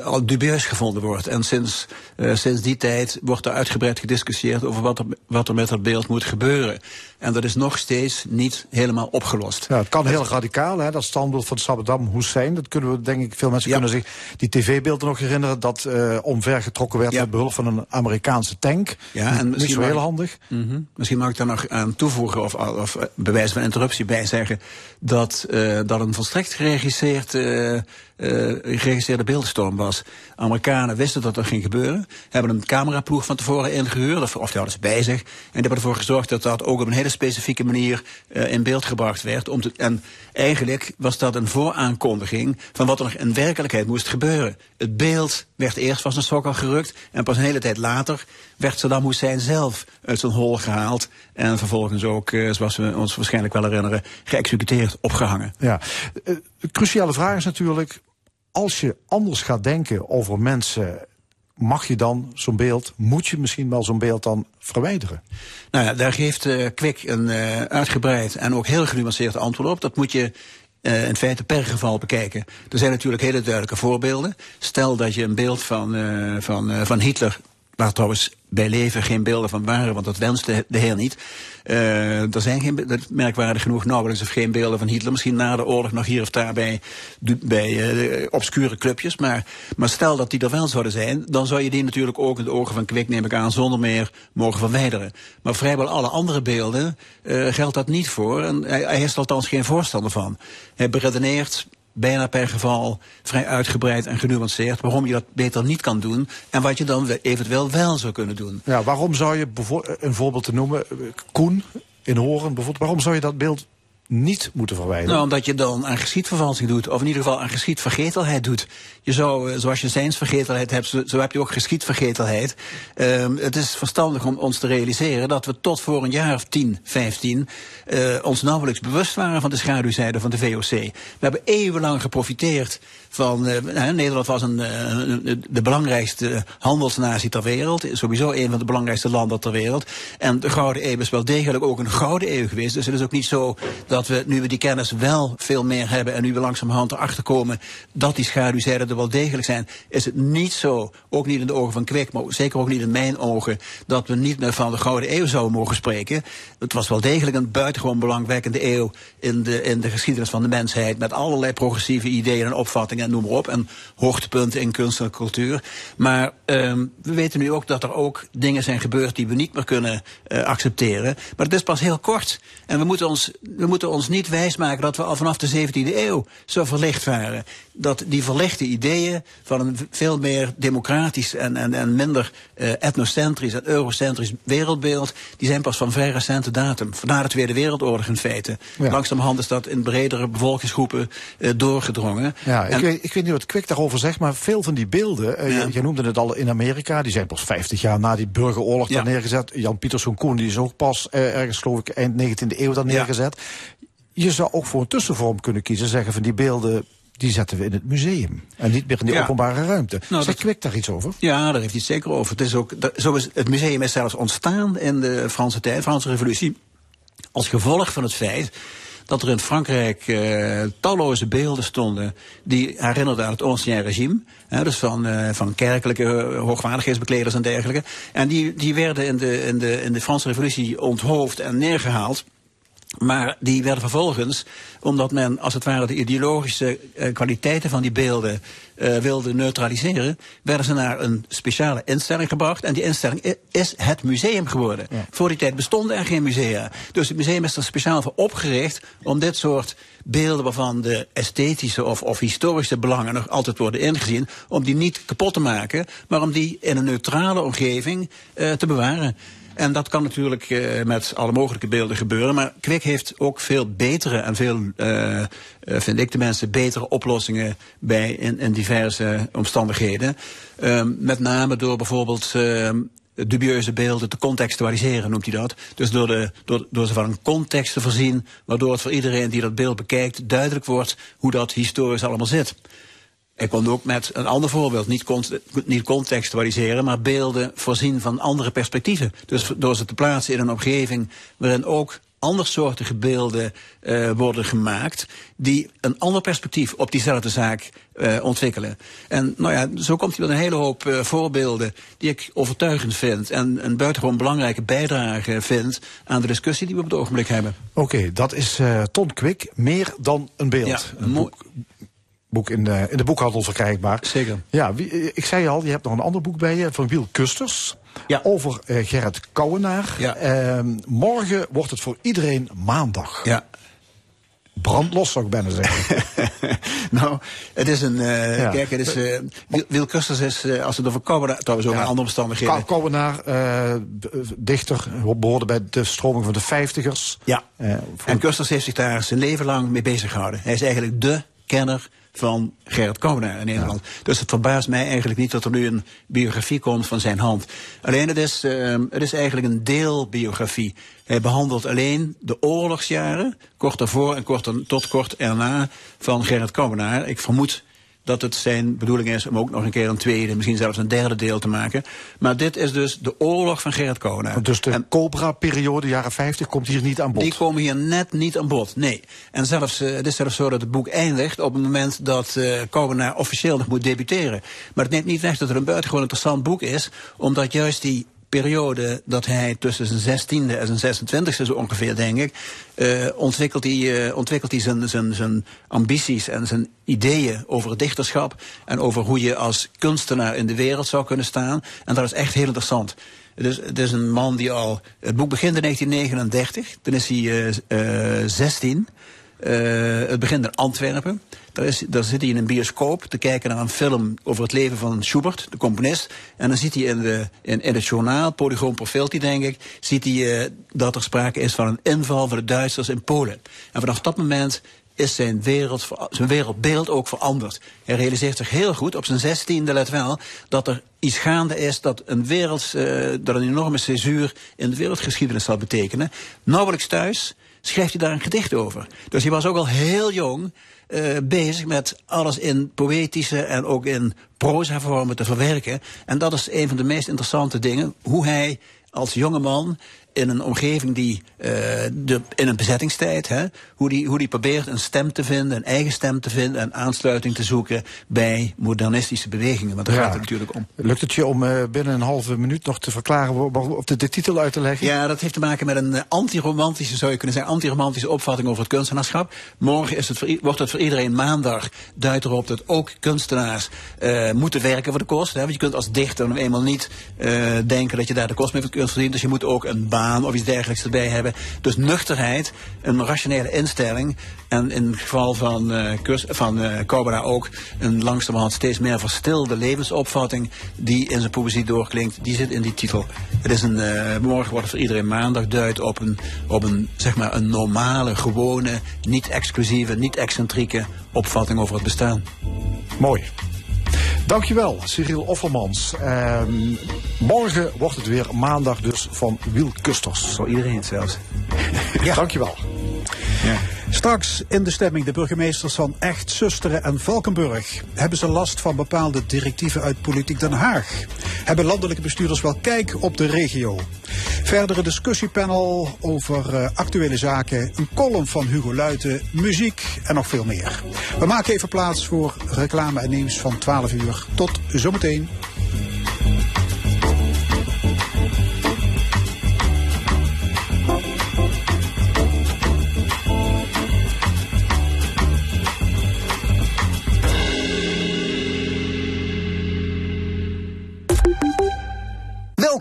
al dubieus gevonden wordt. En sinds, uh, sinds die tijd wordt er uitgebreid gediscussieerd over wat er, wat er met dat beeld moet gebeuren. En dat is nog steeds niet helemaal opgelost. Ja, het kan heel radicaal, hè, dat standbeeld van Saddam Hussein. Dat kunnen we, denk ik, veel mensen kunnen zich die tv-beelden nog herinneren. Dat uh, omvergetrokken werd ja. met behulp van een Amerikaanse tank. Ja, en niet zo heel handig. Mm -hmm. Misschien mag ik daar nog aan toevoegen, of, of bewijs van interruptie bij zeggen. Dat, uh, dat een volstrekt geregisseerd uh, geregistreerde beeldenstorm was. Amerikanen wisten dat dat ging gebeuren. Hebben een cameraploeg van tevoren ingehuurd, of, of die hadden ze bij zich. En die hebben ervoor gezorgd dat dat ook op een hele specifieke manier uh, in beeld gebracht werd. Om te, en eigenlijk was dat een vooraankondiging van wat er nog in werkelijkheid moest gebeuren. Het beeld werd eerst van zijn sokkel gerukt. En pas een hele tijd later werd Saddam Hussein zelf uit zijn hol gehaald. En vervolgens ook, uh, zoals we ons waarschijnlijk wel herinneren, geëxecuteerd, opgehangen. Ja, cruciale vraag is natuurlijk als je anders gaat denken over mensen, mag je dan zo'n beeld, moet je misschien wel zo'n beeld dan verwijderen? Nou ja, daar geeft uh, Kwik een uh, uitgebreid en ook heel genuanceerd antwoord op. Dat moet je uh, in feite per geval bekijken. Er zijn natuurlijk hele duidelijke voorbeelden. Stel dat je een beeld van, van, van Hitler, waar trouwens bij leven geen beelden van waren, want dat wenste de heer niet. Uh, er zijn geen, merkwaardig genoeg nauwelijks of geen beelden van Hitler. Misschien na de oorlog nog hier of daar bij, bij uh, obscure clubjes. Maar, maar stel dat die er wel zouden zijn, dan zou je die natuurlijk ook in de ogen van Kwik, neem ik aan, zonder meer mogen verwijderen. Maar vrijwel alle andere beelden uh, geldt dat niet voor. En hij, hij is er althans geen voorstander van. Hij beredeneert bijna per geval vrij uitgebreid en genuanceerd waarom je dat beter niet kan doen en wat je dan eventueel wel zou kunnen doen. Ja, waarom zou je een voorbeeld te noemen, Koen in Horen bijvoorbeeld, waarom zou je dat beeld niet moeten verwijderen? Nou, omdat je dan aan geschiedvervalsing doet, of in ieder geval aan geschiedvergetelheid doet. Je zou, zoals je zijnsvergetelheid hebt, zo, heb je ook geschiedvergetelheid. Um, het is verstandig om ons te realiseren dat we tot voor een jaar of 10, 15 uh, ons nauwelijks bewust waren van de schaduwzijde van de VOC. We hebben eeuwenlang geprofiteerd van uh, Nederland was een, de belangrijkste handelsnatie ter wereld. Sowieso een van de belangrijkste landen ter wereld. En de Gouden Eeuw is wel degelijk ook een Gouden Eeuw geweest. Dus het is ook niet zo dat we, nu we die kennis wel veel meer hebben en nu we langzamerhand erachter komen dat die schaduwzijden er wel degelijk zijn, is het niet zo, ook niet in de ogen van Kwik, maar zeker ook niet in mijn ogen, dat we niet meer van de Gouden Eeuw zouden mogen spreken. Het was wel degelijk een buitengewoon belangwekkende eeuw in de, in de geschiedenis van de mensheid, met allerlei progressieve ideeën en opvattingen en noem maar op. En hoogtepunten in kunst en cultuur. Maar um, we weten nu ook dat er ook dingen zijn gebeurd die we niet meer kunnen uh, accepteren. Maar het is pas heel kort. En we moeten ons, we moeten ons niet wijsmaken dat we al vanaf de 17e eeuw zo verlicht waren. Dat die verlichte ideeën van een veel meer democratisch en, en, en minder uh, etnocentrisch en eurocentrisch wereldbeeld, die zijn pas van vrij recente datum. Na de Tweede Wereldoorlog in feite. Ja. Langzamerhand is dat in bredere bevolkingsgroepen uh, doorgedrongen. Ja, en, ik, weet, ik weet niet wat Kwik daarover zegt, maar veel van die beelden, ja. jij noemde het al in Amerika, die zijn pas 50 jaar na die burgeroorlog ja. daar neergezet. Jan Pieterszoon Koen, die is ook pas ergens geloof ik eind 19e eeuw daar neergezet. Je zou ook voor een tussenvorm kunnen kiezen, zeggen van die beelden die zetten we in het museum. En niet meer in de ja. openbare ruimte. Nou, Zegt Kwik daar iets over? Ja, daar heeft hij het zeker over. Het, is ook, dat, zo is, het museum is zelfs ontstaan in de Franse tijd, Franse revolutie. Als gevolg van het feit dat er in Frankrijk uh, talloze beelden stonden die herinnerden aan het ancien regime. Hè, dus van, uh, van kerkelijke hoogwaardigheidsbekleders en dergelijke. En die, die werden in de, in, de, in de Franse revolutie onthoofd en neergehaald. Maar die werden vervolgens, omdat men als het ware de ideologische uh, kwaliteiten van die beelden uh, wilde neutraliseren, werden ze naar een speciale instelling gebracht. En die instelling is het museum geworden. Ja. Voor die tijd bestonden er geen musea. Dus het museum is er speciaal voor opgericht om dit soort beelden waarvan de esthetische of, of historische belangen nog altijd worden ingezien, om die niet kapot te maken, maar om die in een neutrale omgeving uh, te bewaren. En dat kan natuurlijk uh, met alle mogelijke beelden gebeuren. Maar Kwik heeft ook veel betere en veel, uh, uh, vind ik de mensen, betere oplossingen bij in, in diverse omstandigheden. Um, met name door bijvoorbeeld dubieuze beelden te contextualiseren, noemt hij dat. Dus door, de, door, door ze van een context te voorzien, waardoor het voor iedereen die dat beeld bekijkt duidelijk wordt hoe dat historisch allemaal zit. Hij kon ook met een ander voorbeeld, niet, cont niet contextualiseren, maar beelden voorzien van andere perspectieven. Dus door ze te plaatsen in een omgeving waarin ook andersoortige beelden uh, worden gemaakt, die een ander perspectief op diezelfde zaak uh, ontwikkelen. En nou ja, zo komt hij met een hele hoop uh, voorbeelden die ik overtuigend vind en een buitengewoon belangrijke bijdrage vind aan de discussie die we op het ogenblik hebben. Oké, okay, dat is Ton Kwik, meer dan een beeld. Ja, een boek, boek in de, in de boekhandel verkrijgbaar. Zeker. Ja, wie, ik zei al, je hebt nog een ander boek bij je van Wiel Kusters. Ja. Over uh, Gerrit Kouwenaar. Ja. Uh, morgen wordt het voor iedereen maandag. Ja. Brandlos zou ik bijna zeggen. nou, het is een. Uh, ja. Kijk, het is. Uh, Wiel Kusters is, uh, als het over Kouwenaar. trouwens ook ja. andere omstandigheden. Kouwenaar, dichter, behoorde bij de stroming van de vijftigers. Ja. En Kusters heeft zich daar zijn leven lang mee bezig gehouden. Hij is eigenlijk de kenner van Gerrit Kouwenaar in Nederland. Ja. Dus het verbaast mij eigenlijk niet dat er nu een biografie komt van zijn hand. Alleen het is, uh, het is eigenlijk een deelbiografie. Hij behandelt alleen de oorlogsjaren, kort daarvoor en kort tot kort erna, van Gerrit Kouwenaar. Ik vermoed dat het zijn bedoeling is om ook nog een keer een tweede, misschien zelfs een derde deel te maken. Maar dit is dus de oorlog van Gerrit Kouwenaar. Dus de Cobra-periode, jaren 50, komt hier niet aan bod? Die komen hier net niet aan bod, nee. En zelfs, uh, het is zelfs zo dat het boek eindigt op het moment dat uh, officieel nog moet debuteren. Maar het neemt niet weg dat het een buitengewoon interessant boek is, omdat juist die periode dat hij tussen zijn 16e en zijn 26e zo ongeveer, denk ik, uh, ontwikkelt hij, uh, ontwikkelt hij zijn, zijn, zijn ambities en zijn ideeën over het dichterschap en over hoe je als kunstenaar in de wereld zou kunnen staan. En dat is echt heel interessant. Is, het is een man die al. Het boek begint in 1939, toen is hij uh, 16. het begint in Antwerpen. Daar, zit hij in een bioscoop te kijken naar een film over het leven van Schubert, de componist. En dan ziet hij in, de, in, het journaal, Polygoon Profilti denk ik, ziet hij uh, dat er sprake is van een inval van de Duitsers in Polen. En vanaf dat moment is zijn, wereld, zijn wereldbeeld ook veranderd. Hij realiseert zich heel goed, op zijn zestiende let wel, dat er iets gaande is dat een, wereld, uh, dat een enorme césuur in de wereldgeschiedenis zal betekenen. Nauwelijks thuis schrijft hij daar een gedicht over. Dus hij was ook al heel jong uh, bezig met alles in poëtische en ook in proza vormen te verwerken. En dat is een van de meest interessante dingen. Hoe hij als jonge man in een omgeving die, uh, de, in een bezettingstijd, hè, hoe, die, hoe die probeert een stem te vinden, een eigen stem te vinden en aansluiting te zoeken bij modernistische bewegingen. Want daar ja. gaat het natuurlijk om. Lukt het je om uh, binnen een halve minuut nog te verklaren of de, de, titel uit te leggen? Ja, dat heeft te maken met een uh, antiromantische, zou je kunnen zeggen, antiromantische opvatting over het kunstenaarschap. Morgen is het voor, wordt het voor iedereen maandag, duidt erop dat ook kunstenaars moeten werken voor de kost. Hè, want je kunt als dichter nog eenmaal niet denken dat je daar de kost mee kunt verdienen. Dus je moet ook een baan of iets dergelijks erbij hebben. Dus nuchterheid, een rationele instelling. En in het geval van, uh, van uh, Cobra ook een langzamerhand steeds meer verstilde levensopvatting die in zijn poëzie doorklinkt. Die zit in die titel. Het is een, uh, morgen wordt voor iedereen maandag duidt op een, op een, zeg maar een normale, gewone, niet exclusieve, niet excentrieke opvatting over het bestaan. Mooi. Dankjewel, Cyril Offermans. Uh, morgen wordt het weer maandag dus van Wiel Kusters. Voor iedereen zelfs. ja. Dankjewel. Ja. Straks in de stemming de burgemeesters van Echt, Zusteren en Valkenburg. Hebben ze last van bepaalde directieven uit Politiek Den Haag? Hebben landelijke bestuurders wel kijk op de regio? Verdere discussiepanel over uh, actuele zaken, een column van Hugo Luiten, muziek en nog veel meer. We maken even plaats voor reclame en nieuws van 12 uur. Tot zometeen.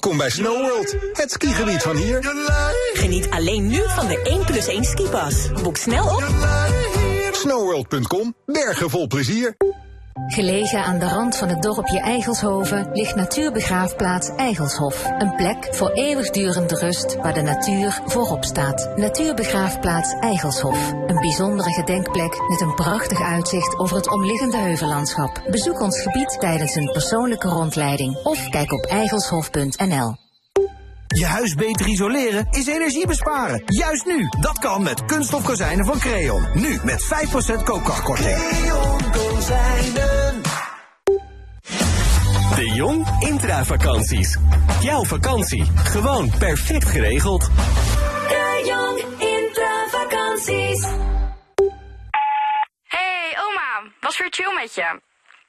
Welkom bij Snow World, het skigebied van hier. Geniet alleen nu van de 1 plus 1 skipas. Boek snel op snowworld.com. Bergen vol plezier. Gelegen aan de rand van het dorpje Eigelshoven ligt natuurbegraafplaats Eigelshof. Een plek voor eeuwigdurende rust waar de natuur voorop staat. Natuurbegraafplaats Eigelshof. Een bijzondere gedenkplek met een prachtig uitzicht over het omliggende heuvellandschap. Bezoek ons gebied tijdens een persoonlijke rondleiding of kijk op eigelshof.nl. Je huis beter isoleren is energie besparen. Juist nu. Dat kan met kunststof kozijnen van Creon. Nu met 5% koopkrachtkorting. Creon kozijnen. De Jong Intravakanties. Jouw vakantie, gewoon perfect geregeld. De Jong Intravakanties. Hey oma, was weer chill met je.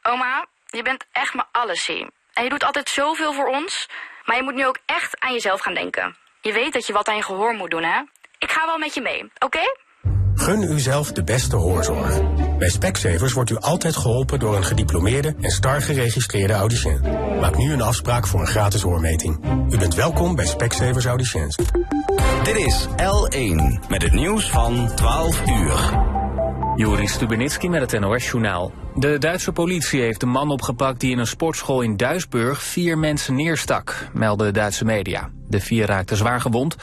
Oma, je bent echt mijn allesie. En je doet altijd zoveel voor ons. Maar je moet nu ook echt aan jezelf gaan denken. Je weet dat je wat aan je gehoor moet doen, hè? Ik ga wel met je mee, oké? Gun uzelf de beste hoorzorg. Bij Specsavers wordt u altijd geholpen door een gediplomeerde en star geregistreerde audiciën. Maak nu een afspraak voor een gratis hoormeting. U bent welkom bij Specsavers Audiciëns. Dit is L1 met het nieuws van 12 uur. Joris Stubenitski met het NOS-journaal. De Duitse politie heeft de man opgepakt die in een sportschool in Duisburg vier mensen neerstak, melden Duitse media. De vier raakten zwaar gewond.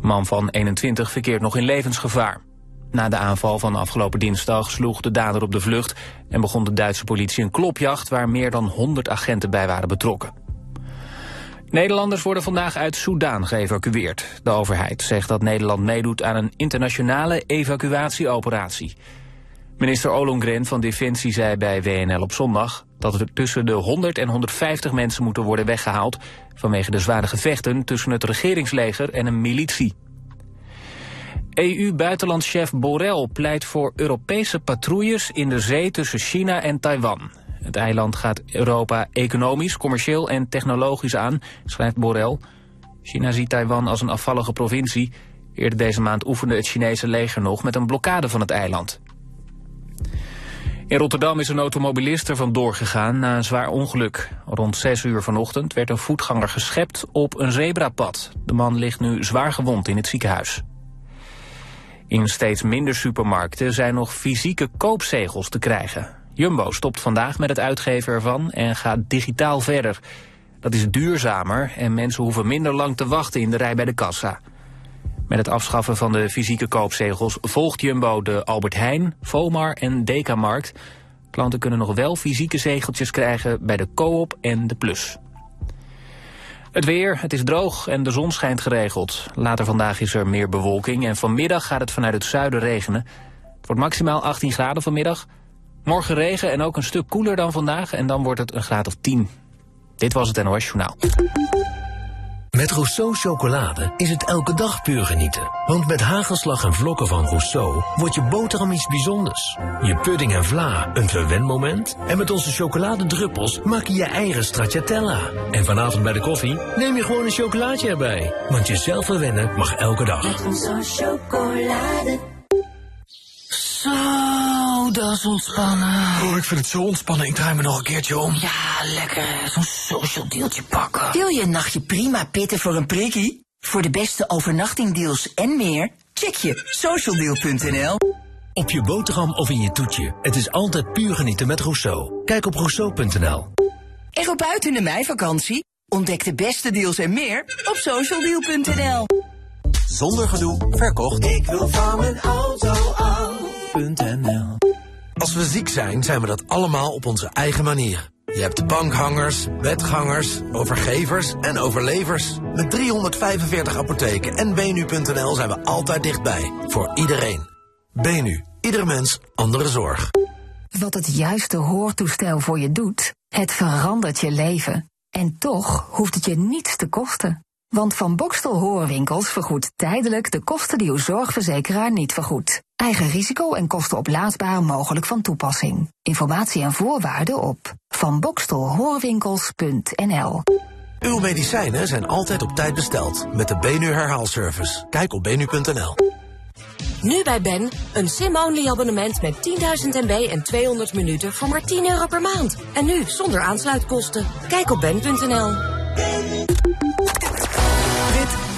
Man van 21 verkeert nog in levensgevaar. Na de aanval van afgelopen dinsdag sloeg de dader op de vlucht... en begon de Duitse politie een klopjacht waar meer dan 100 agenten bij waren betrokken. Nederlanders worden vandaag uit Soudaan geëvacueerd. De overheid zegt dat Nederland meedoet aan een internationale evacuatieoperatie. Minister Ollongren van Defensie zei bij WNL op zondag... dat er tussen de 100 en 150 mensen moeten worden weggehaald... vanwege de zware gevechten tussen het regeringsleger en een militie. EU-buitenlandchef Borrell pleit voor Europese patrouilles in de zee tussen China en Taiwan. Het eiland gaat Europa economisch, commercieel en technologisch aan, schrijft Borrell. China ziet Taiwan als een afvallige provincie. Eerder deze maand oefende het Chinese leger nog met een blokkade van het eiland. In Rotterdam is een automobilist er vandoor gegaan na een zwaar ongeluk. Rond 6 uur vanochtend werd een voetganger geschept op een zebrapad. De man ligt nu zwaar gewond in het ziekenhuis. In steeds minder supermarkten zijn nog fysieke koopzegels te krijgen. Jumbo stopt vandaag met het uitgeven ervan en gaat digitaal verder. Dat is duurzamer en mensen hoeven minder lang te wachten in de rij bij de kassa. Met het afschaffen van de fysieke koopzegels volgt Jumbo de Albert Heijn, Vomar en Dekamarkt. Klanten kunnen nog wel fysieke zegeltjes krijgen bij de Coop en de Plus. Het weer, het is droog en de zon schijnt geregeld. Later vandaag is er meer bewolking en vanmiddag gaat het vanuit het zuiden regenen. Het wordt maximaal 18 graden vanmiddag. Morgen regen en ook een stuk koeler dan vandaag en dan wordt het een graad of 10. Dit was het NOS Journaal. Met Rousseau chocolade is het elke dag puur genieten. Want met hagelslag en vlokken van Rousseau wordt je boterham iets bijzonders. Je pudding en vla een verwenmoment. En met onze chocoladedruppels maak je je eigen stracciatella. En vanavond bij de koffie neem je gewoon een chocolaatje erbij. Want jezelf verwennen mag elke dag. Met Rousseau chocolade. Zo, dat is ontspannen. Oh, ik vind het zo ontspannen. Ik draai me nog een keertje om. Ja, lekker. Zo'n social dealtje pakken. Wil je een nachtje prima pitten voor een prikkie? Voor de beste overnachtingdeals en meer? Check je socialdeal.nl. Op je boterham of in je toetje. Het is altijd puur genieten met Rousseau. Kijk op rousseau.nl. En op uit in de meivakantie? Ontdek de beste deals en meer op socialdeal.nl. Zonder gedoe, verkocht. Ik wil van mijn auto Als we ziek zijn, zijn we dat allemaal op onze eigen manier. Je hebt bankhangers, bedgangers, overgevers en overlevers. Met 345 apotheken en benu.nl zijn we altijd dichtbij. Voor iedereen. Benu. Ieder mens, andere zorg. Wat het juiste hoortoestel voor je doet, het verandert je leven. En toch hoeft het je niets te kosten. Want Van Bokstel Hoorwinkels vergoedt tijdelijk de kosten die uw zorgverzekeraar niet vergoedt. Eigen risico en kosten oplaadbaar mogelijk van toepassing. Informatie en voorwaarden op vanbokstelhoorwinkels.nl Uw medicijnen zijn altijd op tijd besteld. Met de Benu herhaalservice. Kijk op benu.nl. Nu bij Ben, een sim-only abonnement met 10.000 MB en 200 minuten voor maar 10 euro per maand. En nu zonder aansluitkosten. Kijk op ben.nl.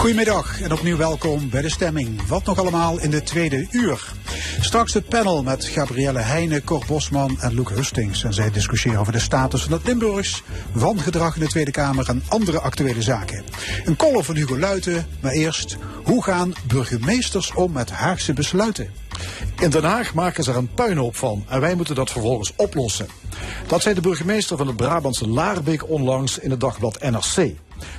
Goedemiddag en opnieuw welkom bij de stemming. Wat nog allemaal in de tweede uur. Straks het panel met Gabrielle Heijnen, Cor Bosman en Luc Hustings. En zij discussiëren over de status van het Limburgs, wangedrag in de Tweede Kamer en andere actuele zaken. Een column van Hugo Luiten, maar eerst, hoe gaan burgemeesters om met Haagse besluiten? In Den Haag maken ze er een puinhoop van en wij moeten dat vervolgens oplossen. Dat zei de burgemeester van het Brabantse Laarbeek onlangs in het dagblad NRC.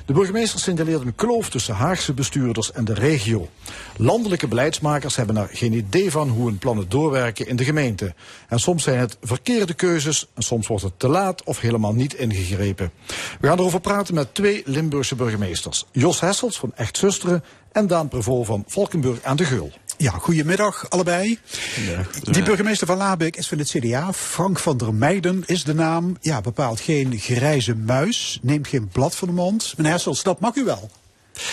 De burgemeester signaleerde een kloof tussen Haagse bestuurders en de regio. Landelijke beleidsmakers hebben er geen idee van hoe hun plannen doorwerken in de gemeente. En soms zijn het verkeerde keuzes en soms wordt het te laat of helemaal niet ingegrepen. We gaan erover praten met twee Limburgse burgemeesters. Jos Hessels van Echt Zusteren en Daan Prevot van Valkenburg aan de Geul. Ja, goedemiddag allebei. Die burgemeester van Labeek is van het CDA. Frank van der Meijden is de naam. Ja, bepaalt geen grijze muis. Neemt geen blad van de mond. Meneer Hessels, dat mag u wel.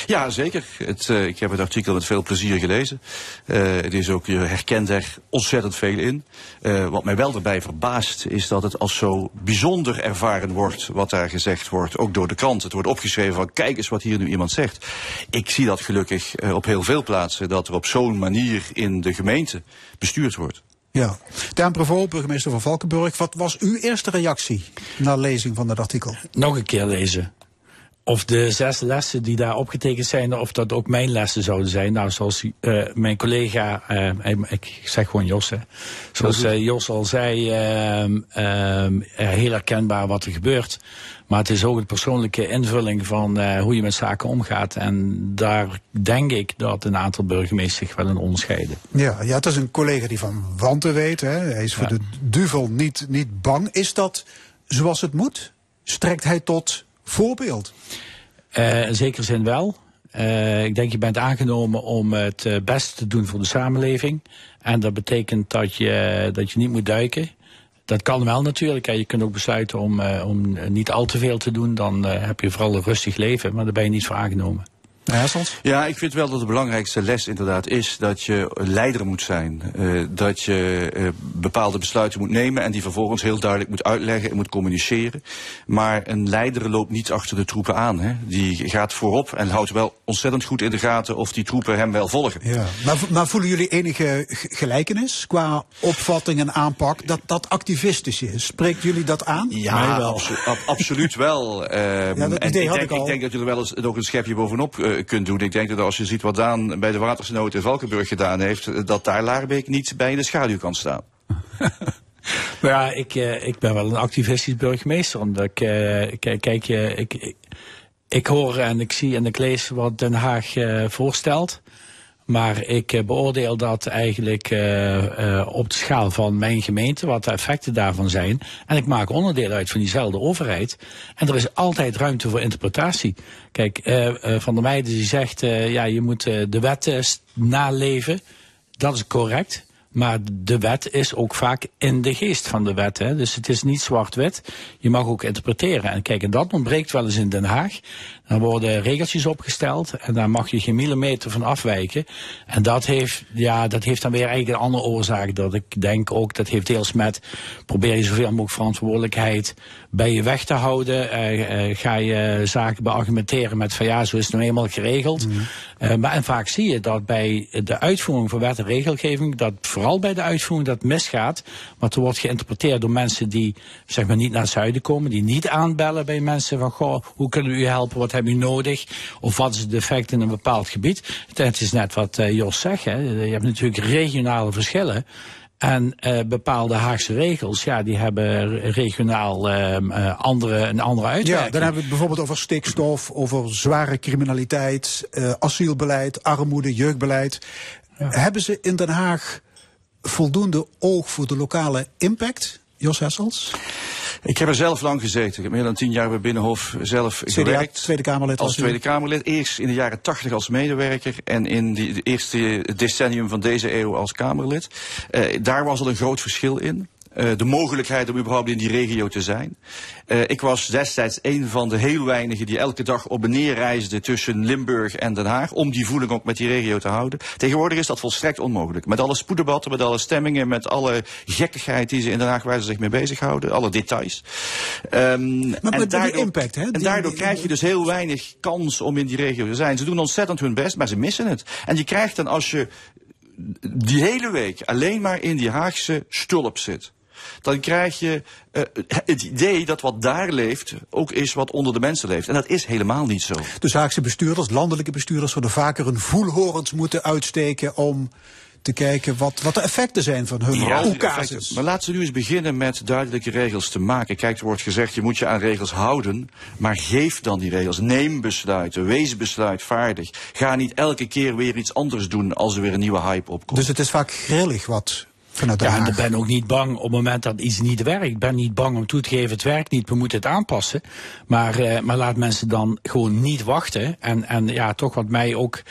Ja, zeker. Het, uh, ik heb het artikel met veel plezier gelezen. Uh, het is ook, je herkent er ontzettend veel in. Uh, wat mij wel erbij verbaast is dat het als zo bijzonder ervaren wordt wat daar gezegd wordt, ook door de krant. Het wordt opgeschreven van kijk eens wat hier nu iemand zegt. Ik zie dat gelukkig op heel veel plaatsen, dat er op zo'n manier in de gemeente bestuurd wordt. Ja. Daan Prevot, burgemeester van Valkenburg. Wat was uw eerste reactie na lezing van dat artikel? Nog een keer lezen of de zes lessen die daar opgetekend zijn, of dat ook mijn lessen zouden zijn. Nou, zoals uh, mijn collega, uh, ik zeg gewoon Jos, hè. zoals uh, Jos al zei, heel herkenbaar wat er gebeurt. Maar het is ook een persoonlijke invulling van hoe je met zaken omgaat. En daar denk ik dat een aantal burgemeesters zich wel in onderscheiden. Ja, ja, het is een collega die van wanten weet. Hè. Hij is voor ja. de duvel niet, niet bang. Is dat zoals het moet? Strekt hij tot voorbeeld? Uh, in zekere zin wel. Uh, ik denk je bent aangenomen om het uh, beste te doen voor de samenleving. En dat betekent dat je, dat je niet moet duiken. Dat kan wel natuurlijk. Je kunt ook besluiten om, om niet al te veel te doen. Dan heb je vooral een rustig leven. Maar daar ben je niet voor aangenomen. Ja, ik vind wel dat de belangrijkste les inderdaad is dat je leider moet zijn. Uh, dat je uh, bepaalde besluiten moet nemen en die vervolgens heel duidelijk moet uitleggen en moet communiceren. Maar een leider loopt niet achter de troepen aan. Hè. Die gaat voorop en houdt wel ontzettend goed in de gaten of die troepen hem wel volgen. Ja. Maar, maar voelen jullie enige gelijkenis qua opvatting en aanpak dat dat activistisch is? Spreekt jullie dat aan? Ja, wel. Abso ab absoluut wel. Uh, ja, dat en ik, denk, ik, ik, denk dat jullie wel eens nog een schepje bovenop uh, kunt doen. Ik denk dat als je ziet wat Daan bij de watersnood in Valkenburg gedaan heeft, dat daar Laarbeek niet bij in de schaduw kan staan. maar ja, ik, uh, ik ben wel een activistisch burgemeester. Omdat ik, uh, kijk, ik, ik, ik, hoor en ik zie en ik lees wat Den Haag voorstelt. Maar ik uh, beoordeel dat eigenlijk uh, uh, op de schaal van mijn gemeente, wat de effecten daarvan zijn. En ik maak onderdeel uit van diezelfde overheid. En er is altijd ruimte voor interpretatie. Kijk, Van der Meijden die zegt, ja, je moet de wet naleven. Dat is correct. Maar de wet is ook vaak in de geest van de wet. Hè? Dus het is niet zwart-wit. Je mag ook interpreteren. En kijk, en dat ontbreekt wel eens in Den Haag. Dan worden regeltjes opgesteld en daar mag je geen millimeter van afwijken. En dat heeft, ja, dat heeft dan weer eigenlijk een andere oorzaak. Dat ik denk ook, dat heeft deels met, probeer je zoveel mogelijk verantwoordelijkheid bij je weg te houden. Uh, uh, ga je zaken beargumenteren met van ja, zo is het nou eenmaal geregeld. Mm. Uh, maar en vaak zie je dat bij de uitvoering van wet en regelgeving, dat vooral bij de uitvoering dat misgaat. Want er wordt geïnterpreteerd door mensen die zeg maar niet naar het zuiden komen, die niet aanbellen bij mensen van goh, hoe kunnen we u helpen, wat hebben u nodig? Of wat is het effect in een bepaald gebied? Het is net wat uh, Jos zegt, hè. je hebt natuurlijk regionale verschillen. En uh, bepaalde Haagse regels, ja, die hebben regionaal uh, andere, een andere uitwerking. Ja, dan hebben we het bijvoorbeeld over stikstof, over zware criminaliteit, uh, asielbeleid, armoede, jeugdbeleid. Ja. Hebben ze in Den Haag voldoende oog voor de lokale impact, Jos Hessels? Ik heb er zelf lang gezeten. Ik heb meer dan tien jaar bij Binnenhof zelf CDA, gewerkt. Tweede Kamerlid als Tweede Kamerlid. Eerst in de jaren tachtig als medewerker en in die, de eerste decennium van deze eeuw als Kamerlid. Uh, daar was al een groot verschil in. Eh, de mogelijkheid om überhaupt in die regio te zijn. Eh, ik was destijds een van de heel weinigen die elke dag op en neer reisden tussen Limburg en Den Haag. Om die voeling ook met die regio te houden. Tegenwoordig is dat volstrekt onmogelijk. Met alle spoeddebatten, met alle stemmingen, met alle gekkigheid die ze in Den Haag waar ze zich mee bezighouden. Alle details. Ehm, Maar en met die daardoor- impact, hè? En daardoor die- krijg je dus heel weinig kans om in die regio te zijn. Ze doen ontzettend hun best, maar ze missen het. En je krijgt dan als je die hele week alleen maar in die Haagse stulp zit. Dan krijg je eh, het idee dat wat daar leeft ook is wat onder de mensen leeft. En dat is helemaal niet zo. Dus Haagse bestuurders, landelijke bestuurders, zouden vaker hun voelhorens moeten uitsteken om te kijken wat, wat de effecten zijn van hun Ja, maar laten we nu eens beginnen met duidelijke regels te maken. Kijk, er wordt gezegd, je moet je aan regels houden. Maar geef dan die regels. Neem besluiten. Wees besluitvaardig. Ga niet elke keer weer iets anders doen als er weer een nieuwe hype opkomt. Dus het is vaak grillig wat vanuit Den Ja, en ik ben ook niet bang op het moment dat iets niet werkt. Ik ben niet bang om toe te geven, het werkt niet, we moeten het aanpassen. Maar, eh, maar laat mensen dan gewoon niet wachten. En, en ja, toch wat mij ook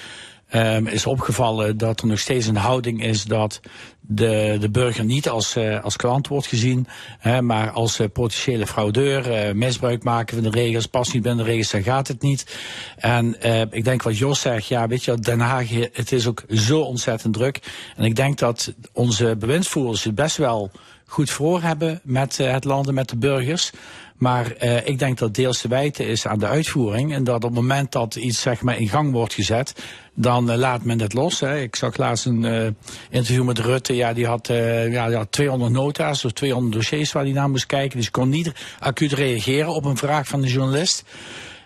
ehm, is opgevallen, dat er nog steeds een houding is dat de, de burger niet als, eh, als klant wordt gezien, hè, maar als eh, potentiële fraudeur, eh, misbruik maken van de regels, past niet binnen de regels, dan gaat het niet. En ik denk wat Jos zegt, ja, weet je, Den Haag, het is ook zo ontzettend druk. En ik denk dat onze bewindsvoerders het best wel goed voor hebben met het land en met de burgers. Maar eh, ik denk dat deels te wijten is aan de uitvoering. En dat op het moment dat iets zeg maar, in gang wordt gezet, dan eh, laat men het los. Hè. Ik zag laatst een eh, interview met Rutte. Ja, die had, eh, ja, die had 200 nota's of 200 dossiers waar hij naar moest kijken. Dus kon niet acuut reageren op een vraag van de journalist.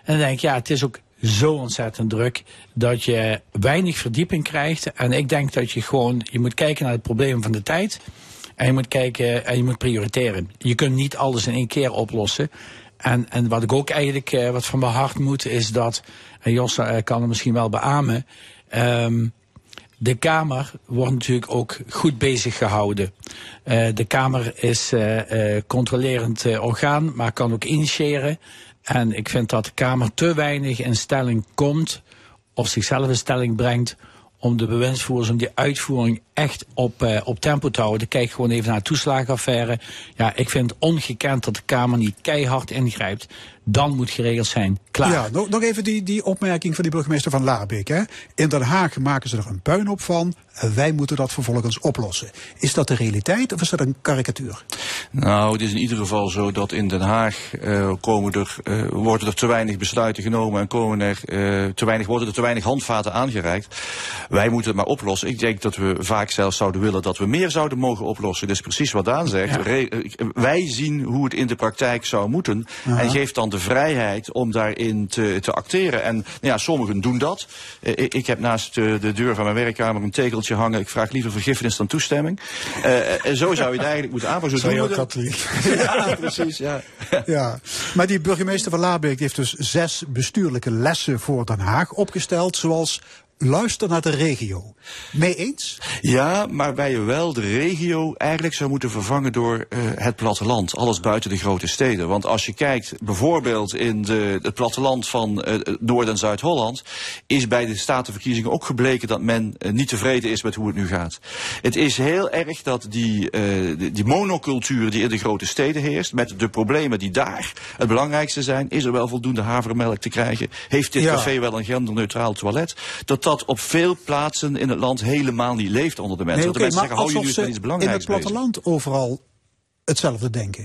En dan denk ik, ja, het is ook zo ontzettend druk dat je weinig verdieping krijgt. En ik denk dat je gewoon, je moet kijken naar het probleem van de tijd. En je moet kijken en je moet prioriteren. Je kunt niet alles in één keer oplossen. En, en wat ik ook eigenlijk, eh, wat van mijn hart moet, is dat, en Jos eh, kan het misschien wel beamen, ehm, de Kamer wordt natuurlijk ook goed bezig gehouden. Eh, de Kamer is controlerend orgaan, maar kan ook initiëren. En ik vind dat de Kamer te weinig in stelling komt, of zichzelf in stelling brengt, om de bewindsvoerders, om die uitvoering echt op, eh, op tempo te houden. Kijk gewoon even naar de toeslagenaffaire. Ja, ik vind het ongekend dat de Kamer niet keihard ingrijpt. Dan moet geregeld zijn. Klaar. Ja, nog, nog even die, die opmerking van die burgemeester van Laarbeek. Hè. In Den Haag maken ze er een puinhoop van. en Wij moeten dat vervolgens oplossen. Is dat de realiteit of is dat een karikatuur? Nou, het is in ieder geval zo dat in Den Haag eh, komen er, eh, worden er te weinig besluiten genomen en komen er, eh, te weinig, worden er te weinig handvaten aangereikt. Wij moeten het maar oplossen. Ik denk dat we vaak zelfs zouden willen dat we meer zouden mogen oplossen. Dus precies wat Daan zegt. Re- wij zien hoe het in de praktijk zou moeten. En geeft dan de vrijheid om daarin te, te acteren. En nou ja, sommigen doen dat. Eh, ik, ik heb naast eh, de deur van mijn werkkamer een tegeltje hangen. Ik vraag liever vergiffenis dan toestemming. Eh, en zo zou je het eigenlijk moeten aanpakken. Zo ook dat. Ja, precies. Ja. Ja, maar die burgemeester van Laarbeek heeft dus zes bestuurlijke lessen voor Den Haag opgesteld. Zoals luister naar de regio. Mee eens? Ja, maar waar je wel de regio eigenlijk zou moeten vervangen door eh, het platteland. Alles buiten de grote steden. Want als je kijkt bijvoorbeeld in de, het platteland van eh, Noord- en Zuid-Holland... is bij de statenverkiezingen ook gebleken dat men eh, niet tevreden is met hoe het nu gaat. Het is heel erg dat die, eh, die, die monocultuur die in de grote steden heerst... met de problemen die daar het belangrijkste zijn... is er wel voldoende havermelk te krijgen? Heeft dit Ja. café wel een genderneutraal toilet? Dat dat op veel plaatsen in het land helemaal niet leeft onder de mensen. Nee, Want de oké, mensen zeggen, hou je nu iets in belangrijks het bezig. platteland overal hetzelfde denken.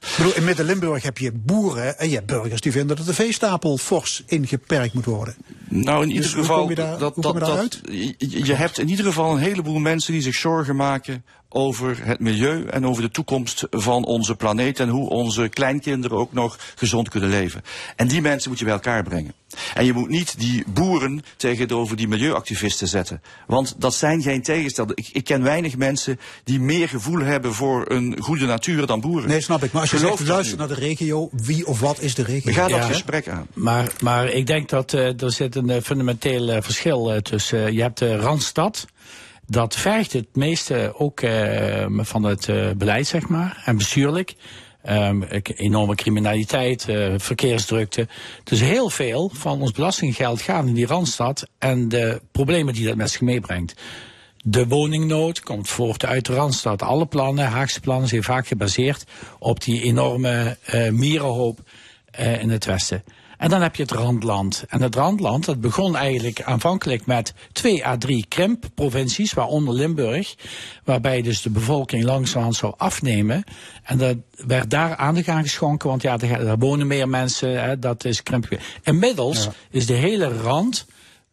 Ik bedoel, in Midden-Limburg heb je boeren en je hebt burgers die vinden dat de veestapel fors ingeperkt moet worden. Nou, in ieder Dus hoe geval, kom je daar- dat, dat, kom dat, je hebt in ieder geval een heleboel mensen die zich zorgen maken over het milieu en over de toekomst van onze planeet en hoe onze kleinkinderen ook nog gezond kunnen leven. En die mensen moet je bij elkaar brengen. En je moet niet die boeren tegenover die milieuactivisten zetten. Want dat zijn geen tegenstellers. Ik, ik ken weinig mensen die meer gevoel hebben voor een goede natuur dan boeren. Nee, snap ik. Maar als je Geloof zegt dat luister nu. naar de regio, wie of wat is de regio? Ga dat Ja. gesprek aan. Maar, maar ik denk dat eh, er zit een eh, fundamenteel eh, verschil eh, tussen. je hebt de Randstad. Dat vergt het meeste ook eh, van het eh, beleid, zeg maar. En bestuurlijk. Ik- enorme criminaliteit, eh, verkeersdrukte. Dus heel veel van ons belastinggeld gaat in die Randstad. En de problemen die dat met zich meebrengt. De woningnood komt voort uit de Randstad. Alle plannen, Haagse plannen, zijn vaak gebaseerd op die enorme eh, mierenhoop in het westen. En dan heb je het randland. En het randland, dat begon eigenlijk aanvankelijk met twee à drie krimpprovincies, waaronder Limburg, waarbij dus de bevolking langzamerhand zou afnemen. En dat werd daar aandacht aan geschonken, want ja, er wonen meer mensen, hè, dat is krimp. Inmiddels is de hele rand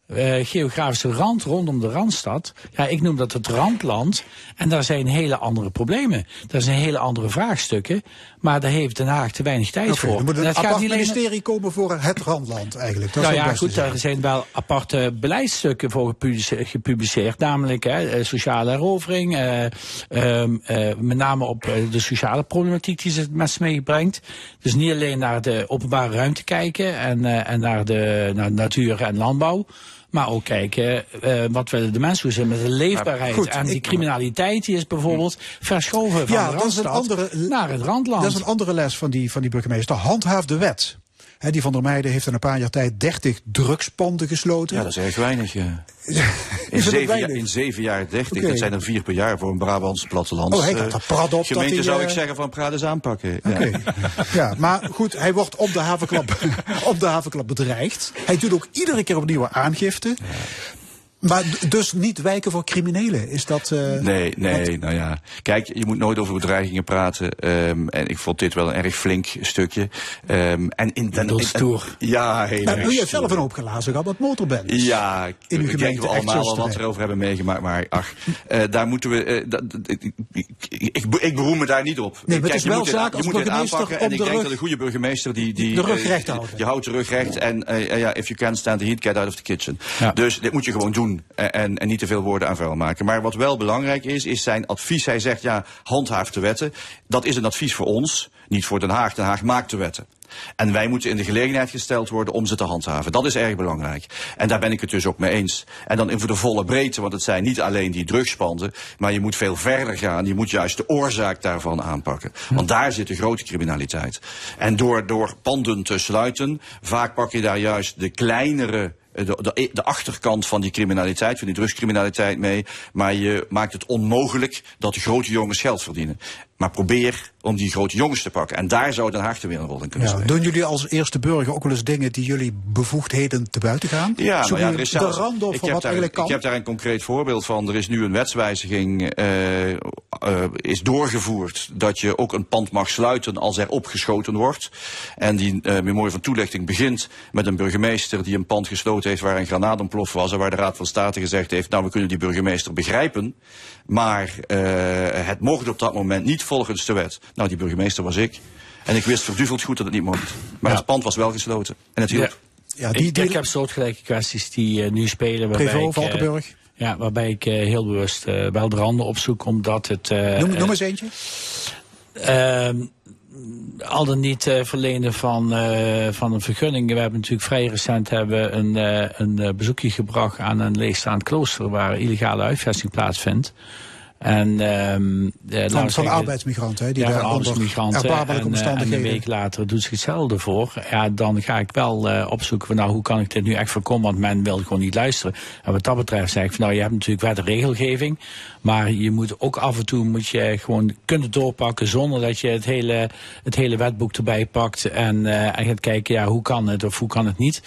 eh, geografische rand rondom de Randstad. Ja, ik noem dat het randland. En daar zijn hele andere problemen. Daar zijn hele andere vraagstukken. Maar daar heeft Den Haag te weinig tijd voor. er moet een Dat apart alleen- ministerie komen voor het randland eigenlijk. Dat nou ja, goed, er zijn wel aparte beleidsstukken voor gepublice- gepubliceerd. Namelijk hè, eh, sociale herovering. eh, ehm, eh, met name op de sociale problematiek die het met zich meebrengt. Dus niet alleen naar de openbare ruimte kijken en, en naar de naar natuur en landbouw. Maar ook kijken eh, wat willen de mensen doen met de leefbaarheid. goed, en die criminaliteit die is bijvoorbeeld verschoven van Ja, de dat is een Randstad andere- naar het randland. Dat is een andere les van die, van die burgemeester. Handhaaf de wet. Die van der Meijden heeft in een paar jaar tijd 30 drugspanden gesloten. Ja, dat is erg weinig. ja. In, zeven weinig? jaar, in zeven jaar 30, Oké. dat zijn er vier per jaar voor een Brabants plattelands. Oh, hij gaat eh, er prat op dat Gemeente hij, zou eh, ik zeggen van praat eens aanpakken. Ja, maar goed, hij wordt op de havenklap, op de havenklap bedreigd. Hij doet ook iedere keer opnieuw aangifte. Maar dus niet wijken voor criminelen. Is dat. eh, Nee, nee, nou ja. Kijk, je moet nooit over bedreigingen praten. ehm, en ik vond dit wel een erg flink stukje. Ehm, en in den, Dat in- stoer. Ja, heel Nou, erg u heeft zelf een hoop glazen gehad wat motorband. Ja, In uw ik denk gemeente we allemaal al wat erover hebben meegemaakt. Maar ach, eh, daar moeten we. eh, dat- dat- ik, ik, ik, ik beroem me daar niet op. maar het is je wel zaak je als burgemeester aanpakken. om En ik de denk rug- dat een goede burgemeester die. die de rug recht houden. Je houdt de rug recht. En eh, ja, if you can't stand the heat, get out of the kitchen. Ja. Dus dit moet je gewoon doen. En, en, niet te veel woorden aan vuil maken. Maar wat wel belangrijk is, is zijn advies. Hij zegt ja, handhaaf de wetten. Dat is een advies voor ons, niet voor Den Haag. Den Haag maakt de wetten. En wij moeten in de gelegenheid gesteld worden om ze te handhaven. Dat is erg belangrijk. En daar ben ik het dus ook mee eens. En dan in voor de volle breedte, want het zijn niet alleen die drugspanden, maar je moet veel verder gaan. Je moet juist de oorzaak daarvan aanpakken. Want daar zit de grote criminaliteit. En door, door panden te sluiten, vaak pak je daar juist de kleinere de, de, de achterkant van die criminaliteit, van die drugscriminaliteit mee. Maar je maakt het onmogelijk dat grote jongens geld verdienen. Maar probeer om die grote jongens te pakken. En daar zou Den Haag weer een rol in kunnen Ja, spelen. doen jullie als eerste burger ook wel eens dingen die jullie bevoegdheden te buiten gaan? Ja, nou ja, er is de rand op ik, van heb wat daar, eigenlijk kan? ik heb daar een concreet voorbeeld van. Er is nu een wetswijziging eh, eh, is doorgevoerd dat je ook een pand mag sluiten als er opgeschoten wordt. En die eh memorie van toelichting begint met een burgemeester die een pand gesloten heeft waar een granaat ontploft was en waar de Raad van State gezegd heeft, nou we kunnen die burgemeester begrijpen, maar het mocht op dat moment niet volgens de wet. Nou, die burgemeester was ik. En ik wist verduveld goed dat het niet mocht. Maar het pand was wel gesloten. En het hielp. Ja, ik, ik heb soortgelijke kwesties die eh, nu spelen. Prevo, ik, eh, Valkenburg. ja, waarbij ik eh, heel bewust eh, wel de randen opzoek, omdat het... eh, Noem, noem eens eentje. Ehm, al dan niet eh, verlenen van, eh, van een vergunning. We hebben natuurlijk vrij recent hebben een, eh, een bezoekje gebracht aan een leegstaand klooster waar illegale uitvesting plaatsvindt. En, ehm, eh, laten we Van, van arbeidsmigranten, hè, die ja, daar arbeidsmigranten. En, eh, en een week later doet zich hetzelfde voor. Ja, dan ga ik wel eh, opzoeken van nou, hoe kan ik dit nu echt voorkomen? Want men wil gewoon niet luisteren. En wat dat betreft zeg ik van nou, je hebt natuurlijk wet en regelgeving. Maar je moet ook af en toe moet je gewoon kunnen doorpakken zonder dat je het hele, het hele wetboek erbij pakt. En, eh, en gaat kijken, ja, hoe kan het of hoe kan het niet?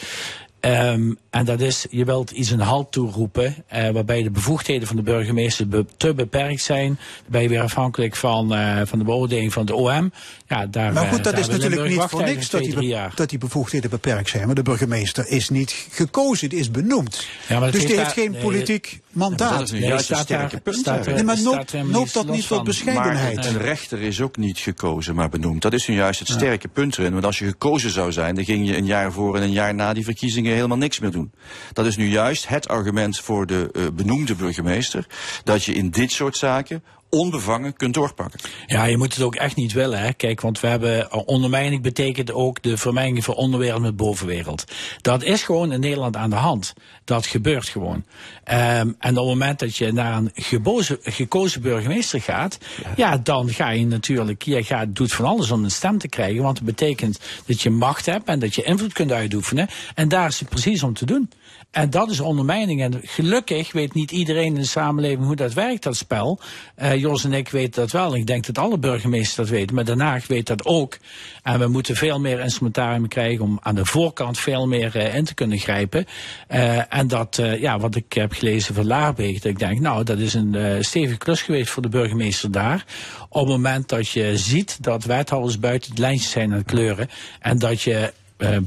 Ehm, en dat is, je wilt iets een halt toeroepen, eh, waarbij de bevoegdheden van de burgemeester te beperkt zijn. Je weer afhankelijk van, eh, van de beoordeling van de OM. Ja, daar, Maar eh, goed, dat daar is natuurlijk niet voor niks dat die, dat die bevoegdheden beperkt zijn. Maar de burgemeester is niet gekozen, die is benoemd. Ja, maar dat dus die heeft geen nee, politiek mandaat. dat is Nee, juist een staat sterke daar- punt. staat er- Nee, maar noopt- dat niet tot bescheidenheid? Maar een rechter is ook niet gekozen, maar benoemd. Dat is nu juist het sterke punt erin. Want als je gekozen zou zijn, dan ging je een jaar voor en een jaar na die verkiezingen helemaal niks meer doen. Dat is nu juist het argument voor de eh, benoemde burgemeester. Dat je in dit soort zaken onbevangen kunt doorpakken. Ja, je moet het ook echt niet willen. Hè. Kijk, want we hebben eh, ondermijning betekent ook de vermenging van onderwereld met bovenwereld. Dat is gewoon in Nederland aan de hand. Dat gebeurt gewoon. Ehm, en op het moment dat je naar een gebozen, gekozen burgemeester gaat, ja. dan ga je natuurlijk, je gaat, doet van alles om een stem te krijgen. Want het betekent dat je macht hebt en dat je invloed kunt uitoefenen. En daar is het precies om te doen. En dat is ondermijning. En gelukkig weet niet iedereen in de samenleving hoe dat werkt, dat spel. Eh, Jos en ik weten dat wel. Ik denk dat alle burgemeesters dat weten. Maar Den Haag weet dat ook. En we moeten veel meer instrumentarium krijgen om aan de voorkant veel meer eh, in te kunnen grijpen. Eh, en dat, ja, wat ik heb gelezen van Laarbeek, dat ik denk, nou, dat is een stevige klus geweest voor de burgemeester daar. Op het moment dat je ziet dat wethouders buiten het lijntje zijn aan het kleuren. En dat je eh,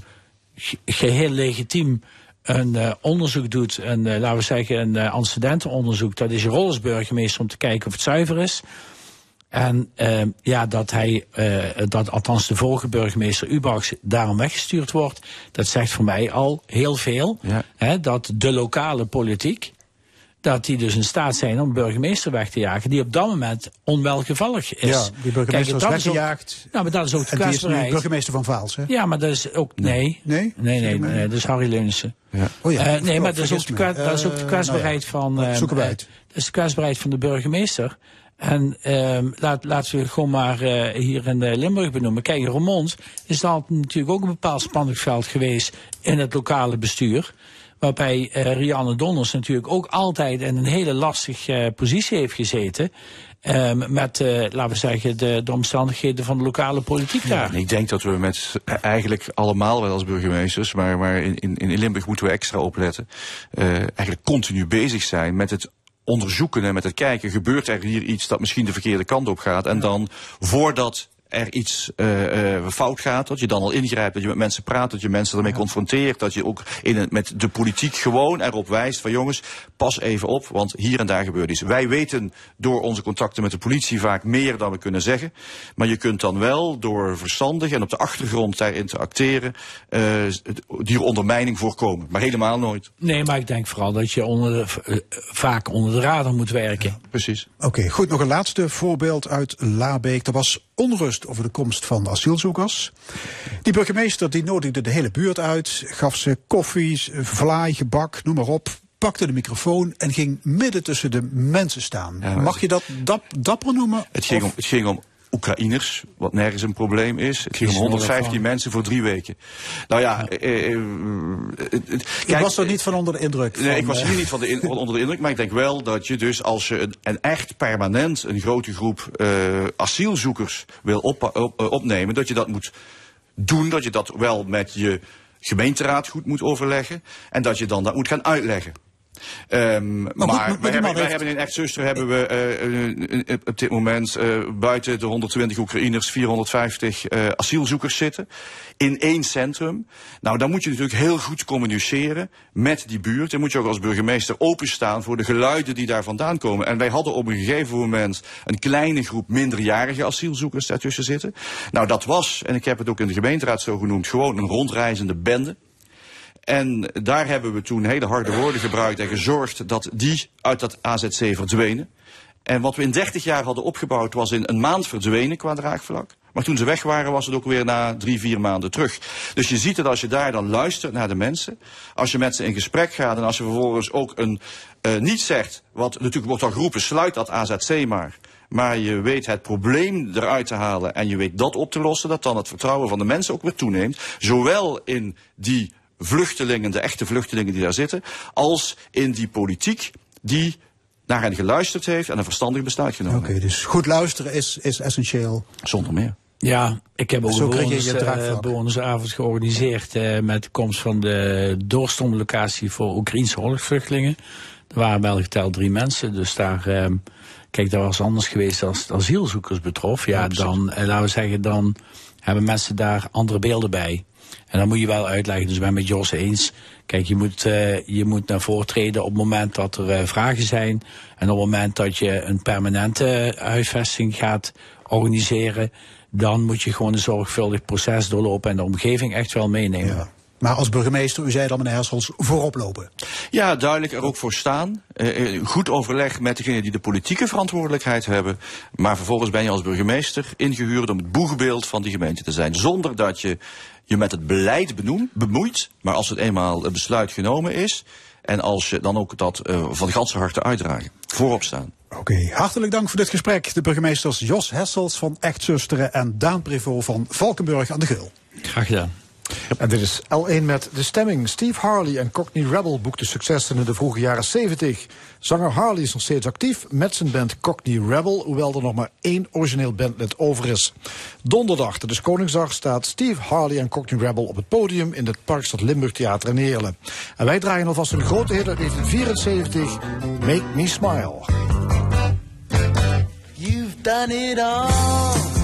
ge- geheel legitiem een eh, onderzoek doet, een, eh, laten we zeggen een uh, antecedentenonderzoek. Dat is je rol als burgemeester om te kijken of het zuiver is. En eh, ja, dat hij, dat althans de vorige burgemeester Ubachs daarom weggestuurd wordt, dat zegt voor mij al heel veel. Hè, dat de lokale politiek, dat die dus in staat zijn om burgemeester weg te jagen, die op dat moment onwelgevallig is. Ja, die burgemeester Kijk, is weggejaagd. nou, maar dat is ook de En die is nu kwetsbaarheid. burgemeester van Vaals, hè? Ja, maar dat is ook. Nee. Nee? Nee, nee, nee, dat is Harry Leunissen. Oh ja. Eh, nee, maar dat is, ook de, dat is ook de Eh, kwetsbaarheid nou ja. van. eh, we eh, uit. Dat is de kwetsbaarheid van de burgemeester. En ehm laat, laten we het gewoon maar eh, hier in eh, Limburg benoemen. Kijk, in Roermond is dat natuurlijk ook een bepaald spanningsveld geweest in het lokale bestuur. Waarbij eh, Rianne Donners natuurlijk ook altijd in een hele lastige eh, positie heeft gezeten. ehm, met, eh, laten we zeggen, de, de omstandigheden van de lokale politiek daar. En ik denk dat we met eigenlijk allemaal wel als burgemeesters, maar, maar in, in, in Limburg moeten we extra opletten, eigenlijk continu bezig zijn met het onderzoeken en met het kijken, gebeurt er hier iets dat misschien de verkeerde kant op gaat. En dan voordat er iets eh, eh, fout gaat, dat je dan al ingrijpt, dat je met mensen praat, dat je mensen ermee confronteert, dat je ook in het, met de politiek gewoon erop wijst van jongens, pas even op, want hier en daar gebeurt iets. Wij weten door onze contacten met de politie vaak meer dan we kunnen zeggen, maar je kunt dan wel door verstandig en op de achtergrond daarin te acteren, eh, die ondermijning voorkomen. Maar helemaal nooit. Nee, maar ik denk vooral dat je onder de, vaak onder de radar moet werken. Precies. Oké, goed. Nog een laatste voorbeeld uit Labeek. Er was onrust over de komst van asielzoekers. Die burgemeester die nodigde de hele buurt uit, gaf ze koffie, vlaai, gebak, noem maar op. Pakte de microfoon en ging midden tussen de mensen staan. Mag je dat dap, dapper noemen? Het ging, Of- om, het ging om Oekraïners, wat nergens een probleem is. Het ging om Kies er wel 115 van. mensen voor drie weken. Nou ja, eh, eh, Ik was er niet van onder de indruk. Nee, van, ik was eh, hier niet van de in- onder de indruk, maar ik denk wel dat je dus als je een, een echt permanent een grote groep eh, asielzoekers wil op, op- eh, opnemen, dat je dat moet doen, dat je dat wel met je gemeenteraad goed moet overleggen en dat je dan dat moet gaan uitleggen. Ehm, maar goed, maar die wij, hebben, man wij heeft- hebben in Echtzuster hebben we eh, eh, eh, op dit moment buiten de 120 Oekraïners 450 eh, asielzoekers zitten. In één centrum. Nou, dan moet je natuurlijk heel goed communiceren met die buurt. En moet je ook als burgemeester openstaan voor de geluiden die daar vandaan komen. En wij hadden op een gegeven moment een kleine groep minderjarige asielzoekers daartussen zitten. Nou, dat was, en ik heb het ook in de gemeenteraad zo genoemd, gewoon een rondreizende bende. En daar hebben we toen hele harde woorden gebruikt en gezorgd dat die uit dat AZC verdwenen. En wat we in 30 jaar hadden opgebouwd was in een maand verdwenen qua draagvlak. Maar toen ze weg waren was het ook weer na drie, vier maanden terug. Dus je ziet dat als je daar dan luistert naar de mensen. Als je met ze in gesprek gaat en als je vervolgens ook een, eh, niet zegt. Wat natuurlijk wordt dan geroepen, sluit dat AZC maar. Maar je weet het probleem eruit te halen en je weet dat op te lossen. Dat dan het vertrouwen van de mensen ook weer toeneemt. Zowel in die vluchtelingen, de echte vluchtelingen die daar zitten. Als in die politiek die naar hen geluisterd heeft en een verstandig besluit genomen. Oké, dus goed luisteren is, is essentieel. Zonder meer. Ja, ik heb ook Zo een eh, bewonersavond georganiseerd eh, met de komst van de doorstroomlocatie voor Oekraïnse oorlogsvluchtelingen. Er waren wel geteld drie mensen, dus daar, eh, kijk, dat was anders geweest als het asielzoekers betrof. Ja, dan, eh, laten we zeggen, dan hebben mensen daar andere beelden bij. En dan moet je wel uitleggen, dus ik ben met Jos eens. Kijk, je moet, eh, je moet naar voren treden op het moment dat er eh, vragen zijn. En op het moment dat je een permanente huisvesting gaat organiseren. Dan moet je gewoon een zorgvuldig proces doorlopen en de omgeving echt wel meenemen. Maar als burgemeester, u zei dan meneer Hersels, voorop lopen. Ja, duidelijk er ook voor staan. Eh, eh, goed overleg met degenen die de politieke verantwoordelijkheid hebben. Maar vervolgens ben je als burgemeester ingehuurd om het boegbeeld van die gemeente te zijn. Zonder dat je je met het beleid benoem, bemoeit. Maar als het eenmaal het besluit genomen is. En als je dan ook dat eh, van ganse harte uitdragen. Voorop staan. Oké, hartelijk dank voor dit gesprek. De burgemeesters Jos Hessels van Echtzusteren en Daan Prevot van Valkenburg aan de Geul. Graag gedaan. En dit is L1 met de stemming. Steve Harley en Cockney Rebel boekten successen in de vroege jaren 70. Zanger Harley is nog steeds actief met zijn band Cockney Rebel, hoewel er nog maar één origineel bandlid over is. Donderdag, dat is Koningsdag, staat Steve Harley en Cockney Rebel op het podium in het Parkstad Limburg Theater in Heerlen. En wij draaien alvast een grote hit uit 1974, Make Me Smile. You've done it all.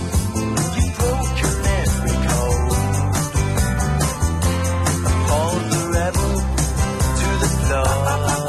Lord.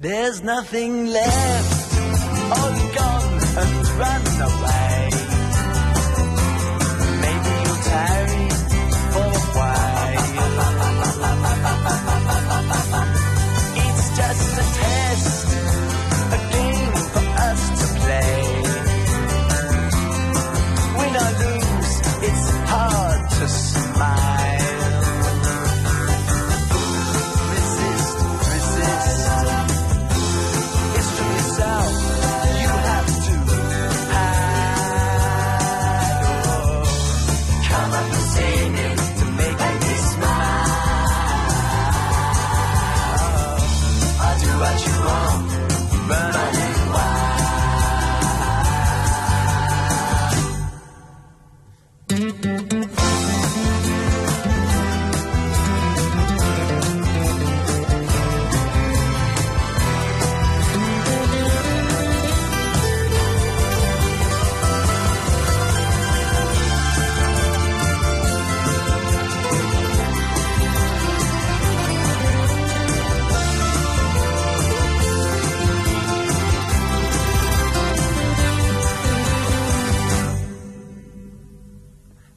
There's nothing left, all gone and run away.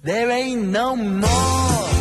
There ain't no more.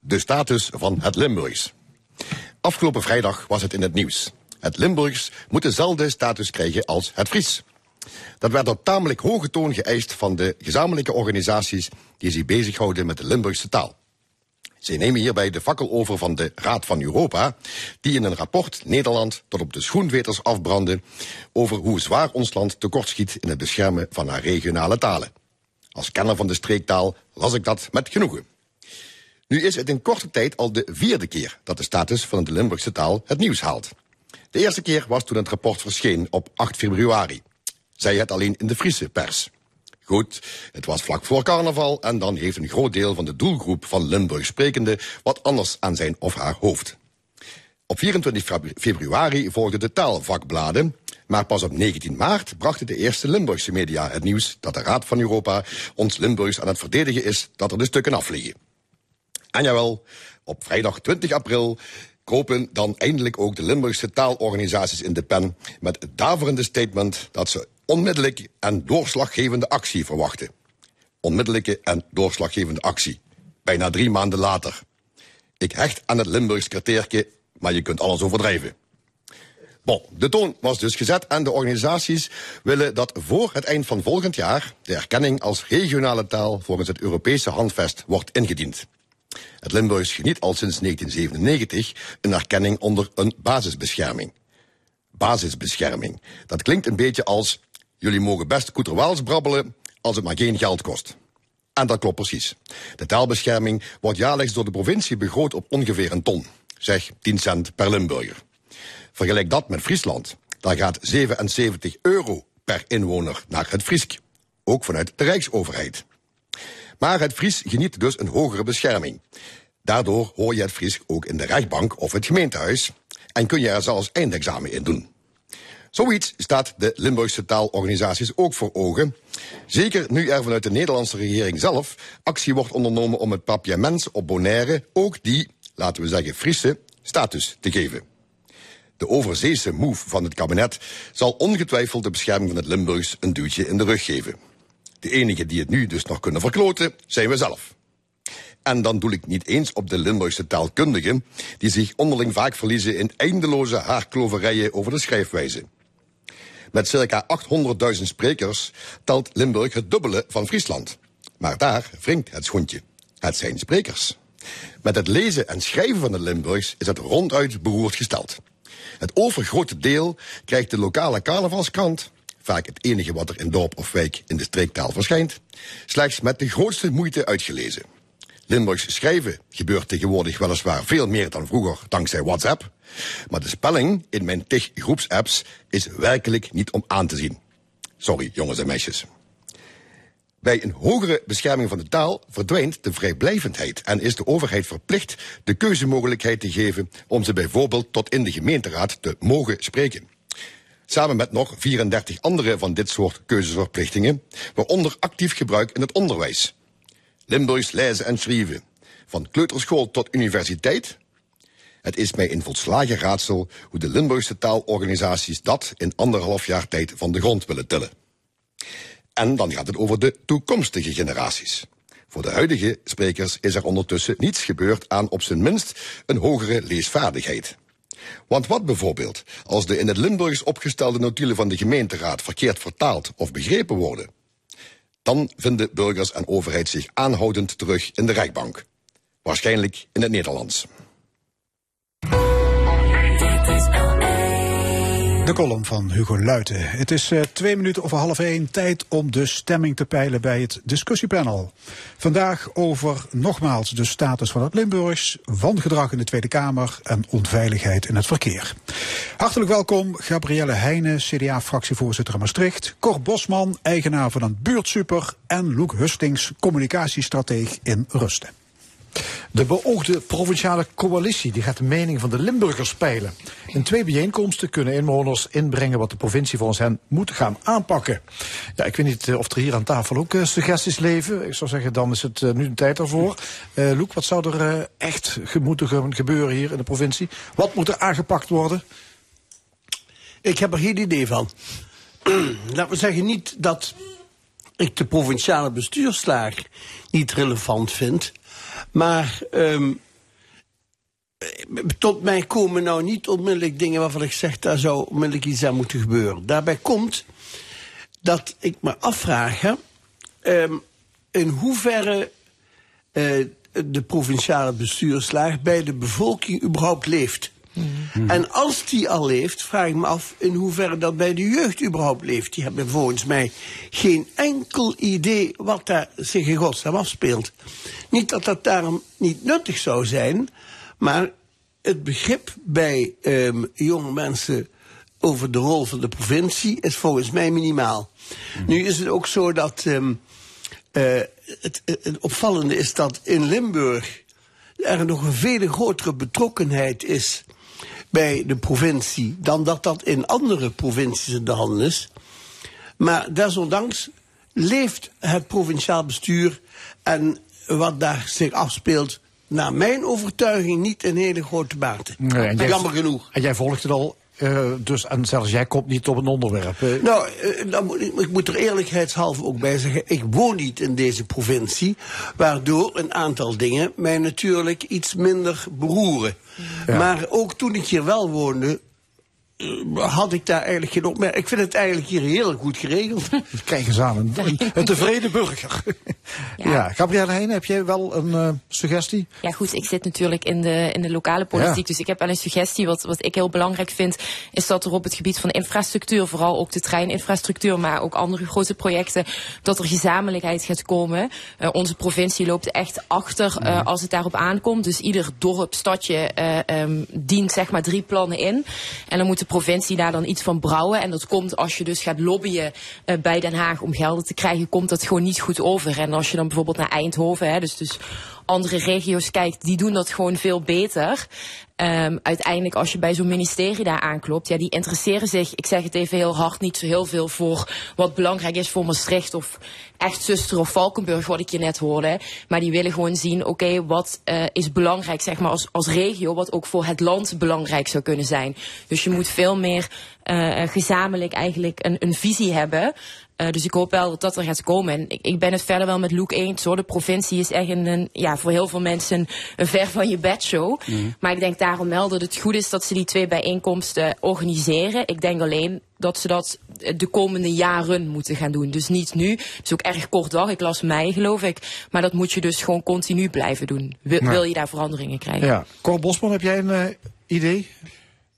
De status van het Limburgs. Afgelopen vrijdag was het in het nieuws. Het Limburgs moet dezelfde status krijgen als het Fries. Dat werd op tamelijk hoge toon geëist van de gezamenlijke organisaties die zich bezighouden met de Limburgse taal. Zij nemen hierbij de fakkel over van de Raad van Europa, die in een rapport Nederland tot op de schoenveters afbrandde over hoe zwaar ons land tekortschiet in het beschermen van haar regionale talen. Als kenner van de streektaal las ik dat met genoegen. Nu is het in korte tijd al de vierde keer dat de status van de Limburgse taal het nieuws haalt. De eerste keer was toen het rapport verscheen op 8 februari. Zij het alleen in de Friese pers. Goed, het was vlak voor carnaval en dan heeft een groot deel van de doelgroep van Limburg sprekende wat anders aan zijn of haar hoofd. Op 24 febru- februari volgden de taalvakbladen, maar pas op 19 maart brachten de eerste Limburgse media het nieuws dat de Raad van Europa ons Limburgs aan het verdedigen is dat er de stukken afvliegen. En jawel, op vrijdag 20 april kropen dan eindelijk ook de Limburgse taalorganisaties in de pen met het daverende statement dat ze onmiddellijk en doorslaggevende actie verwachten. Onmiddellijke en doorslaggevende actie. Bijna drie maanden later. Ik hecht aan het Limburgs kriteertje, maar je kunt alles overdrijven. Bon, de toon was dus gezet en de organisaties willen dat voor het eind van volgend jaar de erkenning als regionale taal volgens het Europese handvest wordt ingediend. Het Limburgs geniet al sinds 1997 een erkenning onder een basisbescherming. Basisbescherming. Dat klinkt een beetje als jullie mogen best koeterwaals brabbelen als het maar geen geld kost. En dat klopt precies. De taalbescherming wordt jaarlijks door de provincie begroot op ongeveer een ton. Zeg 10 cent per Limburger. Vergelijk dat met Friesland. Daar gaat 77 euro per inwoner naar het Friesk. Ook vanuit de Rijksoverheid. Maar het Fries geniet dus een hogere bescherming. Daardoor hoor je het Fries ook in de rechtbank of het gemeentehuis en kun je er zelfs eindexamen in doen. Zoiets staat de Limburgse taalorganisaties ook voor ogen. Zeker nu er vanuit de Nederlandse regering zelf actie wordt ondernomen om het papiaments op Bonaire ook die, laten we zeggen, Friese status te geven. De overzeese move van het kabinet zal ongetwijfeld de bescherming van het Limburgs een duwtje in de rug geven. De enigen die het nu dus nog kunnen verkloten, zijn we zelf. En dan doel ik niet eens op de Limburgse taalkundigen, die zich onderling vaak verliezen in eindeloze haarkloverijen over de schrijfwijze. Met circa 800.000 sprekers telt Limburg het dubbele van Friesland. Maar daar wringt het schoentje. Het zijn sprekers. Met het lezen en schrijven van de Limburgs is het ronduit beroerd gesteld. Het overgrote deel krijgt de lokale carnavalskrant, vaak het enige wat er in dorp of wijk in de streektaal verschijnt, slechts met de grootste moeite uitgelezen. Limburgs schrijven gebeurt tegenwoordig weliswaar veel meer dan vroeger dankzij WhatsApp, maar de spelling in mijn tig groepsapps is werkelijk niet om aan te zien. Sorry, jongens en meisjes. Bij een hogere bescherming van de taal verdwijnt de vrijblijvendheid en is de overheid verplicht de keuzemogelijkheid te geven om ze bijvoorbeeld tot in de gemeenteraad te mogen spreken. Samen met nog 34 andere van dit soort keuzeverplichtingen, waaronder actief gebruik in het onderwijs. Limburgs lezen en schrijven, van kleuterschool tot universiteit. Het is mij in volslagen raadsel hoe de Limburgse taalorganisaties dat in anderhalf jaar tijd van de grond willen tillen. En dan gaat het over de toekomstige generaties. Voor de huidige sprekers is er ondertussen niets gebeurd aan op zijn minst een hogere leesvaardigheid. Want wat bijvoorbeeld als de in het Limburgs opgestelde notulen van de gemeenteraad verkeerd vertaald of begrepen worden? Dan vinden burgers en overheid zich aanhoudend terug in de rechtbank. Waarschijnlijk in het Nederlands. De column van Hugo Luiten. Het is uh, twee minuten over half één. Tijd om de stemming te peilen bij het discussiepanel. Vandaag over nogmaals de status van het Limburgs, wangedrag in de Tweede Kamer en onveiligheid in het verkeer. Hartelijk welkom Gabrielle Heijnen, CDA-fractievoorzitter in Maastricht. Cor Bosman, eigenaar van een buurtsuper. En Loek Hustings, communicatiestrateeg in Rusten. De beoogde provinciale coalitie die gaat de mening van de Limburgers peilen. In twee bijeenkomsten kunnen inwoners inbrengen wat de provincie volgens hen moet gaan aanpakken. Ja, ik weet niet eh, of er hier aan tafel ook uh, suggesties leven. Ik zou zeggen, dan is het uh, nu de tijd daarvoor. Uh, Loek, wat zou er echt moeten gebeuren hier in de provincie? Wat moet er aangepakt worden? Ik heb er geen idee van. Laten we zeggen niet dat ik de provinciale bestuurslaag niet relevant vind. Maar um, tot mij komen nou niet onmiddellijk dingen waarvan ik zeg, daar zou onmiddellijk iets aan moeten gebeuren. Daarbij komt dat ik me afvraag um, in hoeverre uh, de provinciale bestuurslaag bij de bevolking überhaupt leeft. Mm. En als die al leeft, vraag ik me af in hoeverre dat bij de jeugd überhaupt leeft. Die hebben volgens mij geen enkel idee wat daar zich in godsnaam afspeelt. Niet dat dat daarom niet nuttig zou zijn, maar het begrip bij um, jonge mensen over de rol van de provincie is volgens mij minimaal. Nu is het ook zo dat ehm, eh, het, het opvallende is dat in Limburg er nog een veel grotere betrokkenheid is bij de provincie dan dat dat in andere provincies in de hand is. Maar desondanks leeft het provinciaal bestuur en wat daar zich afspeelt, naar mijn overtuiging niet in hele grote mate. Nee, jij- Jammer genoeg. En jij volgt het al, eh, dus, en zelfs jij komt niet op een onderwerp. eh. Nou, eh, dan moet ik, moet er eerlijkheidshalve ook bij zeggen, ik woon niet in deze provincie, waardoor een aantal dingen mij natuurlijk iets minder beroeren. Maar ook toen ik hier wel woonde, had ik daar eigenlijk geen opmerking. Ik vind het eigenlijk hier heel goed geregeld. Kijk eens aan, een, een tevreden burger. Ja, Gabrielle Heijn, heb jij wel een eh, suggestie? Ja, goed, ik zit natuurlijk in de, in de lokale politiek. Ja. Dus ik heb wel een suggestie. Wat, wat ik heel belangrijk vind, is dat er op het gebied van infrastructuur, vooral ook de treininfrastructuur, maar ook andere grote projecten, dat er gezamenlijkheid gaat komen. Eh, onze provincie loopt echt achter eh, als het daarop aankomt. Dus ieder dorp, stadje eh, ehm, dient zeg maar drie plannen in. En dan moet de provincie daar dan iets van brouwen. En dat komt als je dus gaat lobbyen eh, bij Den Haag om gelden te krijgen, komt dat gewoon niet goed over. En als je dan bijvoorbeeld naar Eindhoven, hè, dus, dus andere regio's kijkt, die doen dat gewoon veel beter. Ehm, uiteindelijk, als je bij zo'n ministerie daar aanklopt, ja, die interesseren zich, ik zeg het even heel hard, niet zo heel veel voor wat belangrijk is voor Maastricht of echt Zuster of Valkenburg, wat ik je net hoorde. Maar die willen gewoon zien, oké, wat eh, is belangrijk, zeg maar, als, als regio, wat ook voor het land belangrijk zou kunnen zijn. Dus je moet veel meer eh, gezamenlijk eigenlijk een, een visie hebben. Eh, dus ik hoop wel dat dat er gaat komen. En ik, ik ben het verder wel met Luc eens hoor. De provincie is echt een, een, ja, voor heel veel mensen een ver van je bedshow. Maar ik denk daarom wel dat het goed is dat ze die twee bijeenkomsten organiseren. Ik denk alleen dat ze dat de komende jaren moeten gaan doen. Dus niet nu. Het is ook erg kort dag. Ik las mei geloof ik. Maar dat moet je dus gewoon continu blijven doen. Wil je daar veranderingen krijgen? Ja. Cor Bosman, heb jij een eh, idee?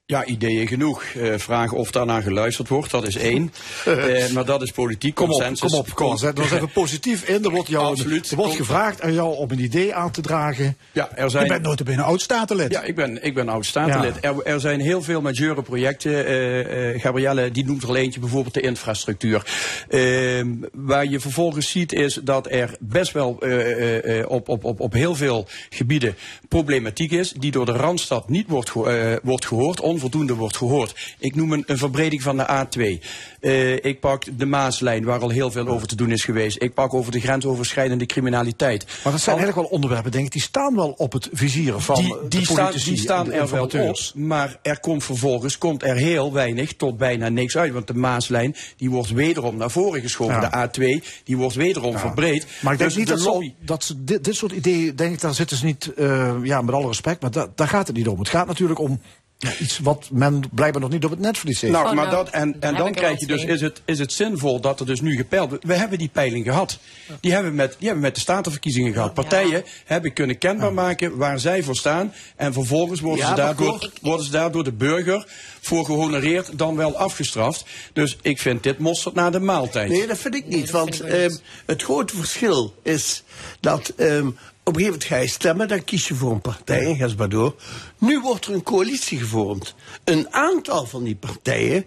Ja, ideeën genoeg. Eh, vragen of daarnaar geluisterd wordt, dat is één. Eh, maar dat is politiek Kom op, consensus. kom op, kom. Zet er eens even positief in. Er wordt, jou, Absoluut. er wordt gevraagd aan jou om een idee aan te dragen. Ja, er zijn... Je bent notabene oud-statenlid. Ja, ik ben, ik ben oud-statenlid. Er, er zijn heel veel majeure projecten. eh, eh, Gabrielle, die noemt er eentje, bijvoorbeeld de infrastructuur. Ehm, waar je vervolgens ziet is dat er best wel eh, eh, eh, op, op, op, op heel veel gebieden problematiek is. Die door de Randstad niet wordt, eh, wordt gehoord, onvoldoende wordt gehoord. Ik noem een, een verbreding van de A2. Eh, ik pak de Maaslijn, waar al heel veel over te doen is geweest. Ik pak over de grensoverschrijdende criminaliteit. Maar dat zijn eigenlijk wel onderwerpen, denk ik, die staan wel op het vizier van die, de staan, die staan er wel op, maar er komt vervolgens komt er heel weinig tot bijna niks uit. Want de Maaslijn die wordt wederom naar voren geschoven. Ja. De A2 die wordt wederom verbreed. Maar ik denk Dus niet de dat, ze, dat ze dit, dit soort ideeën, denk ik, daar zitten ze niet, eh, ja, met alle respect, maar da- daar gaat het niet om. Het gaat natuurlijk om ja, iets wat men blijkbaar nog niet op het netvlies heeft. Nou, maar dat, en, en dan krijg je dus, is het, is het zinvol dat er dus nu gepeild wordt. We hebben die peiling gehad. Die hebben we met, die hebben we met de statenverkiezingen gehad. Partijen hebben kunnen kenbaar maken waar zij voor staan. En vervolgens worden, Ja, ze, daardoor, worden ze daar door de burger voor gehonoreerd dan wel afgestraft. Dus ik vind dit mosterd na de maaltijd. Nee, dat vind ik niet. want ehm, het grote verschil is dat ehm, op een gegeven moment ga je stemmen, dan kies je voor een partij, en ga maar door. Nu wordt er een coalitie gevormd. Een aantal van die partijen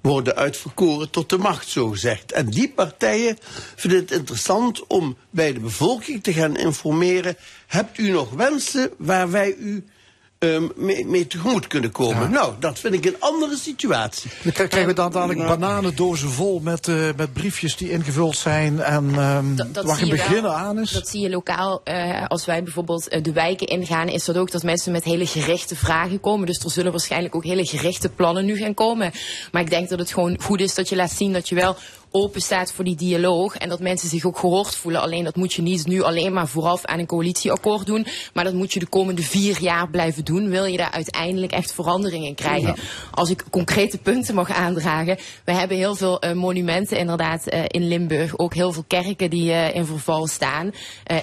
worden uitverkoren tot de macht, zo gezegd. En die partijen vinden het interessant om bij de bevolking te gaan informeren. Hebt u nog wensen waar wij u ehm, mee, mee tegemoet kunnen komen? Nou, dat vind ik een andere situatie. Dan kri- krijgen we dan dadelijk bananendozen vol met, eh, met briefjes die ingevuld zijn en ehm Dat- dat waar je wel. beginnen aan is. Dat zie je lokaal. eh, als wij bijvoorbeeld eh, de wijken ingaan, is dat ook dat mensen met hele gerichte vragen komen. Dus er zullen waarschijnlijk ook hele gerichte plannen nu gaan komen. Maar ik denk dat het gewoon goed is dat je laat zien dat je wel open staat voor die dialoog. En dat mensen zich ook gehoord voelen. Alleen dat moet je niet nu alleen maar vooraf aan een coalitieakkoord doen. Maar dat moet je de komende vier jaar blijven doen. Wil je daar uiteindelijk echt veranderingen krijgen. Als ik concrete punten mag aandragen. We hebben heel veel eh, monumenten inderdaad eh, in Limburg. Ook heel veel kerken die eh, in verval staan.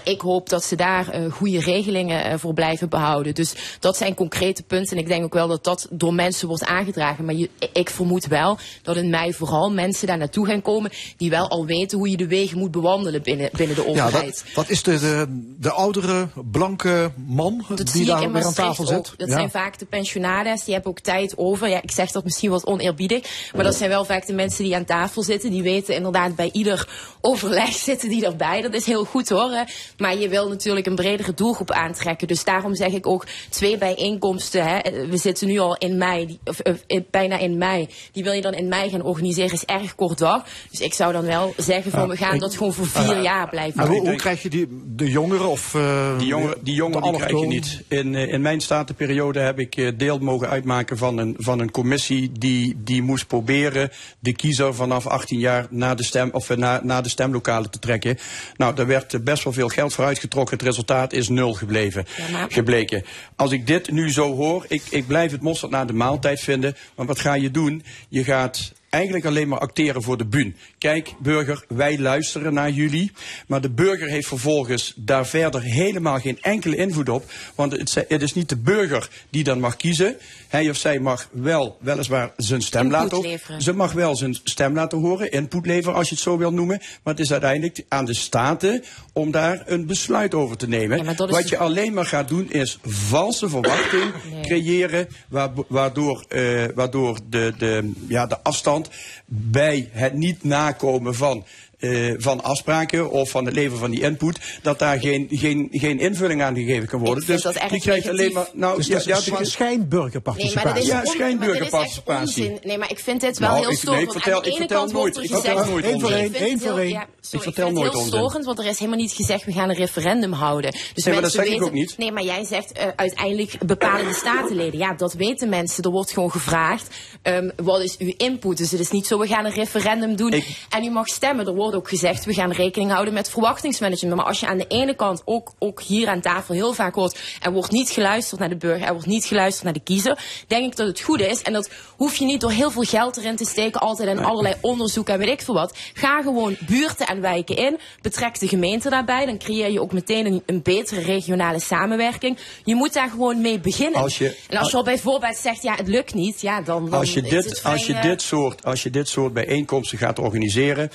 Ik hoop dat ze daar goede regelingen voor blijven behouden. Dus dat zijn concrete punten. En ik denk ook wel dat dat door mensen wordt aangedragen. Maar je, ik vermoed wel dat in mei vooral mensen daar naartoe gaan komen. Komen die wel al weten hoe je de wegen moet bewandelen binnen, binnen de Ja, overheid. dat, dat is de, de, de oudere, blanke man Dat die daar weer aan tafel ook. zit. Dat Ja. zijn vaak de pensionades, die hebben ook tijd over. Ja, ik zeg dat misschien wat oneerbiedig, maar dat zijn wel vaak de mensen die aan tafel zitten. Die weten inderdaad bij ieder overleg zitten die erbij. Dat is heel goed hoor. hè. Maar je wil natuurlijk een bredere doelgroep aantrekken. Dus daarom zeg ik ook twee bijeenkomsten. Hè. We zitten nu al in mei, die- of, of, in- bijna in mei. Die wil je dan in mei gaan organiseren, is erg kort dag. Dus ik zou dan wel zeggen van we gaan ik- dat gewoon voor vier Ah, jaar blijven Maar hoe, krijg je die, de jongeren of eh, Die jongeren, die, jongeren de die krijg je niet. In, eh, in mijn statenperiode heb ik eh, deel mogen uitmaken van een, van een commissie die, die moest proberen de kiezer vanaf 18 jaar naar de, stem, of, naar, naar de stemlokalen te trekken. Nou, daar werd best wel veel geld voor uitgetrokken. Het resultaat is nul gebleven, gebleken. Als ik dit nu zo hoor, ik, ik blijf het mosterd na de maaltijd vinden. Maar wat ga je doen? Je gaat eigenlijk alleen maar acteren voor de buun. Kijk, burger, wij luisteren naar jullie. Maar de burger heeft vervolgens daar verder helemaal geen enkele invloed op. Want het, is niet de burger die dan mag kiezen. Hij of zij mag wel, weliswaar, zijn stem Input laten leveren. Ze mag wel zijn stem laten horen, input leveren als je het zo wil noemen. Maar het is uiteindelijk aan de staten om daar een besluit over te nemen. Wat je alleen maar gaat doen is valse verwachting creëren. waar- Waardoor, eh, waardoor de, de, ja, de afstand bij het niet nakomen van. Eh, van afspraken of van het leveren van die input, dat daar geen, geen, geen invulling aan gegeven kan worden. Ik dus dat je krijgt alleen maar. Nou, Dus ja, dat is ja, schijnburgerparticipatie. Nee, maar dat is, Ja, schijnburgerparticipatie. Nee, maar ik vind dit wel Nou, heel ik- storend. nee, ik vertel- aan de ik ene vertel kant nooit- ik vertel nooit ik Eén voor één, één ja, voor één. sorry, Ik vertel vind het nooit heel onzin. storend, want er is helemaal niet gezegd... we gaan een referendum houden. Dus Nee, maar dat mensen zeg ik weten, ook niet. Nee, maar jij zegt eh, uiteindelijk bepalen de statenleden. Ja, dat weten mensen. Er wordt gewoon gevraagd... ehm, wat is uw input? Dus het is niet zo, we gaan een referendum doen... en u mag stemmen. Er wordt ook gezegd, we gaan rekening houden met verwachtingsmanagement. Maar als je aan de ene kant ook, ook hier aan tafel heel vaak hoort... er wordt niet geluisterd naar de burger, er wordt niet geluisterd naar de kiezer... denk ik dat het goed is. En dat hoef je niet door heel veel geld erin te steken... altijd en allerlei onderzoek en weet ik veel wat. Ga gewoon buurten en wijken in. Betrek de gemeente daarbij. Dan creëer je ook meteen een, een betere regionale samenwerking. Je moet daar gewoon mee beginnen. Als je- en als je al bijvoorbeeld zegt, ja, het lukt niet... Ja, dan, dan Als je, dit, vrij, als, je dit soort, als je dit soort bijeenkomsten gaat organiseren,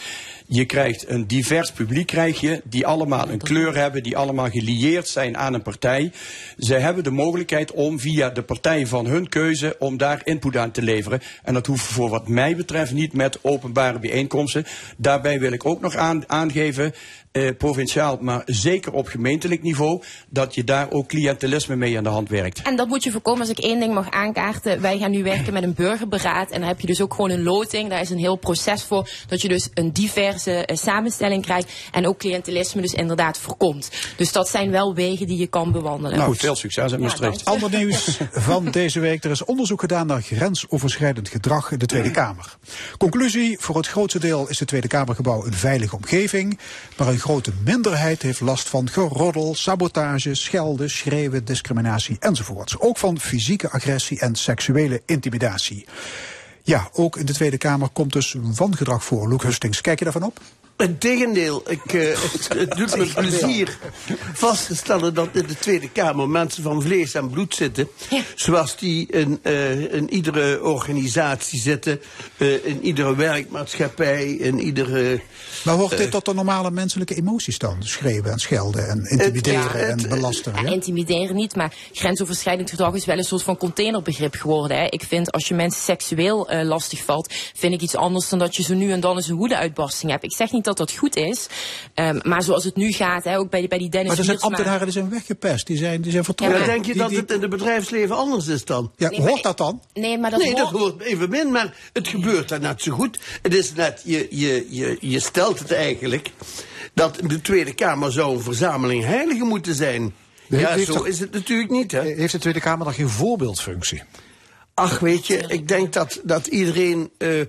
je krijgt een divers publiek, krijg je, die allemaal een kleur hebben, die allemaal gelieerd zijn aan een partij. Ze hebben de mogelijkheid om via de partij van hun keuze, om daar input aan te leveren. En dat hoeft voor wat mij betreft niet met openbare bijeenkomsten. Daarbij wil ik ook nog aan, aangeven, eh, provinciaal, maar zeker op gemeentelijk niveau, dat je daar ook cliëntelisme mee aan de hand werkt. En dat moet je voorkomen als ik één ding mag aankaarten. Wij gaan nu werken met een burgerberaad. En dan heb je dus ook gewoon een loting. Daar is een heel proces voor. Dat je dus een diverse eh, samenstelling krijgt. En ook cliëntelisme dus inderdaad voorkomt. Dus dat zijn wel wegen die je kan bewandelen. Nou, veel succes in Maastricht. Ander nieuws van deze week. Er is onderzoek gedaan naar grensoverschrijdend gedrag in de Tweede Kamer. Conclusie, voor het grootste deel is het Tweede Kamergebouw een veilige omgeving. Maar een grote minderheid heeft last van geroddel, sabotage, schelden, schreeuwen, discriminatie enzovoorts. Ook van fysieke agressie en seksuele intimidatie. Ja, ook in de Tweede Kamer komt dus wangedrag voor. Luc Hustings, kijk je daarvan op? Integendeel, ik, eh, het, het doet me plezier vast te stellen dat in de Tweede Kamer mensen van vlees en bloed zitten. Zoals die in, eh, in iedere organisatie zitten, eh, in iedere werkmaatschappij, in iedere... Maar hoort dit tot de normale menselijke emoties dan? Schreeuwen en schelden en intimideren Ja, en het- belasteren? Ja, Ja? intimideren niet, maar grensoverschrijdend gedrag is wel een soort van containerbegrip geworden. Hè. Ik vind als je mensen seksueel eh, lastig valt, vind ik iets anders dan dat je zo nu en dan eens een woedeuitbarsting hebt. Ik zeg niet dat dat goed is, ehm, maar zoals het nu gaat, hè, ook bij, die- bij die Dennis Maar er zijn ambtenaren die zijn weggepest, die zijn, die zijn Ja, vertrokken. maar denk je Die- dat die- het in het bedrijfsleven anders is dan? Ja, Nee, maar hoort dat dan? Nee, maar dat nee, dat hoort- evenmin, maar het gebeurt daar net zo goed. Het is net, je, je, je, je stelt het eigenlijk dat de Tweede Kamer zou een verzameling heiligen moeten zijn. Nee, ja, zo toch- is het natuurlijk niet, hè? Heeft de Tweede Kamer dan geen voorbeeldfunctie? Ach, weet je, ik denk dat, dat iedereen eh,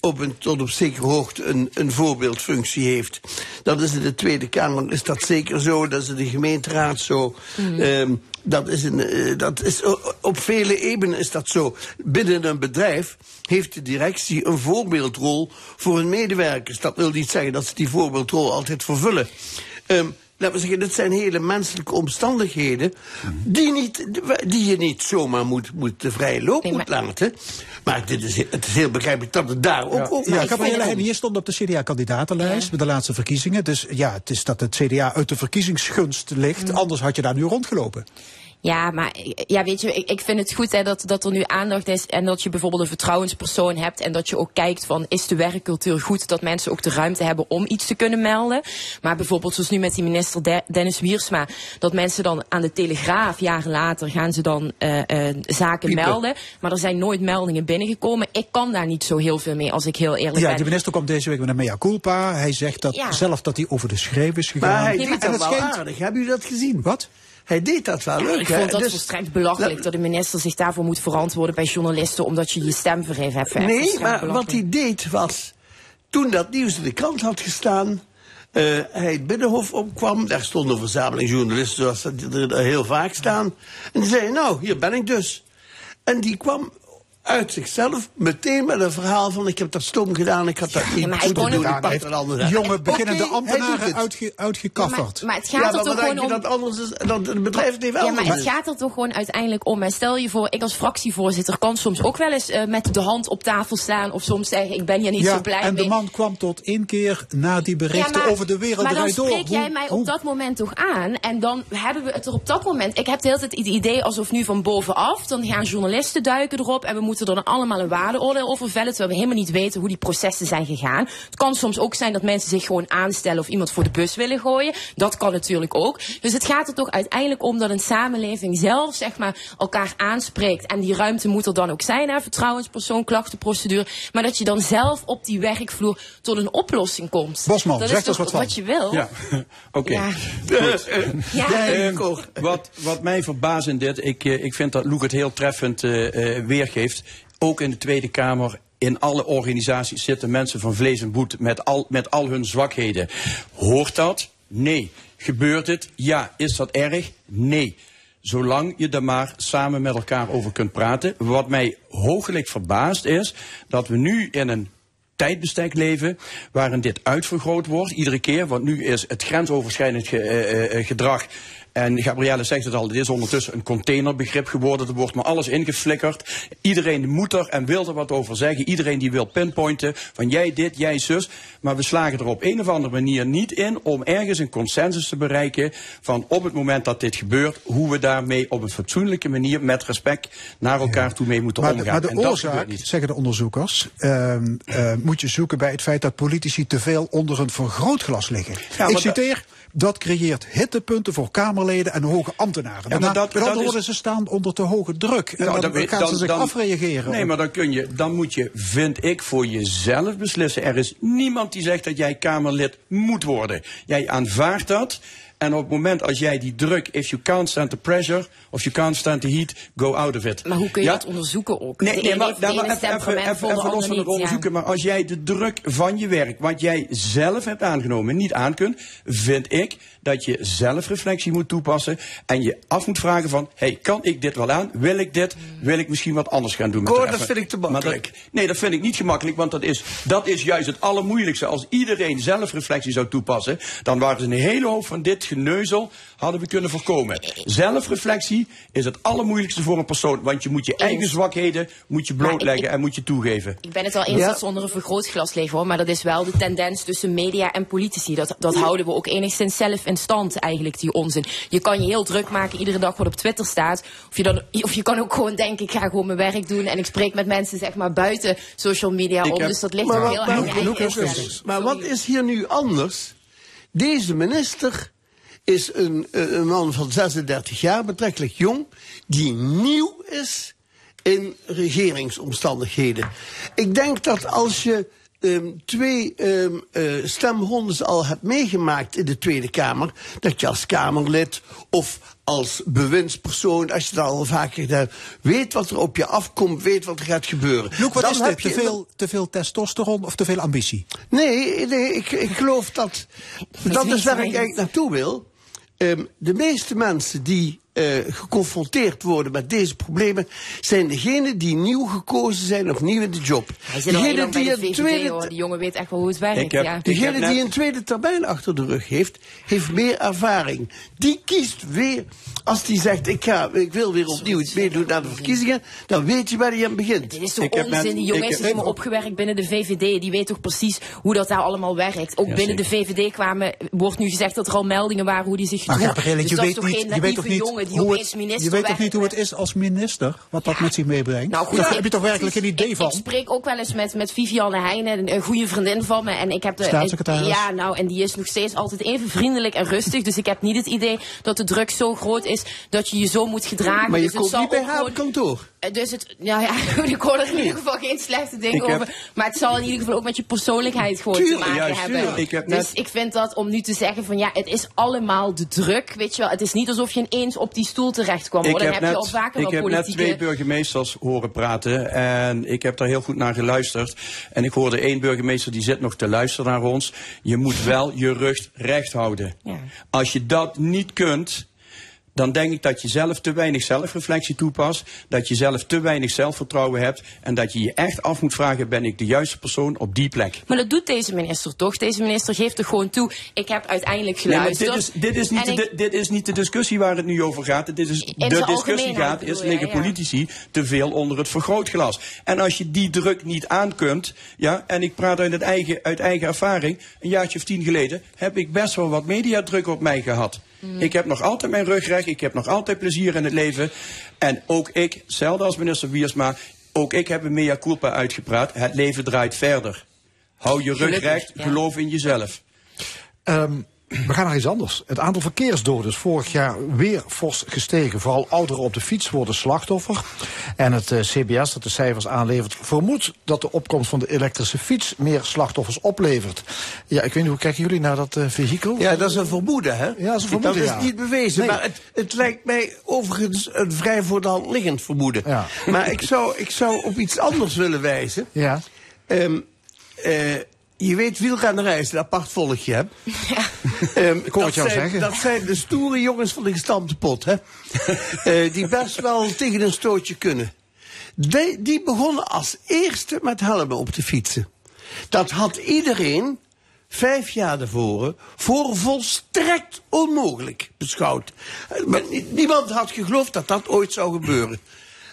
op een, tot op zekere hoogte een, een voorbeeldfunctie heeft. Dat is in de Tweede Kamer is dat zeker zo, dat is in de gemeenteraad zo. Ehm, dat is, een, eh, dat is op vele ebenen is dat zo. Binnen een bedrijf heeft de directie een voorbeeldrol voor hun medewerkers. Dat wil niet zeggen dat ze die voorbeeldrol altijd vervullen. Ehm, laten we zeggen, dit zijn hele menselijke omstandigheden. Die, niet, die je niet zomaar moet, moet de vrije loop moet laten. Maar dit is, het is heel begrijpelijk dat het daar ook, Ja, mee Gabrielle komt. Hennier stond op de CDA-kandidatenlijst bij de laatste verkiezingen. Dus ja, het is dat het CDA uit de verkiezingsgunst ligt. Anders had je daar nu rondgelopen. Ja, maar ja, weet je, ik, ik vind het goed hè, dat, dat er nu aandacht is en dat je bijvoorbeeld een vertrouwenspersoon hebt en dat je ook kijkt van is de werkcultuur goed, dat mensen ook de ruimte hebben om iets te kunnen melden. Maar bijvoorbeeld zoals nu met die minister De- Dennis Wiersma, dat mensen dan aan de Telegraaf jaren later gaan ze dan eh, eh, zaken Piepen. melden, maar er zijn nooit meldingen binnengekomen. Ik kan daar niet zo heel veel mee als ik heel eerlijk Ja, ben. de minister komt deze week met een mea culpa. Hij zegt dat Ja. zelf dat hij over de schreef is gegaan. Maar hij Nee, deed dat het wel schijnt- aardig. Hebben jullie dat gezien? Wat? Hij deed dat wel leuk. ik vond dat Dus- volstrekt belachelijk dat de minister zich daarvoor moet verantwoorden bij journalisten omdat je je stem verheven hebt. Nee, maar wat hij deed was, toen dat nieuws in de krant had gestaan, eh, hij het binnenhof opkwam, daar stond een verzameling journalisten zoals dat er er heel vaak staan. En die zei, nou, hier ben ik dus. En die kwam uit zichzelf meteen met een verhaal van, ik heb dat stom gedaan, ik had dat niet maar doen, ik pak dat anders Jonge uit. beginnende ambtenaren uitge, uitgekafferd. Maar, maar het Ja, gaat maar er toch gewoon om. dat anders is, dat het bedrijf het even Ja, maar het is. gaat er toch gewoon uiteindelijk om. En stel je voor, ik als fractievoorzitter kan soms ook wel eens eh, met de hand op tafel staan. Of soms zeggen, ik ben hier niet ja, zo blij en mee. de man kwam tot één keer na die berichten Ja, maar- over de wereld Maar dan spreek jij Hoe- mij hoe- op dat moment toch aan. En dan hebben we het er op dat moment. Ik heb de hele tijd het idee alsof nu van bovenaf. Dan gaan journalisten duiken erop. En we moeten er dan allemaal een waardeoordeel over vellen. Terwijl we helemaal niet weten hoe die processen zijn gegaan. Het kan soms ook zijn dat mensen zich gewoon aanstellen. Of iemand voor de bus willen gooien. Dat kan natuurlijk ook. Dus het gaat er toch uiteindelijk om dat een samenleving zelf zeg maar, elkaar aanspreekt. En die ruimte moet er dan ook zijn. Hè? Vertrouwenspersoon, klachtenprocedure. Maar dat je dan zelf op die werkvloer tot een oplossing komt. Bosman, dat zeg is toch wat wat je wil. Ja, oké. Ja. Ja. Ehm, wat, wat mij verbaast in dit, ik, eh, ik vind dat Loek het heel treffend eh, eh, weergeeft. Ook in de Tweede Kamer, in alle organisaties zitten mensen van vlees en bloed met al, met al hun zwakheden. Hoort dat? Nee. Gebeurt het? Ja. Is dat erg? Nee. Zolang je er maar samen met elkaar over kunt praten. Wat mij hoogelijk verbaast is dat we nu in een tijdbestek leven waarin dit uitvergroot wordt iedere keer. Want nu is het grensoverschrijdend ge- eh, eh, gedrag. En Gabrielle zegt het al, het is ondertussen een containerbegrip geworden. Er wordt maar alles ingeflikkerd. Iedereen moet er en wil er wat over zeggen. Iedereen die wil pinpointen van jij dit, jij zus. Maar we slagen er op een of andere manier niet in om ergens een consensus te bereiken van op het moment dat dit gebeurt, hoe we daarmee op een fatsoenlijke manier met respect naar elkaar toe mee moeten Maar de, omgaan. maar de En oorzaak, zeggen de onderzoekers, ehm, eh, moet je zoeken bij het feit dat politici te veel onder een vergrootglas liggen. maar Ik da- citeer, dat creëert hittepunten voor Kamerleden en hoge ambtenaren. maar Met- dat- met andere dat is- woorden, ze staan onder te hoge druk. En Nou, dan, gaan ze zich afreageren. Nee, op- maar dan kun je, dan moet je, vind ik, voor jezelf beslissen. Er is niemand die zegt dat jij Kamerlid moet worden. Jij aanvaardt dat. En op het moment als jij die druk, if you can't stand the pressure, of you can't stand the heat, go out of it. Maar hoe kun je Ja? dat onderzoeken ook? Nee, nee, maar, ene even, even, even, los van het ja. onderzoeken. Maar als jij de druk van je werk, wat jij zelf hebt aangenomen, niet aan kunt, vind ik dat je zelfreflectie moet toepassen. En je af moet vragen van, hey, kan ik dit wel aan? Wil ik dit? Wil ik misschien wat anders gaan doen? de dat vind ik te makkelijk. dat- nee, dat vind ik niet gemakkelijk, want dat is, dat is juist het allermoeilijkste. Als iedereen zelfreflectie zou toepassen, dan waren ze een hele hoop van dit geneuzel hadden we kunnen voorkomen. Zelfreflectie is het allermoeilijkste voor een persoon, want je moet je eigen zwakheden moet je blootleggen en moet je toegeven. Ik ben het wel eens Ja. dat ze onder een vergrootglas liggen hoor. Maar dat is wel de tendens tussen media en politici. Dat, dat houden we ook enigszins zelf in stand eigenlijk, die onzin. Je kan je heel druk maken iedere dag wat op Twitter staat. Of je, dan, of je kan ook gewoon denken, ik ga gewoon mijn werk doen. En ik spreek met mensen zeg maar buiten social media Ik om. heb- Dus dat ligt maar heel erg. Maar wat is hier nu anders? Deze minister is een, eh, een man van 36 jaar, betrekkelijk jong, die nieuw is in regeringsomstandigheden. Ik denk dat als je ehm, twee ehm, eh, stemrondes al hebt meegemaakt in de Tweede Kamer, dat je als Kamerlid of als bewindspersoon, als je dat al vaker gedaan hebt, weet wat er op je afkomt, weet wat er gaat gebeuren. Loek, wat Dan is heb dit? Te je- veel, te veel testosteron of te veel ambitie? Nee, nee ik, ik geloof dat. Dat is waar ik eigenlijk naartoe wil. Ehm, de meeste mensen die eh, geconfronteerd worden met deze problemen, zijn degenen die nieuw gekozen zijn of nieuw in de job. Hij zit al heel lang bij de een VVD, tweede hoor. Die jongen weet echt wel hoe het werkt. ik heb, ja. Degene die een tweede termijn achter de rug heeft, heeft meer ervaring. Die kiest weer, als die zegt, ik, ga, ik wil weer opnieuw iets meedoen aan de verkiezingen, dan weet je waar hij aan begint. Dit is toch onzin? die jongen is dus maar opgewerkt binnen de VVD. Die weet toch precies hoe dat daar allemaal werkt. Ook binnen de VVD kwamen, wordt nu gezegd dat er al meldingen waren hoe die zich gedroeg. Dus je dat weet, is toch niet, geen je weet toch natieve niet jongen die hoe opeens minister je weet toch niet hoe het is als minister, wat dat met zich meebrengt? Nou goed, Daar heb je toch werkelijk een idee ik, van? Ik spreek ook wel eens met, met Viviane Heijnen, een, goede vriendin van me. En ik heb de, Staatssecretaris. Ja, nou, en die is nog steeds altijd even vriendelijk en rustig. Dus ik heb niet het idee dat de druk zo groot is dat je je zo moet gedragen. Maar je dus komt niet bij haar op kantoor. Eh, Dus het, ja, ja, ik hoor er in ieder geval geen slechte dingen Ik heb- over. Maar het zal in ieder geval ook met je persoonlijkheid gewoon Tuurlijk, te maken juist, hebben. Ik heb dus net- ik vind dat om nu te zeggen van ja, het is allemaal de druk. Weet je wel, het is niet alsof je ineens op die stoel terecht kwam. Hoor. Dan heb je al vaker ik heb net twee burgemeesters horen praten en ik heb daar heel goed naar geluisterd. En ik hoorde één burgemeester die zit nog te luisteren naar ons. Je moet wel je rug recht houden. Ja. Als je dat niet kunt, dan denk ik dat je zelf te weinig zelfreflectie toepast. Dat je zelf te weinig zelfvertrouwen hebt. En dat je je echt af moet vragen, ben ik de juiste persoon op die plek? Maar dat doet deze minister toch? Deze minister geeft er gewoon toe, ik heb uiteindelijk Nee, geluisterd. dit, is, dit, is niet de, ik- dit is niet de discussie waar het nu over gaat. Dit is de discussie gaat, is liggen ja. politici te veel onder het vergrootglas. En als je die druk niet aankunt, ja, en ik praat uit, het eigen, uit eigen ervaring, een jaartje of tien geleden heb ik best wel wat mediadruk op mij gehad. Mm. Ik heb nog altijd mijn rug recht, ik heb nog altijd plezier in het leven. En ook ik, hetzelfde als minister Wiersma, ook ik heb een mea culpa uitgepraat. Het leven draait verder. Hou je rug Gelukkig, recht, ja. geloof in jezelf. Ehm, we gaan naar iets anders. Het aantal verkeersdoden is vorig jaar weer fors gestegen. Vooral ouderen op de fiets worden slachtoffer. En het eh, CBS, dat de cijfers aanlevert, vermoedt dat de opkomst van de elektrische fiets meer slachtoffers oplevert. Ja, ik weet niet, hoe kijken jullie naar dat eh, vehikel? Ja, dat is een vermoeden, hè? Ja, dat is een vermoeden, Dat ja. is niet bewezen, Nee. maar het, het lijkt mij overigens een vrij voor de hand liggend vermoeden. Ja. Maar ik zou, ik zou op iets anders willen wijzen. Ja. Ehm, eh, je weet, wielrennerij is een apart volkje, hè? Ehm, Ik hoor dat het jou zijn, zeggen. Dat zijn de stoere jongens van de gestampte pot, hè? Eh, die best wel tegen een stootje kunnen. Die, die begonnen als eerste met helmen op te fietsen. Dat had iedereen vijf jaar daarvoor voor volstrekt onmogelijk beschouwd. Eh, maar Niemand had geloofd dat dat ooit zou gebeuren.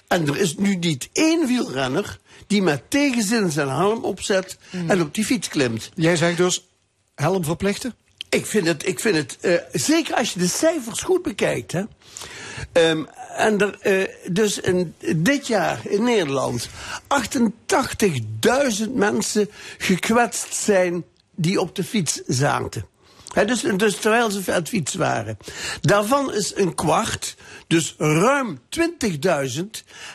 En er is nu niet één wielrenner die met tegenzin zijn helm opzet en op die fiets klimt. Jij zegt dus helm verplichten? Ik vind het, ik vind het eh, zeker als je de cijfers goed bekijkt. Hè. Ehm, en er, eh, dus in, dit jaar in Nederland 88.000 mensen gekwetst zijn die op de fiets zaten. Dus, dus terwijl ze aan het fietsen waren. Daarvan is een kwart, dus ruim 20.000,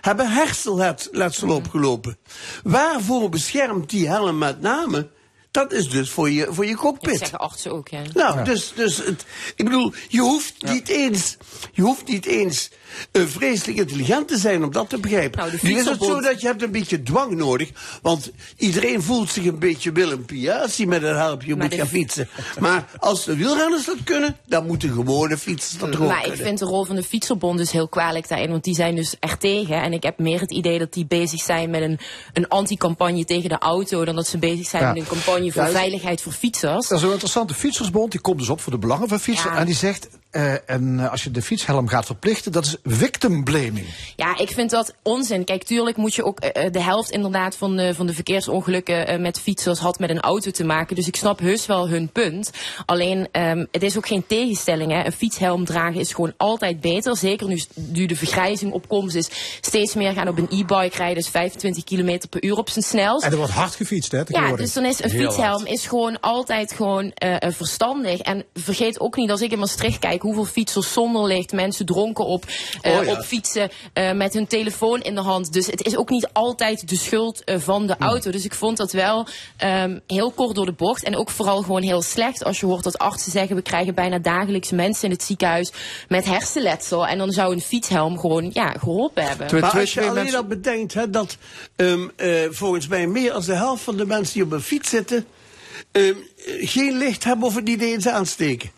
hebben hersenletsel opgelopen. Waarvoor beschermt die helm met name? Dat is dus voor je, voor je Dat cockpit. zeggen artsen ook, ja. Nou, dus, dus het, ik bedoel, je hoeft niet eens, je hoeft niet eens eh, vreselijk intelligent te zijn om dat te begrijpen. Nou, de nu is het zo dat je hebt een beetje dwang nodig, want iedereen voelt zich een beetje als hij met een helpje Maar moet de- gaan fietsen. Maar als de wielrenners dat kunnen, dan moeten gewone fietsers dat ook Maar ik vind de rol van de fietserbond dus heel kwalijk daarin. Want die zijn dus er tegen. En ik heb meer het idee dat die bezig zijn met een, een anti-campagne tegen de auto. Dan dat ze bezig zijn Ja. met een campagne voor Ja, veiligheid voor fietsers. Dat is een interessante fietsersbond. Die komt dus op voor de belangen van fietsen. Ja. En die zegt, eh, en eh, als je de fietshelm gaat verplichten, dat is victim blaming. Ja, ik vind dat onzin. Kijk, tuurlijk moet je ook eh, eh, de helft inderdaad van de, van de verkeersongelukken eh, met fietsers had met een auto te maken. Dus ik snap heus wel hun punt. Alleen, ehm, het is ook geen tegenstelling. Hè. Een fietshelm dragen is gewoon altijd beter. Zeker nu, nu de vergrijzing op komst is. Steeds meer gaan op een e-bike rijden. Dus 25 km per uur op zijn snelst. En er wordt hard gefietst, hè? Ja, dus dan is een Heel fietshelm hard. is gewoon altijd gewoon verstandig. En vergeet ook niet, als ik in Maastricht kijk, hoeveel fietsers zonder licht, mensen dronken op, Oh ja. op fietsen eh, met hun telefoon in de hand. Dus het is ook niet altijd de schuld eh, van de auto. Dus ik vond dat wel ehm, heel kort door de bocht. En ook vooral gewoon heel slecht als je hoort dat artsen zeggen, we krijgen bijna dagelijks mensen in het ziekenhuis met hersenletsel. En dan zou een fietshelm gewoon ja, geholpen hebben. Maar als je alleen al bedenkt hè, dat ehm, eh, volgens mij meer dan de helft van de mensen die op een fiets zitten... ehm, eh, geen licht hebben of het niet eens aansteken.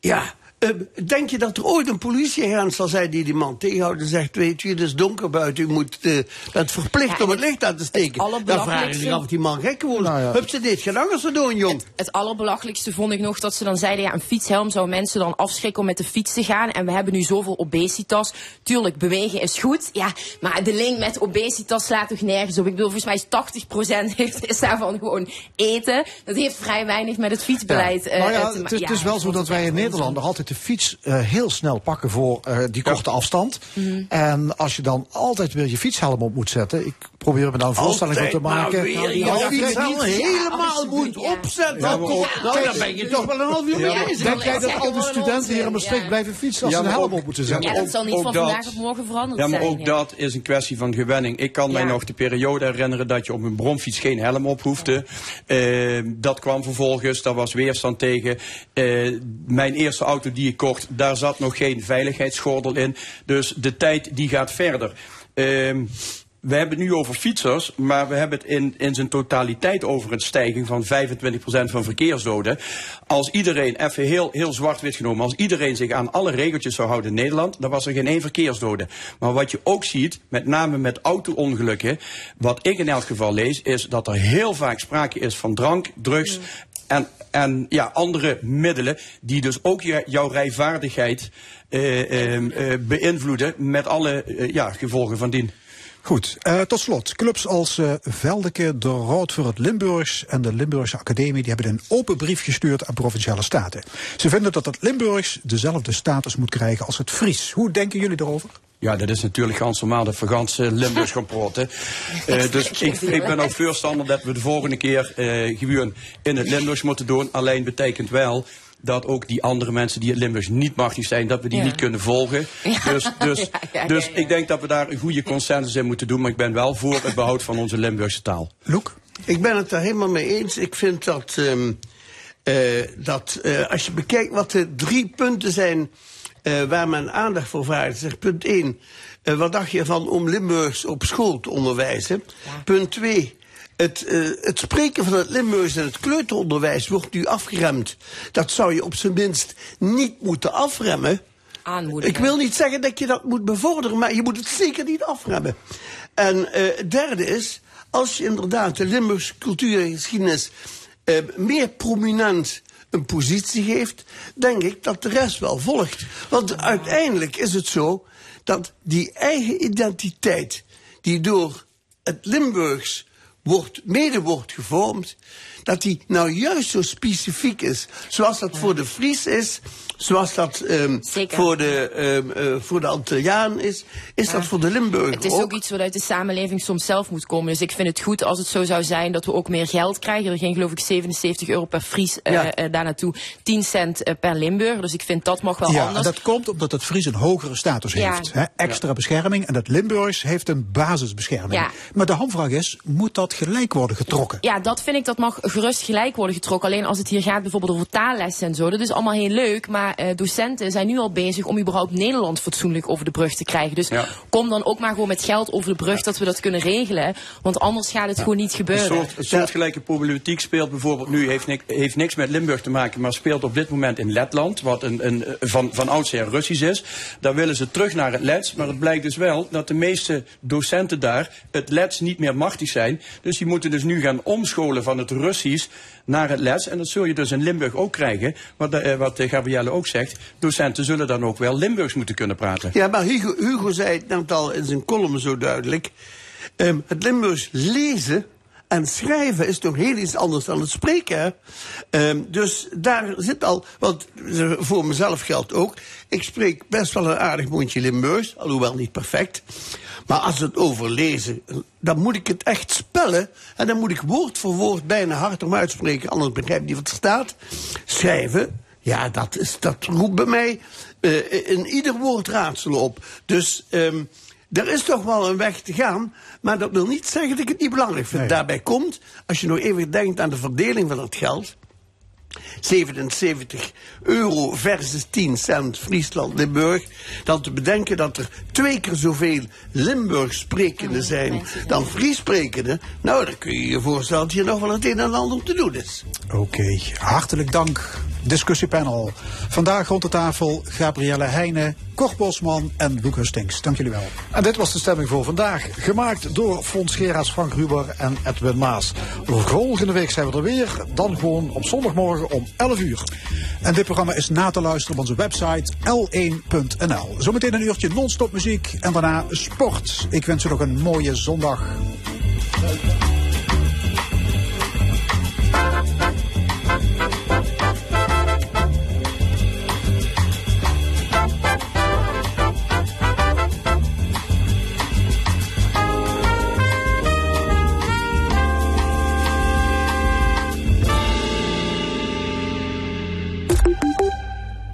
Ja, Eh, denk je dat er ooit een politieagent zal zijn die die man tegenhoudt en zegt: Weet u, het is donker buiten, u moet, eh, bent verplicht om het licht aan te steken? Dan vraag je af of die man gek is. Nou ja. Hup, ze dit gedaan als ze doen, jong. Het allerbelachelijkste vond ik nog dat ze dan zeiden, ja, een fietshelm zou mensen dan afschrikken om met de fiets te gaan. En we hebben nu zoveel obesitas. Tuurlijk, bewegen is goed. Ja, maar de link met obesitas slaat toch nergens op. Ik bedoel, volgens mij is 80% heeft, is daarvan gewoon eten. Dat heeft vrij weinig met het fietsbeleid nou ja, te het is, ja, het is wel zo dat wij in Nederland nog altijd de fiets eh, heel snel pakken voor eh, die korte afstand. Mhm. En als je dan altijd weer je fietshelm op moet zetten. Ik probeer me daar een voorstelling van te maken. weer je Nou, kijk, niet helemaal moet opzetten. Ja, nou, dan ben je toch wel een half uur mee. Denk jij dat al die studenten hier in Maastricht blijven fietsen als Ja, ze een helm op moeten ja, zetten? maar dat zal niet van vandaag op morgen veranderd Ja, maar zijn. ook ja. dat is een kwestie van gewenning. Ik kan mij Ja. nog de periode herinneren dat je op een bromfiets geen helm op hoefde. Eh, dat kwam vervolgens, daar was weerstand tegen. Eh, mijn eerste auto die ik kocht, daar zat nog geen veiligheidsgordel in. Dus de tijd die gaat verder. Ehm, we hebben het nu over fietsers, maar we hebben het in, in zijn totaliteit over een stijging van 25% van verkeersdoden. Als iedereen, even heel, heel zwart-wit genomen, als iedereen zich aan alle regeltjes zou houden in Nederland, dan was er geen één verkeersdode. Maar wat je ook ziet, met name met auto-ongelukken, wat ik in elk geval lees, is dat er heel vaak sprake is van drank, drugs en, en ja, andere middelen die dus ook je, jouw rijvaardigheid eh, ehm, eh, beïnvloeden met alle eh, ja, gevolgen van dien. Goed, eh, tot slot. Clubs als eh Veldeke, De Rood voor het Limburgs en de Limburgse Academie... die hebben een open brief gestuurd aan Provinciale Staten. Ze vinden dat het Limburgs dezelfde status moet krijgen als het Fries. Hoe denken jullie daarover? Ja, dat is natuurlijk gans normaal gans eh, Limburgs gaan praten. Eh, dus ik, ik ben ook voorstander dat we de volgende keer gewoon in het Limburgs moeten doen. Alleen betekent wel dat ook die andere mensen die het Limburgs niet machtig zijn, dat we die Ja. niet kunnen volgen. Dus, dus, Ja, ja, dus ja, ja. ik denk dat we daar een goede consensus in moeten doen. Maar ik ben wel voor het behoud van onze Limburgse taal. Loek? Ik ben het daar helemaal mee eens. Ik vind dat, ehm, eh, dat eh, als je bekijkt wat de drie punten zijn eh, waar men aandacht voor vraagt. Zeg, punt 1. wat dacht je ervan om Limburgs op school te onderwijzen? Punt 2. Het, eh, het spreken van het Limburgs en het kleuteronderwijs wordt nu afgeremd. Dat zou je op zijn minst niet moeten afremmen. Aanmoedigen. Ik wil niet zeggen dat je dat moet bevorderen, maar je moet het zeker niet afremmen. En eh, het derde is, als je inderdaad de Limburgse cultuur en geschiedenis eh, meer prominent een positie geeft, denk ik dat de rest wel volgt. Want uiteindelijk is het zo dat die eigen identiteit, die door het Limburgs wordt, mede wordt gevormd, dat die nou juist zo specifiek is. Zoals dat voor de Fries is, zoals dat ehm, voor, de, ehm, eh, voor de Antilliaan is, is dat voor de Limburger Het is ook iets wat uit de samenleving soms zelf moet komen. Dus ik vind het goed als het zo zou zijn dat we ook meer geld krijgen. Er ging geloof ik 77 euro per Fries eh, Ja. eh, daar naartoe. 10 cent per Limburg. Dus ik vind dat mag wel ja, en anders. dat komt omdat het Fries een hogere status Ja. heeft. Hè, extra bescherming. En het Limburgs heeft een basisbescherming. Ja. Maar de hamvraag is, moet dat gelijk worden getrokken? Ja, dat vind ik, dat mag gerust gelijk worden getrokken. Alleen als het hier gaat bijvoorbeeld over taallessen en zo. Dat is allemaal heel leuk, maar eh, docenten zijn nu al bezig om überhaupt Nederland fatsoenlijk over de brug te krijgen. Dus Ja. kom dan ook maar gewoon met geld over de brug dat we dat kunnen regelen. Want anders gaat het gewoon niet Een gebeuren. soort, een soortgelijke problematiek speelt bijvoorbeeld nu, heeft, niks, heeft niks met Limburg te maken, maar speelt op dit moment in Letland, wat een, een, van, van oudsher Russisch is. Daar willen ze terug naar het Lets, maar het blijkt dus wel dat de meeste docenten daar het Lets niet meer machtig zijn. Dus die moeten dus nu gaan omscholen van het Russisch naar het Lets. En dat zul je dus in Limburg ook krijgen. Wat, eh, wat eh, Gabrielle ook zegt, docenten zullen dan ook wel Limburgs moeten kunnen praten. Ja, maar Hugo, Hugo zei het net al in zijn column zo duidelijk. Ehm, het Limburgs lezen en schrijven is toch heel iets anders dan het spreken. Ehm, dus daar zit al, want voor mezelf geldt ook. Ik spreek best wel een aardig mondje Limburgs, alhoewel niet perfect. Maar als het over lezen, dan moet ik het echt spellen. En dan moet ik woord voor woord bijna hardom uitspreken, anders begrijp ik niet wat er staat. Schrijven, ja, dat, is, dat roept bij mij eh, in ieder woord raadsel op. Dus ehm, er is toch wel een weg te gaan. Maar dat wil niet zeggen dat ik het niet belangrijk vind. Daarbij komt, als je nog even denkt aan de verdeling van het geld. 77 euro versus 10 cent Friesland, Limburg. Dan te bedenken dat er twee keer zoveel Limburg sprekenden zijn dan Fries sprekenden. Nou, dan kun je je voorstellen dat hier nog wel het een en ander om te doen is. Oké, hartelijk dank discussiepanel. Vandaag rond de tafel Gabrielle Heijnen, Cor Bosman en Lucas Stinks. Dank jullie wel. En dit was de stemming voor vandaag. Gemaakt door Fons Geraas, Frank Ruber en Edwin Maas. Volgende week zijn we er weer. Dan gewoon op zondagmorgen om 11 uur. En dit programma is na te luisteren op onze website l1.nl. Zometeen een uurtje non-stop muziek en daarna sport. Ik wens u nog een mooie zondag.